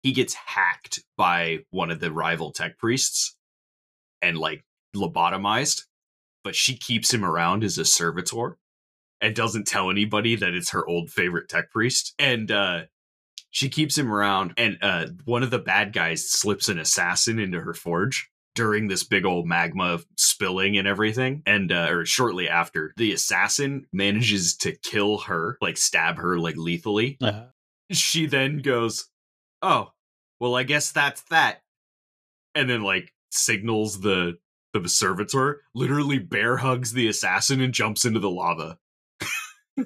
he gets hacked by one of the rival tech priests and like lobotomized but she keeps him around as a servitor and doesn't tell anybody that it's her old favorite tech priest. And uh she keeps him around and uh one of the bad guys slips an assassin into her forge during this big old magma spilling and everything and uh, or shortly after the assassin manages to kill her like stab her like lethally uh-huh. she then goes oh well i guess that's that and then like signals the the servitor literally bear hugs the assassin and jumps into the lava <laughs>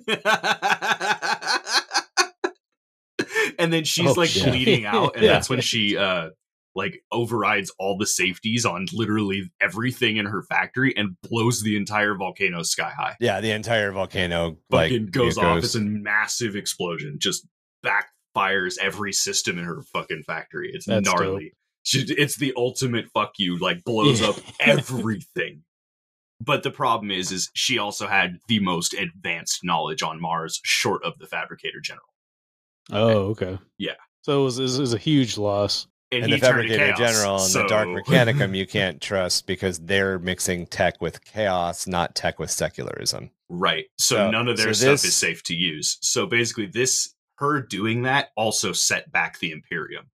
and then she's Oh, like shit. bleeding out and <laughs> Yeah. that's when she uh like overrides all the safeties on literally everything in her factory and blows the entire volcano sky high Yeah, the entire volcano like fucking goes it off. It's a massive explosion. Just backfires every system in her fucking factory. It's That's gnarly. She, it's the ultimate fuck you. Like blows up <laughs> everything. But the problem is, is she also had the most advanced knowledge on Mars, short of the Fabricator General. oh, okay. Yeah. So it was, it was a huge loss. And, and he the turned to fabricator chaos, general and so- the dark mechanicum you can't trust because they're mixing tech with chaos, not tech with secularism. Right. So, So- none of their so stuff this- is safe to use. So basically, this her doing that also set back the Imperium,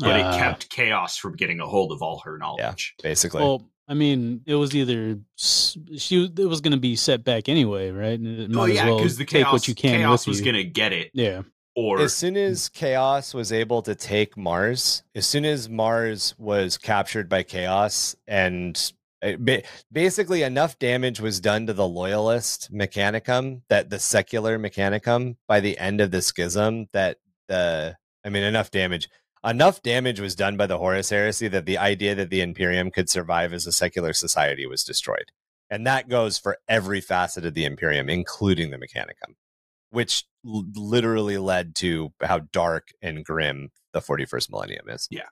but Ah. it kept chaos from getting a hold of all her knowledge. Basically, Well, I mean, it was either she it was going to be set back anyway, right? And Oh might as yeah, well because the chaos, what you can chaos was gonna get it, Yeah. Or as soon as chaos was able to take Mars, as soon as Mars was captured by chaos, and eh, basically enough damage was done to the loyalist mechanicum that the secular mechanicum by the end of the schism that the I mean enough damage enough damage was done by the Horus heresy that the idea that the Imperium could survive as a secular society was destroyed. And that goes for every facet of the Imperium, including the Mechanicum, which l- literally led to how dark and grim the 41st millennium is. Yeah.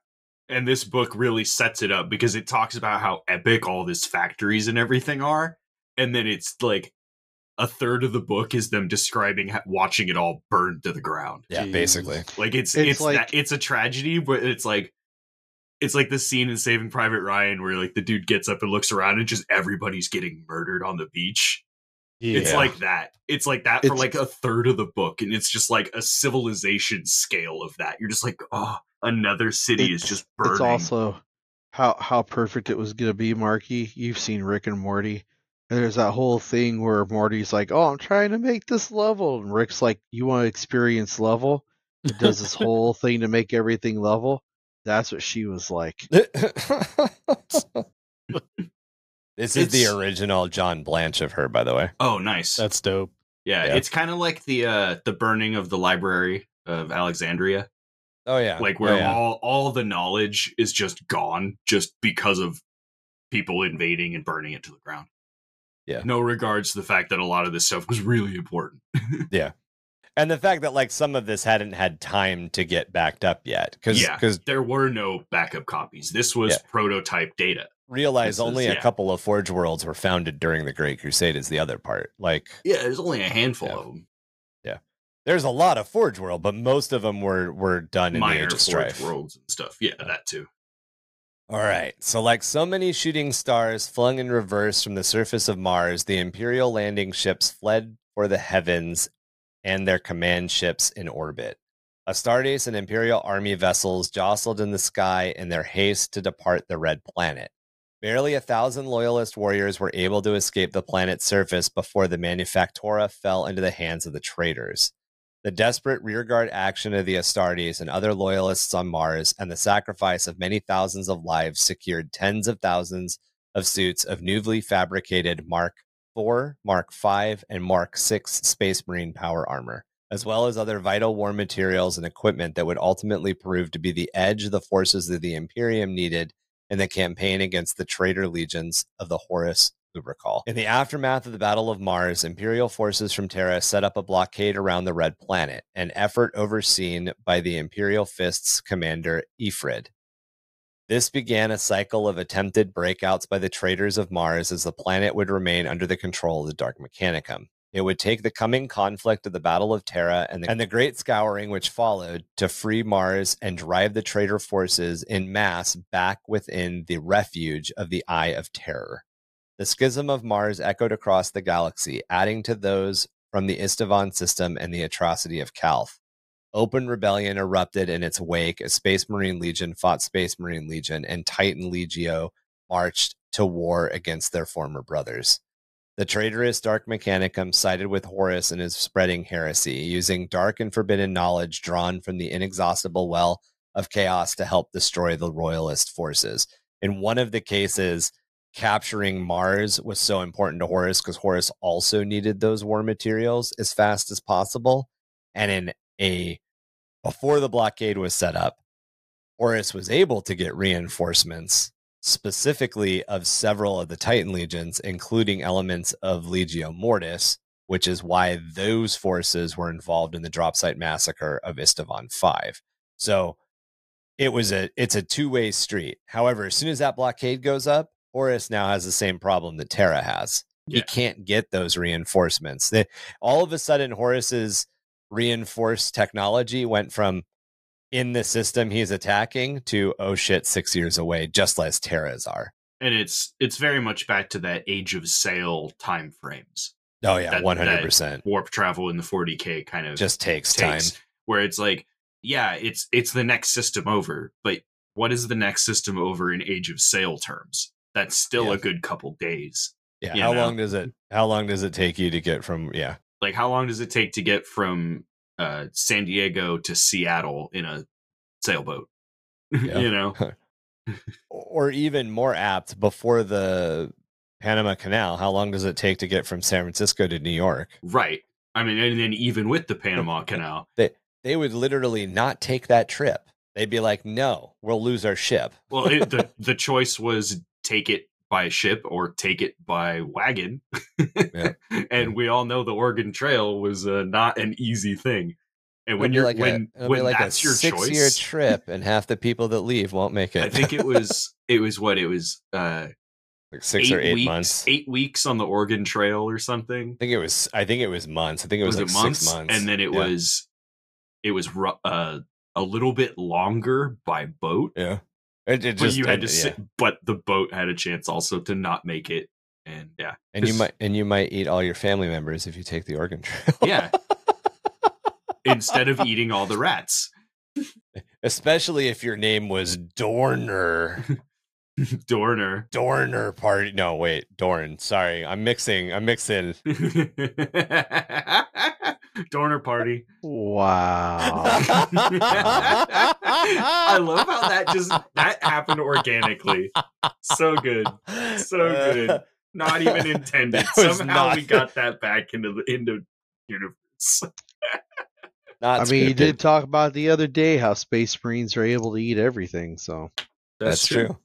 And this book really sets it up because it talks about how epic all these factories and everything are and then it's like a third of the book is them describing ha- watching it all burn to the ground Yeah, Jeez. basically. like it's It's it's like- that, it's a tragedy but it's like it's like the scene in saving private ryan where like the dude gets up and looks around and just everybody's getting murdered on the beach it's like that it's like that for It's- like a third of the book and it's just like a civilization scale of that you're just like oh another city is just burning It's also how how perfect it was gonna be, Marky. You've seen Rick and Morty. And there's that whole thing where Morty's like, "Oh, I'm trying to make this level," and Rick's like, "You want to experience level?" It does this <laughs> whole thing to make everything level. That's what she was like. <laughs> this is the original John Blanche of her, by the way. oh nice That's dope. yeah, yeah. it's kind of like the uh the burning of the library of alexandria Oh yeah, like Oh, where yeah. all all the knowledge is just gone just because of people invading and burning it to the ground Yeah. no regards to the fact that a lot of this stuff was really important <laughs> yeah. and the fact that like some of this hadn't had time to get backed up yet, because Yeah. because there were no backup copies this was Yeah. prototype data realize This is- only a yeah. couple of Forge Worlds were founded during the Great Crusade is the other part. Like yeah there's only a handful Yeah. of them Yeah, there's a lot of Forge World, but most of them were were done in the minor Age of forge Strife. worlds and stuff yeah that too All right. So, like so many shooting stars flung in reverse from the surface of Mars, the Imperial landing ships fled for the heavens and their command ships in orbit. Astartes and Imperial army vessels jostled in the sky in their haste to depart the Red Planet. Barely a thousand loyalist warriors were able to escape the planet's surface before the Manufactoria fell into the hands of the traitors. The desperate rearguard action of the Astartes and other loyalists on Mars and the sacrifice of many thousands of lives secured tens of thousands of suits of newly fabricated Mark IV, Mark V, and Mark VI Space Marine power armor, as well as other vital war materials and equipment that would ultimately prove to be the edge the forces of the Imperium needed in the campaign against the traitor legions of the Horus Lupercal. In the aftermath of the Battle of Mars, Imperial forces from Terra set up a blockade around the Red Planet, an effort overseen by the Imperial Fist's commander Efried. This began a cycle of attempted breakouts by the traitors of Mars as the planet would remain under the control of the Dark Mechanicum. It would take the coming conflict of the Battle of Terra and the, and the Great Scouring which followed to free Mars and drive the traitor forces in mass back within the refuge of the Eye of Terror. The schism of Mars echoed across the galaxy, adding to those from the Isstvan system and the atrocity of Calth. Open rebellion erupted in its wake as Space Marine Legion fought Space Marine Legion and Titan Legio marched to war against their former brothers. The traitorous Dark Mechanicum sided with Horus in his spreading heresy, using dark and forbidden knowledge drawn from the inexhaustible well of chaos to help destroy the Royalist forces. In one of the cases, capturing Mars was so important to Horus because Horus also needed those war materials as fast as possible. And in a before the blockade was set up, Horus was able to get reinforcements specifically of several of the Titan legions, including elements of Legio Mortis, which is why those forces were involved in the drop site massacre of Isstvan 5. So it was a it's a two-way street. However, as soon as that blockade goes up, Horus now has the same problem that Terra has. He can't get those reinforcements. They, all of a sudden, Horus's reinforced technology went from in the system he's attacking to oh shit, six years away, just as Terra's are. and it's it's very much back to that age of sail time frames Oh yeah, That- one hundred percent. warp travel in the 40k kind of Just takes, takes time. where it's like yeah it's it's the next system over but what is the next system over in age of sail terms that's still Yeah. a good couple days Yeah. how know? long does it? How long does it take you to get from? Yeah. like how long does it take to get from uh san diego to seattle in a sailboat <laughs> Yeah. you know <laughs> Or even more apt, before the Panama Canal, how long does it take to get from San Francisco to New York? right i mean and then even with the panama canal They they would literally not take that trip. They'd be like, "No, we'll lose our ship." well it, the the choice was take it by ship or take it by wagon Yeah. <laughs> and we all know the oregon trail was uh, not an easy thing And when you're like when a, when like that's your six-year trip, and half the people that leave won't make it. I think it was <laughs> it was what it was uh like six or eight weeks, months. eight weeks on the Oregon Trail or something. I think it was. I think it was months. I think it was, was like it months? six months, And then it Yeah. was it was uh, a little bit longer by boat. Yeah, it, it but you had to and- sit, but the boat had a chance also to not make it. And yeah, and you might and you might eat all your family members if you take the Oregon Trail. yeah. <laughs> Instead of eating all the rats, especially if your name was Dorner. <laughs> Dorner. Dorner party. No, wait, Dorn. Sorry, I'm mixing. I'm mixing. <laughs> Dorner party. Wow. I love how that just that happened organically. So good. So uh, good. Not even intended. Somehow not- we got that back into the into universe. Not I mean, you did talk about the other day how space marines are able to eat everything. So That's, true.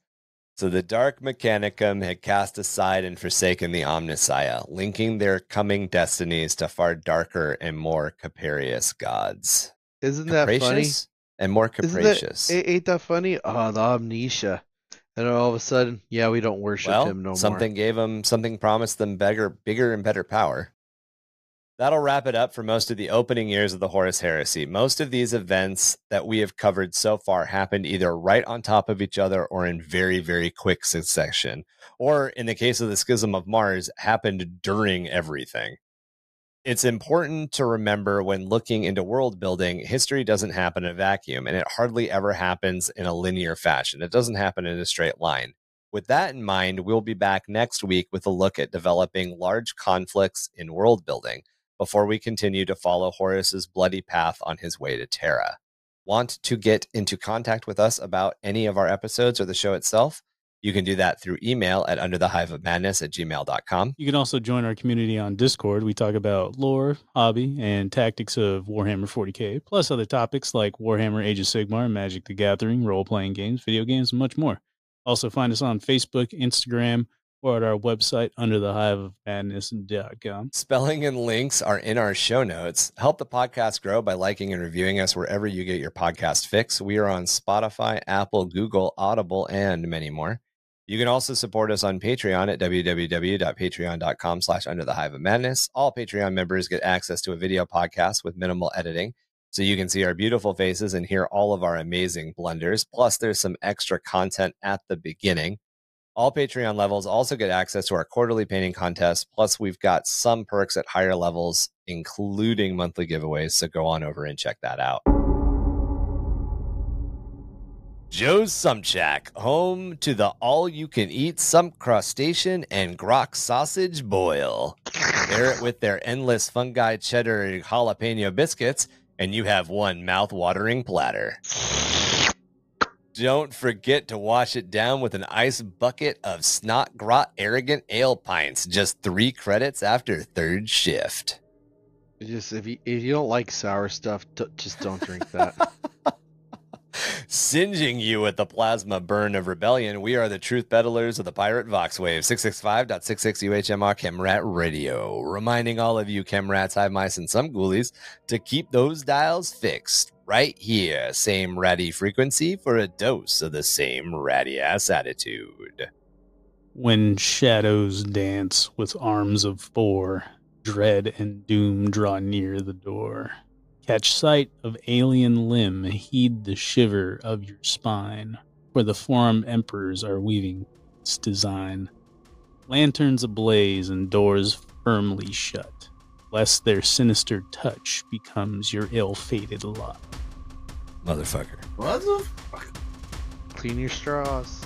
So the Dark Mechanicum had cast aside and forsaken the Omnissiah, linking their coming destinies to far darker and more capricious gods. isn't that funny? Capricious and more capricious. that, ain't that funny? Oh, the amnesia. And all of a sudden, yeah, we don't worship well, him no more. something gave them something promised them bigger, bigger and better power. That'll wrap it up for most of the opening years of the Horus Heresy. Most of these events that we have covered so far happened either right on top of each other or in very, very quick succession. Or in the case of the Schism of Mars, happened during everything. It's important to remember when looking into world building, history doesn't happen in a vacuum, and it hardly ever happens in a linear fashion. It doesn't happen in a straight line. With that in mind, we'll be back next week with a look at developing large conflicts in world building before we continue to follow Horus's bloody path on his way to Terra. Want to get into contact with us about any of our episodes or the show itself? You can do that through email at underthehiveofmadness at gmail.com. You can also join our community on Discord. We talk about lore, hobby, and tactics of Warhammer 40k, plus other topics like Warhammer Age of Sigmar, Magic the Gathering, role playing games, video games, and much more. Also, find us on Facebook, Instagram, or at our website, underthehiveofmadness.com. Spelling and links are in our show notes. Help the podcast grow by liking and reviewing us wherever you get your podcast fix. We are on Spotify, Apple, Google, Audible, and many more. You can also support us on Patreon at www.patreon.com slash under the hive of madness. All Patreon members get access to a video podcast with minimal editing. So you can see our beautiful faces and hear all of our amazing blunders. Plus, there's some extra content at the beginning. All Patreon levels also get access to our quarterly painting contest. Plus, we've got some perks at higher levels, including monthly giveaways. So go on over and check that out. Joe's Sumchak, home to the all you can eat sump crustacean and grox sausage boil. Pair it with their endless fungi cheddar jalapeno biscuits, and you have one mouth-watering platter. Don't forget to wash it down with an ice bucket of snot grot arrogant ale pints. Just three credits after third shift. Just if you if you don't like sour stuff, d- just don't drink that. <laughs> Singeing you with the plasma burn of rebellion, we are the truth peddlers of the pirate Voxwave 665.66 UHMR Chemrat Radio. Reminding all of you Chemrats, hive mice, and some ghoulies to keep those dials fixed right here. Same ratty frequency for a dose of the same ratty ass attitude. When shadows dance with arms of four, dread and doom draw near the door. Catch sight of alien limb, heed the shiver of your spine, for the forum emperors are weaving its design. Lanterns ablaze and doors firmly shut, lest their sinister touch becomes your ill-fated lot. Motherfucker. What the fuck? Clean your straws.